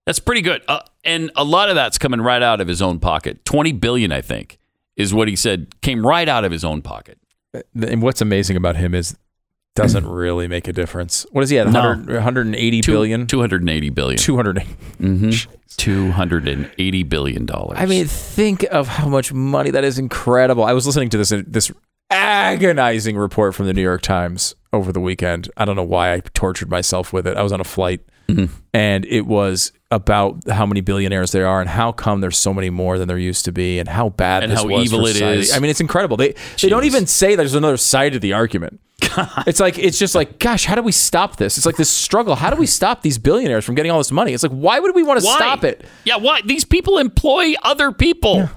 That's pretty good. Uh, and a lot of that's coming right out of his own pocket. 20 billion, I think, is what he said came right out of his own pocket. And what's amazing about him is doesn't really make a difference. What is he at? No. 100, 180 Two- billion? 280 billion. 200. Mm-hmm. 280 billion dollars. I mean, think of how much money that is incredible. I was listening to this this agonizing report from the New York Times over the weekend. I don't know why I tortured myself with it. I was on a flight Mm-hmm. and it was about how many billionaires there are and how come there's so many more than there used to be and how bad And this how was evil it is. I mean, it's incredible. They they don't even say there's another side to the argument. It's like it's just like, gosh, how do we stop this? It's like this struggle. How do we stop these billionaires from getting all this money? It's like, why would we want to Why? stop it? Yeah, why? These people employ other people.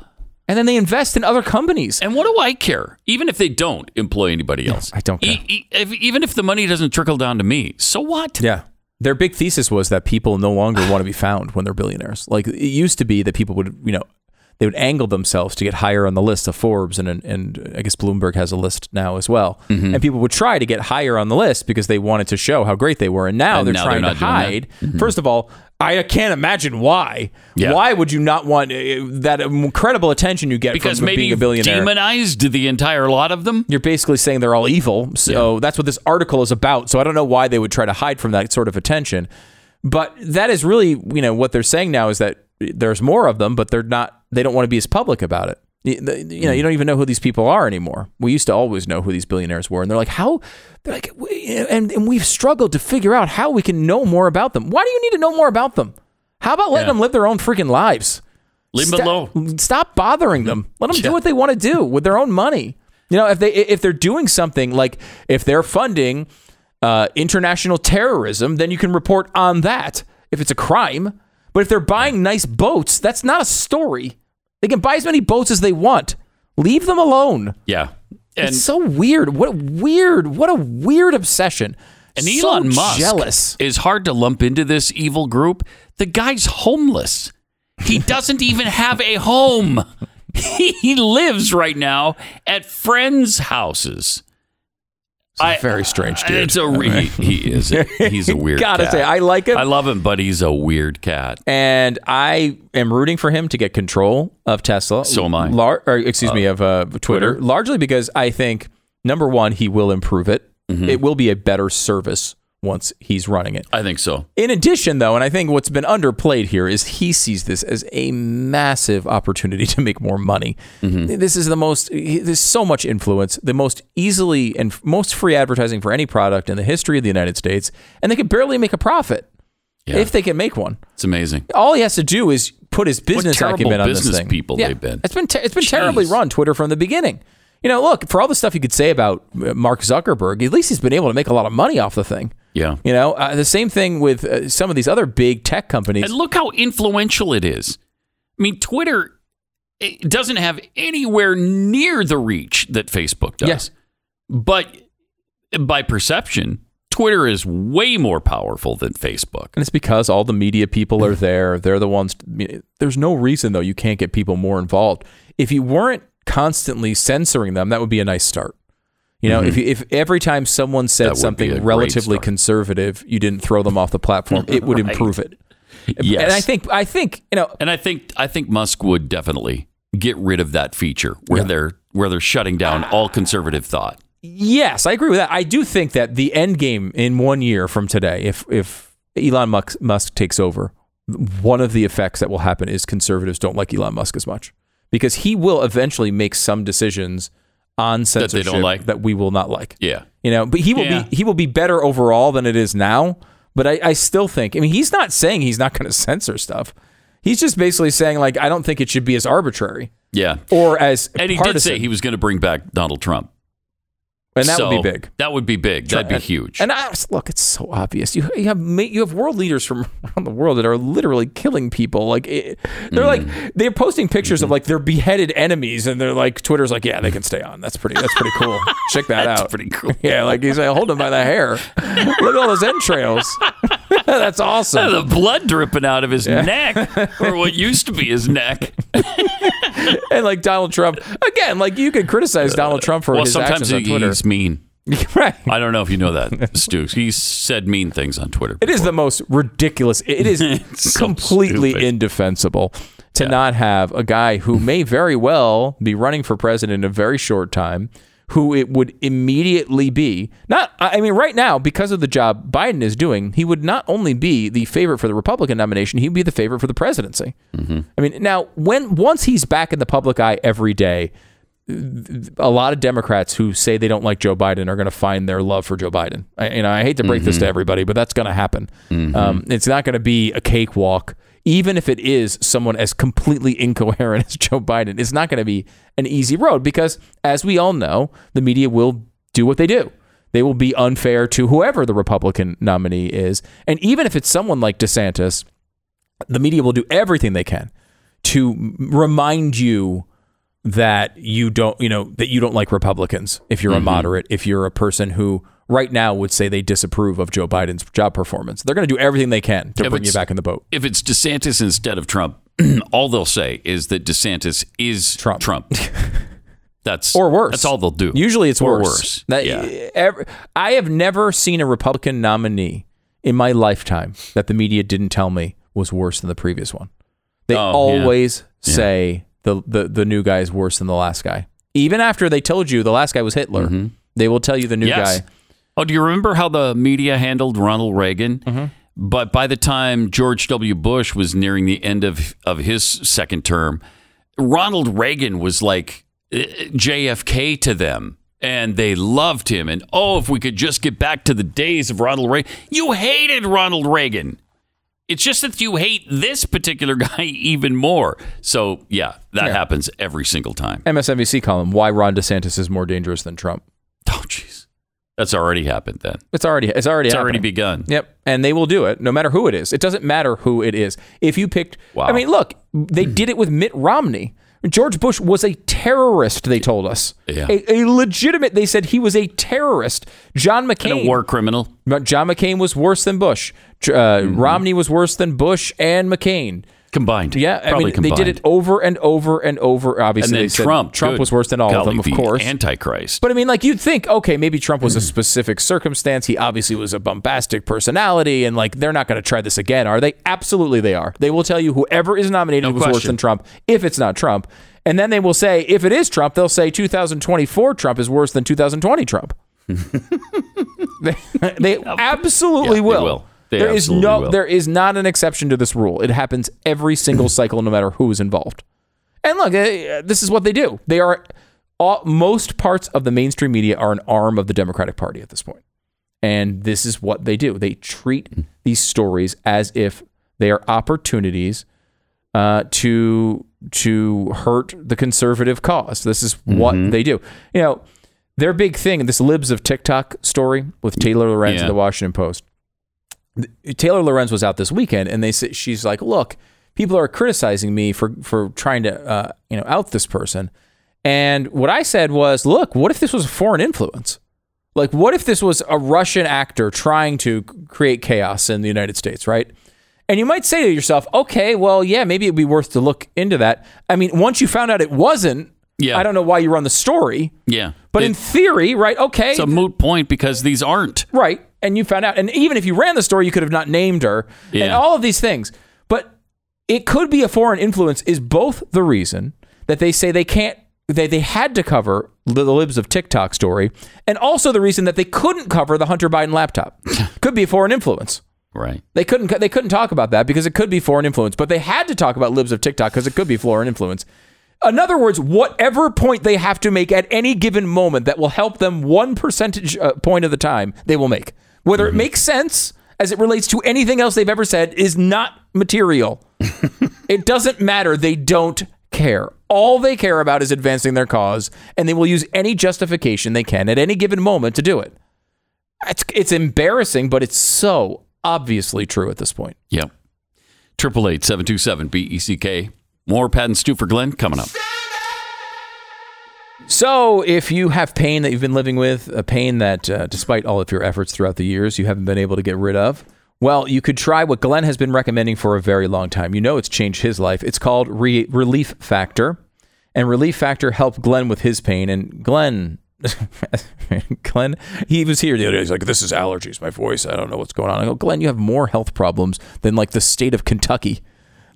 And then they invest in other companies. And what do I care? Even if they don't employ anybody else. I don't care. E- e- if- even if the money doesn't trickle down to me. So what? Yeah. Their big thesis was that people no longer want to be found when they're billionaires. Like it used to be that people would, you know, they would angle themselves to get higher on the list of Forbes and and I guess Bloomberg has a list now as well. Mm-hmm. And people would try to get higher on the list because they wanted to show how great they were. And now And they're now trying they're to not doing that. hide. First of all, I can't imagine why. Yeah. Why would you not want uh, that incredible attention you get Because from maybe being a billionaire? demonized the entire lot of them. You're basically saying they're all evil. So that's what this article is about. So I don't know why they would try to hide from that sort of attention. But that is really, you know, what they're saying now is that there's more of them, but they're not, they don't want to be as public about it. You the- you know, you don't even know who these people are anymore. We used to always know who these billionaires were. And they're like, how, they're like, we- and, and we've struggled to figure out how we can know more about them. Why do you need to know more about them? How about letting Yeah. them live their own freaking lives? Leave them alone. Stop bothering them. Let them Yeah. do what they want to do with their own money. You know, if they if they're doing something like if they're funding uh, international terrorism, then you can report on that if it's a crime. But if they're buying nice boats, that's not a story. They can buy as many boats as they want. Leave them alone. Yeah. And, it's so weird. What a weird. What a weird obsession. and So Elon Musk jealous. is hard to lump into this evil group. The guy's homeless. He doesn't even have a home. He lives right now at friends' houses. A very strange dude. It's a re- he, is. A, he's a weird. Gotta cat. say, I like him. I love him, but he's a weird cat. and I am rooting for him to get control of Tesla. So am I. Lar- or excuse me, of uh, Twitter, Twitter. largely because I think number one, he will improve it. Mm-hmm. It will be a better service once he's running it. I think so. In addition, though, and I think what's been underplayed here is he sees this as a massive opportunity to make more money. Mm-hmm. This is the most, there's so much influence, the most easily and most free advertising for any product in the history of the United States, and they could barely make a profit Yeah. if they can make one. It's amazing. All he has to do is put his business acumen on business this thing. people they've been. It's been ter- it's been terribly run Twitter from the beginning. You know, look for all the stuff you could say about uh, Mark Zuckerberg. At least he's been able to make a lot of money off the thing. Yeah. You know, uh, the same thing with uh, some of these other big tech companies. And look how influential it is. I mean, Twitter it doesn't have anywhere near the reach that Facebook does. Yes. But by perception, Twitter is way more powerful than Facebook. And it's because all the media people are there. They're the ones. There's no reason though you can't get people more involved. If you weren't constantly censoring them, that would be a nice start. You know, if you, if every time someone Mm-hmm. Said would be a something relatively conservative, you didn't throw them off the platform, it would Right. improve it. Yes. And I think I think you know And I think I think Musk would definitely get rid of that feature where Yeah. they're where they're shutting down all conservative thought. Yes, I agree with that. I do think that the end game in one year from today, if if Elon Musk, Musk takes over, one of the effects that will happen is conservatives don't like Elon Musk as much because he will eventually make some decisions on they don't like? that we will not like. Yeah. You know, but he will Yeah. be he will be better overall than it is now. But I, I still think I mean he's not saying he's not going to censor stuff. He's just basically saying like I don't think it should be as arbitrary Yeah. or as And he did say he was going to bring back Donald Trump. And that would be big. That would be big. That'd be huge. And I, look, it's so obvious. You, you have you have world leaders from around the world that are literally killing people. Like it, they're like Mm. they're posting pictures Mm-hmm. of like their beheaded enemies, and they're like Twitter's like, yeah, they can stay on. That's pretty. That's pretty cool. Check that That's out. pretty cool. Yeah, like he's like hold them by the hair. Look at all those entrails. That's awesome. the blood dripping out of his neck, or what used to be his neck. and like Donald Trump again. Like you could criticize Donald Trump for well, his sometimes actions on Twitter. Mean. right. I don't know if you know that, Stu. He said mean things on Twitter. It is the most ridiculous. It is so completely stupid. indefensible. to not have a guy who may very well be running for president in a very short time, who it would immediately be not. I I mean, right now because of the job Biden is doing, he would not only be the favorite for the Republican nomination, he'd be the favorite for the presidency. Mm-hmm. I mean, now when once he's back in the public eye every day, a lot of Democrats who say they don't like Joe Biden are going to find their love for Joe Biden. I, you know, I hate to break this to everybody, but that's going to happen. Um, it's not going to be a cakewalk, even if it is someone as completely incoherent as Joe Biden. It's not going to be an easy road because, as we all know, the media will do what they do. They will be unfair to whoever the Republican nominee is, and even if it's someone like DeSantis, the media will do everything they can to remind you that you don't, you know, that you don't like Republicans if you're a mm-hmm. moderate, if you're a person who right now would say they disapprove of Joe Biden's job performance. They're going to do everything they can to If bring you back in the boat. If it's DeSantis instead of Trump, all they'll say is that DeSantis is Trump. Trump. That's Or worse. That's all they'll do. Usually it's or worse. worse. That- yeah. ever- I have never seen a Republican nominee in my lifetime that the media didn't tell me was worse than the previous one. They Oh, always Yeah. say the, the the new guy is worse than the last guy. Even after they told you the last guy was Hitler, they will tell you the new Mm-hmm. Yes. guy. Oh, do you remember how the media handled Ronald Reagan? Mm-hmm. But by the time George W. Bush was nearing the end of, of his second term, Ronald Reagan was like uh, JFK to them. And they loved him. And oh, if we could just get back to the days of Ronald Reagan. You hated Ronald Reagan. It's just that you hate this particular guy even more. So, yeah, that Yeah. happens every single time. MSNBC column: Why Ron DeSantis is more dangerous than Trump. Oh, jeez, that's already happened. Then It's already it's already it's already begun. Yep, and they will do it no matter who it is. It doesn't matter who it is. If you picked, Wow. I mean, look, they did it with Mitt Romney. George Bush was a terrorist. They told us, Yeah. a, a legitimate. They said he was a terrorist. John McCain, And a war criminal. John McCain was worse than Bush. Uh, Mm-hmm. Romney was worse than Bush and McCain. Combined. Yeah, I mean, they did it over and over and over. Obviously, and then they said Trump. Trump was worse than all of them, of the course. Antichrist. But I mean, like you'd think, okay, maybe Trump was a hmm. specific circumstance. He obviously was a bombastic personality, and like they're not going to try this again, are they? Absolutely, they are. They will tell you whoever is nominated No was worse than Trump if it's not Trump, and then they will say if it is Trump, they'll say 2024 Trump is worse than 2020 Trump. they, they absolutely Yeah, they will. They There is no, will. there is not an exception to this rule. It happens every single cycle, no matter who is involved. And look, uh, this is what they do. They are all, most parts of the mainstream media are an arm of the Democratic Party at this point. And this is what they do. They treat these stories as if they are opportunities uh, to to hurt the conservative cause. This is what they do. You know, their big thing, this libs of TikTok story with Taylor Lorenz Yeah. in the Washington Post. Taylor Lorenz was out this weekend, and they said she's like, "Look, people are criticizing me for for trying to uh, you know out this person." And what I said was, "Look, what if this was a foreign influence? Like, what if this was a Russian actor trying to create chaos in the United States, right?" And you might say to yourself, "Okay, well, yeah, maybe it'd be worth to look into that." I mean, once you found out it wasn't, Yeah. I don't know why you run the story, yeah. but It- in theory, right? Okay, it's a moot point because these aren't. Right. And you found out. And even if you ran the story, you could have not named her and all of these things. But it could be a foreign influence, is both the reason that they say they can't, they, they had to cover the libs of TikTok story, and also the reason that they couldn't cover the Hunter Biden laptop. could be a foreign influence. Right. They couldn't they couldn't talk about that because it could be foreign influence, but they had to talk about libs of TikTok because it could be foreign influence. In other words, whatever point they have to make at any given moment that will help them one percentage uh, point of the time, they will make. Whether it mm-hmm. makes sense as it relates to anything else they've ever said is not material. it doesn't matter. They don't care. All they care about is advancing their cause, and they will use any justification they can at any given moment to do it. It's, it's embarrassing, but it's so obviously true at this point. Yep. Triple eight seven two seven B E C K. More Pat and Stu for Glenn coming up. So, if you have pain that you've been living with, a pain that, uh, despite all of your efforts throughout the years, you haven't been able to get rid of, well, you could try what Glenn has been recommending for a very long time. You know, it's changed his life. It's called Re- Relief Factor, and Relief Factor helped Glenn with his pain. And Glenn, Glenn, he was here the other day. He's like, "This is allergies. My voice. I don't know what's going on." I go, "Glenn, you have more health problems than like the state of Kentucky."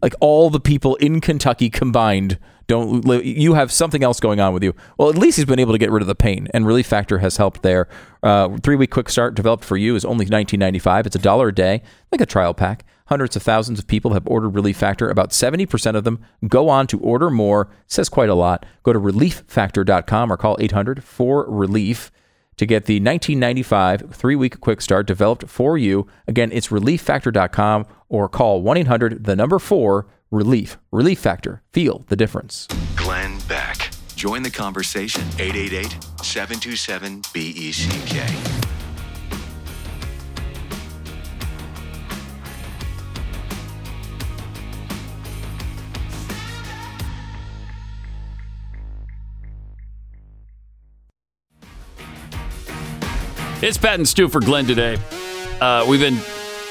Like all the people in Kentucky combined don't li- you have something else going on with you. Well, at least he's been able to get rid of the pain, and Relief Factor has helped there. Uh, three week quick start developed for you is only nineteen ninety five. It's a dollar a day, like a trial pack. Hundreds of thousands of people have ordered Relief Factor. About 70% of them go on to order more. Says quite a lot. Go to relieffactor.com or call 800 4 Relief to get the 1995 three week quick start developed for you. Again, it's relieffactor.com or call 1 800 the number 4 Relief. Relief Factor. Feel the difference. Glenn Beck. Join the conversation 888 727 BECK. It's Pat and Stu for Glenn today. Uh, we've been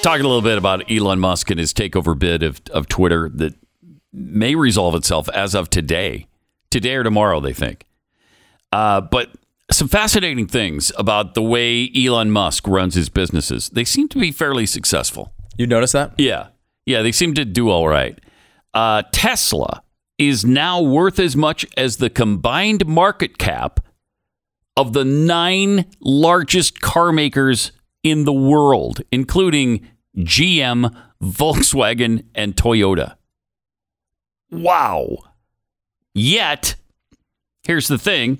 talking a little bit about Elon Musk and his takeover bid of, of Twitter that may resolve itself as of today. Today or tomorrow, they think. Uh, but some fascinating things about the way Elon Musk runs his businesses. They seem to be fairly successful. You notice that? Yeah. Yeah, they seem to do all right. Uh, Tesla is now worth as much as the combined market cap of the nine largest car makers in the world, including GM, Volkswagen, and Toyota. Wow. Yet, here's the thing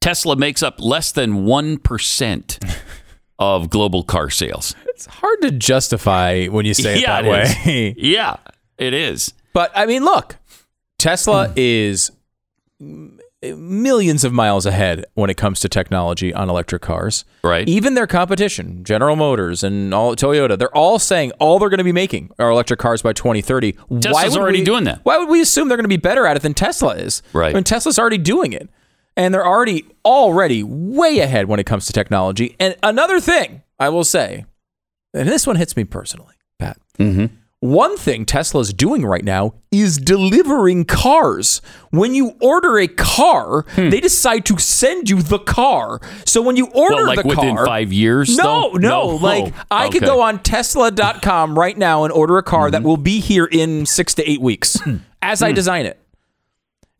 Tesla makes up less than 1% of global car sales. It's hard to justify when you say it Yeah, that it way. is. yeah, it is. But I mean, look, Tesla hmm. is m- millions of miles ahead when it comes to technology on electric cars. Right. Even their competition, General Motors and all Toyota, they're all saying all they're going to be making are electric cars by 2030. Tesla's would already we- doing that. Why would we assume they're going to be better at it than Tesla is? Right. I mean, Tesla's already doing it. And they're already already way ahead when it comes to technology. And another thing I will say, and this one hits me personally, Pat. Mm-hmm. One thing Tesla's doing right now is delivering cars. When you order a car, they decide to send you the car. So when you order Hmm. Well, like the within car, five years, No, no. No? Like Oh, I could go on Tesla.com right now and order a car Mm-hmm. that will be here in six to eight weeks as Hmm. I design it.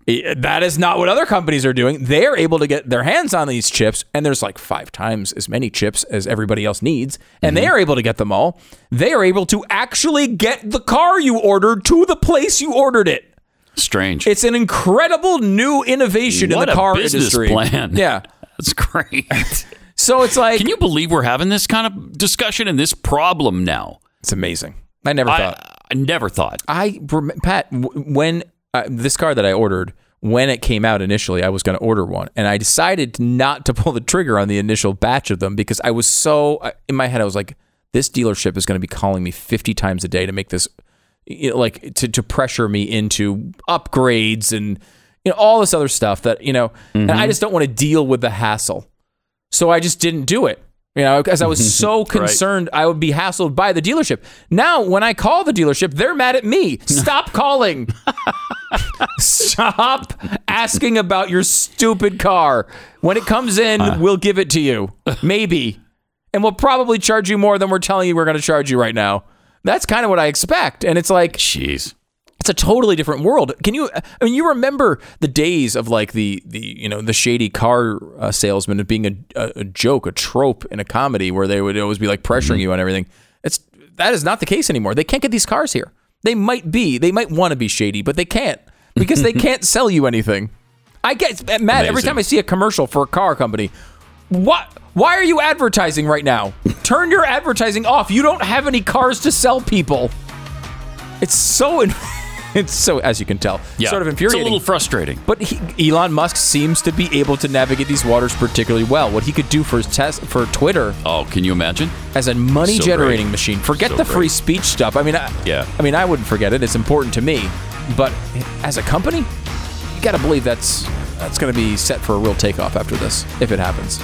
That is not what other companies are doing. They're able to get their hands on these chips, and there's like five times as many chips as everybody else needs, and Mm-hmm. they are able to get them all. They are able to actually get the car you ordered to the place you ordered it. Strange. It's an incredible new innovation What in the a car business industry. plan. Yeah. That's great. So it's like Can you believe we're having this kind of discussion and this problem now? It's amazing. I never I, thought. I never thought. I Pat when this car that I ordered when it came out initially, I was going to order one, and I decided not to pull the trigger on the initial batch of them because I was so in my head. I was like, this dealership is going to be calling me fifty times a day to make this, you know, like to to pressure me into upgrades and you know all this other stuff that you know, and I mm-hmm. just don't want to deal with the hassle. So I just didn't do it. You know, because I was so Right. concerned I would be hassled by the dealership. Now, when I call the dealership, they're mad at me. Stop calling. Stop asking about your stupid car. When it comes in, we'll give it to you. Maybe. And we'll probably charge you more than we're telling you we're going to charge you right now. That's kind of what I expect. And it's like, jeez. It's a totally different world. Can you? I mean, you remember the days of like the the you know the shady car uh, salesman of being a, a, a joke, a trope in a comedy where they would always be like pressuring you on everything. It's that is not the case anymore. They can't get these cars here. They might be. They might want to be shady, but they can't because they can't sell you anything. I get eh, mad every time I see a commercial for a car company. What? Why are you advertising right now? Turn your advertising off. You don't have any cars to sell people. It's so. In- it's so, as you can tell, Yeah. sort of infuriating. It's a little frustrating. But he, Elon Musk seems to be able to navigate these waters particularly well. What he could do for his test for Twitter Oh, can you imagine? as a money So generating great. machine. Forget So the free speech stuff. I mean, I, Yeah. I mean, I wouldn't forget it. It's important to me. But as a company, you got to believe that's that's going to be set for a real takeoff after this, if it happens.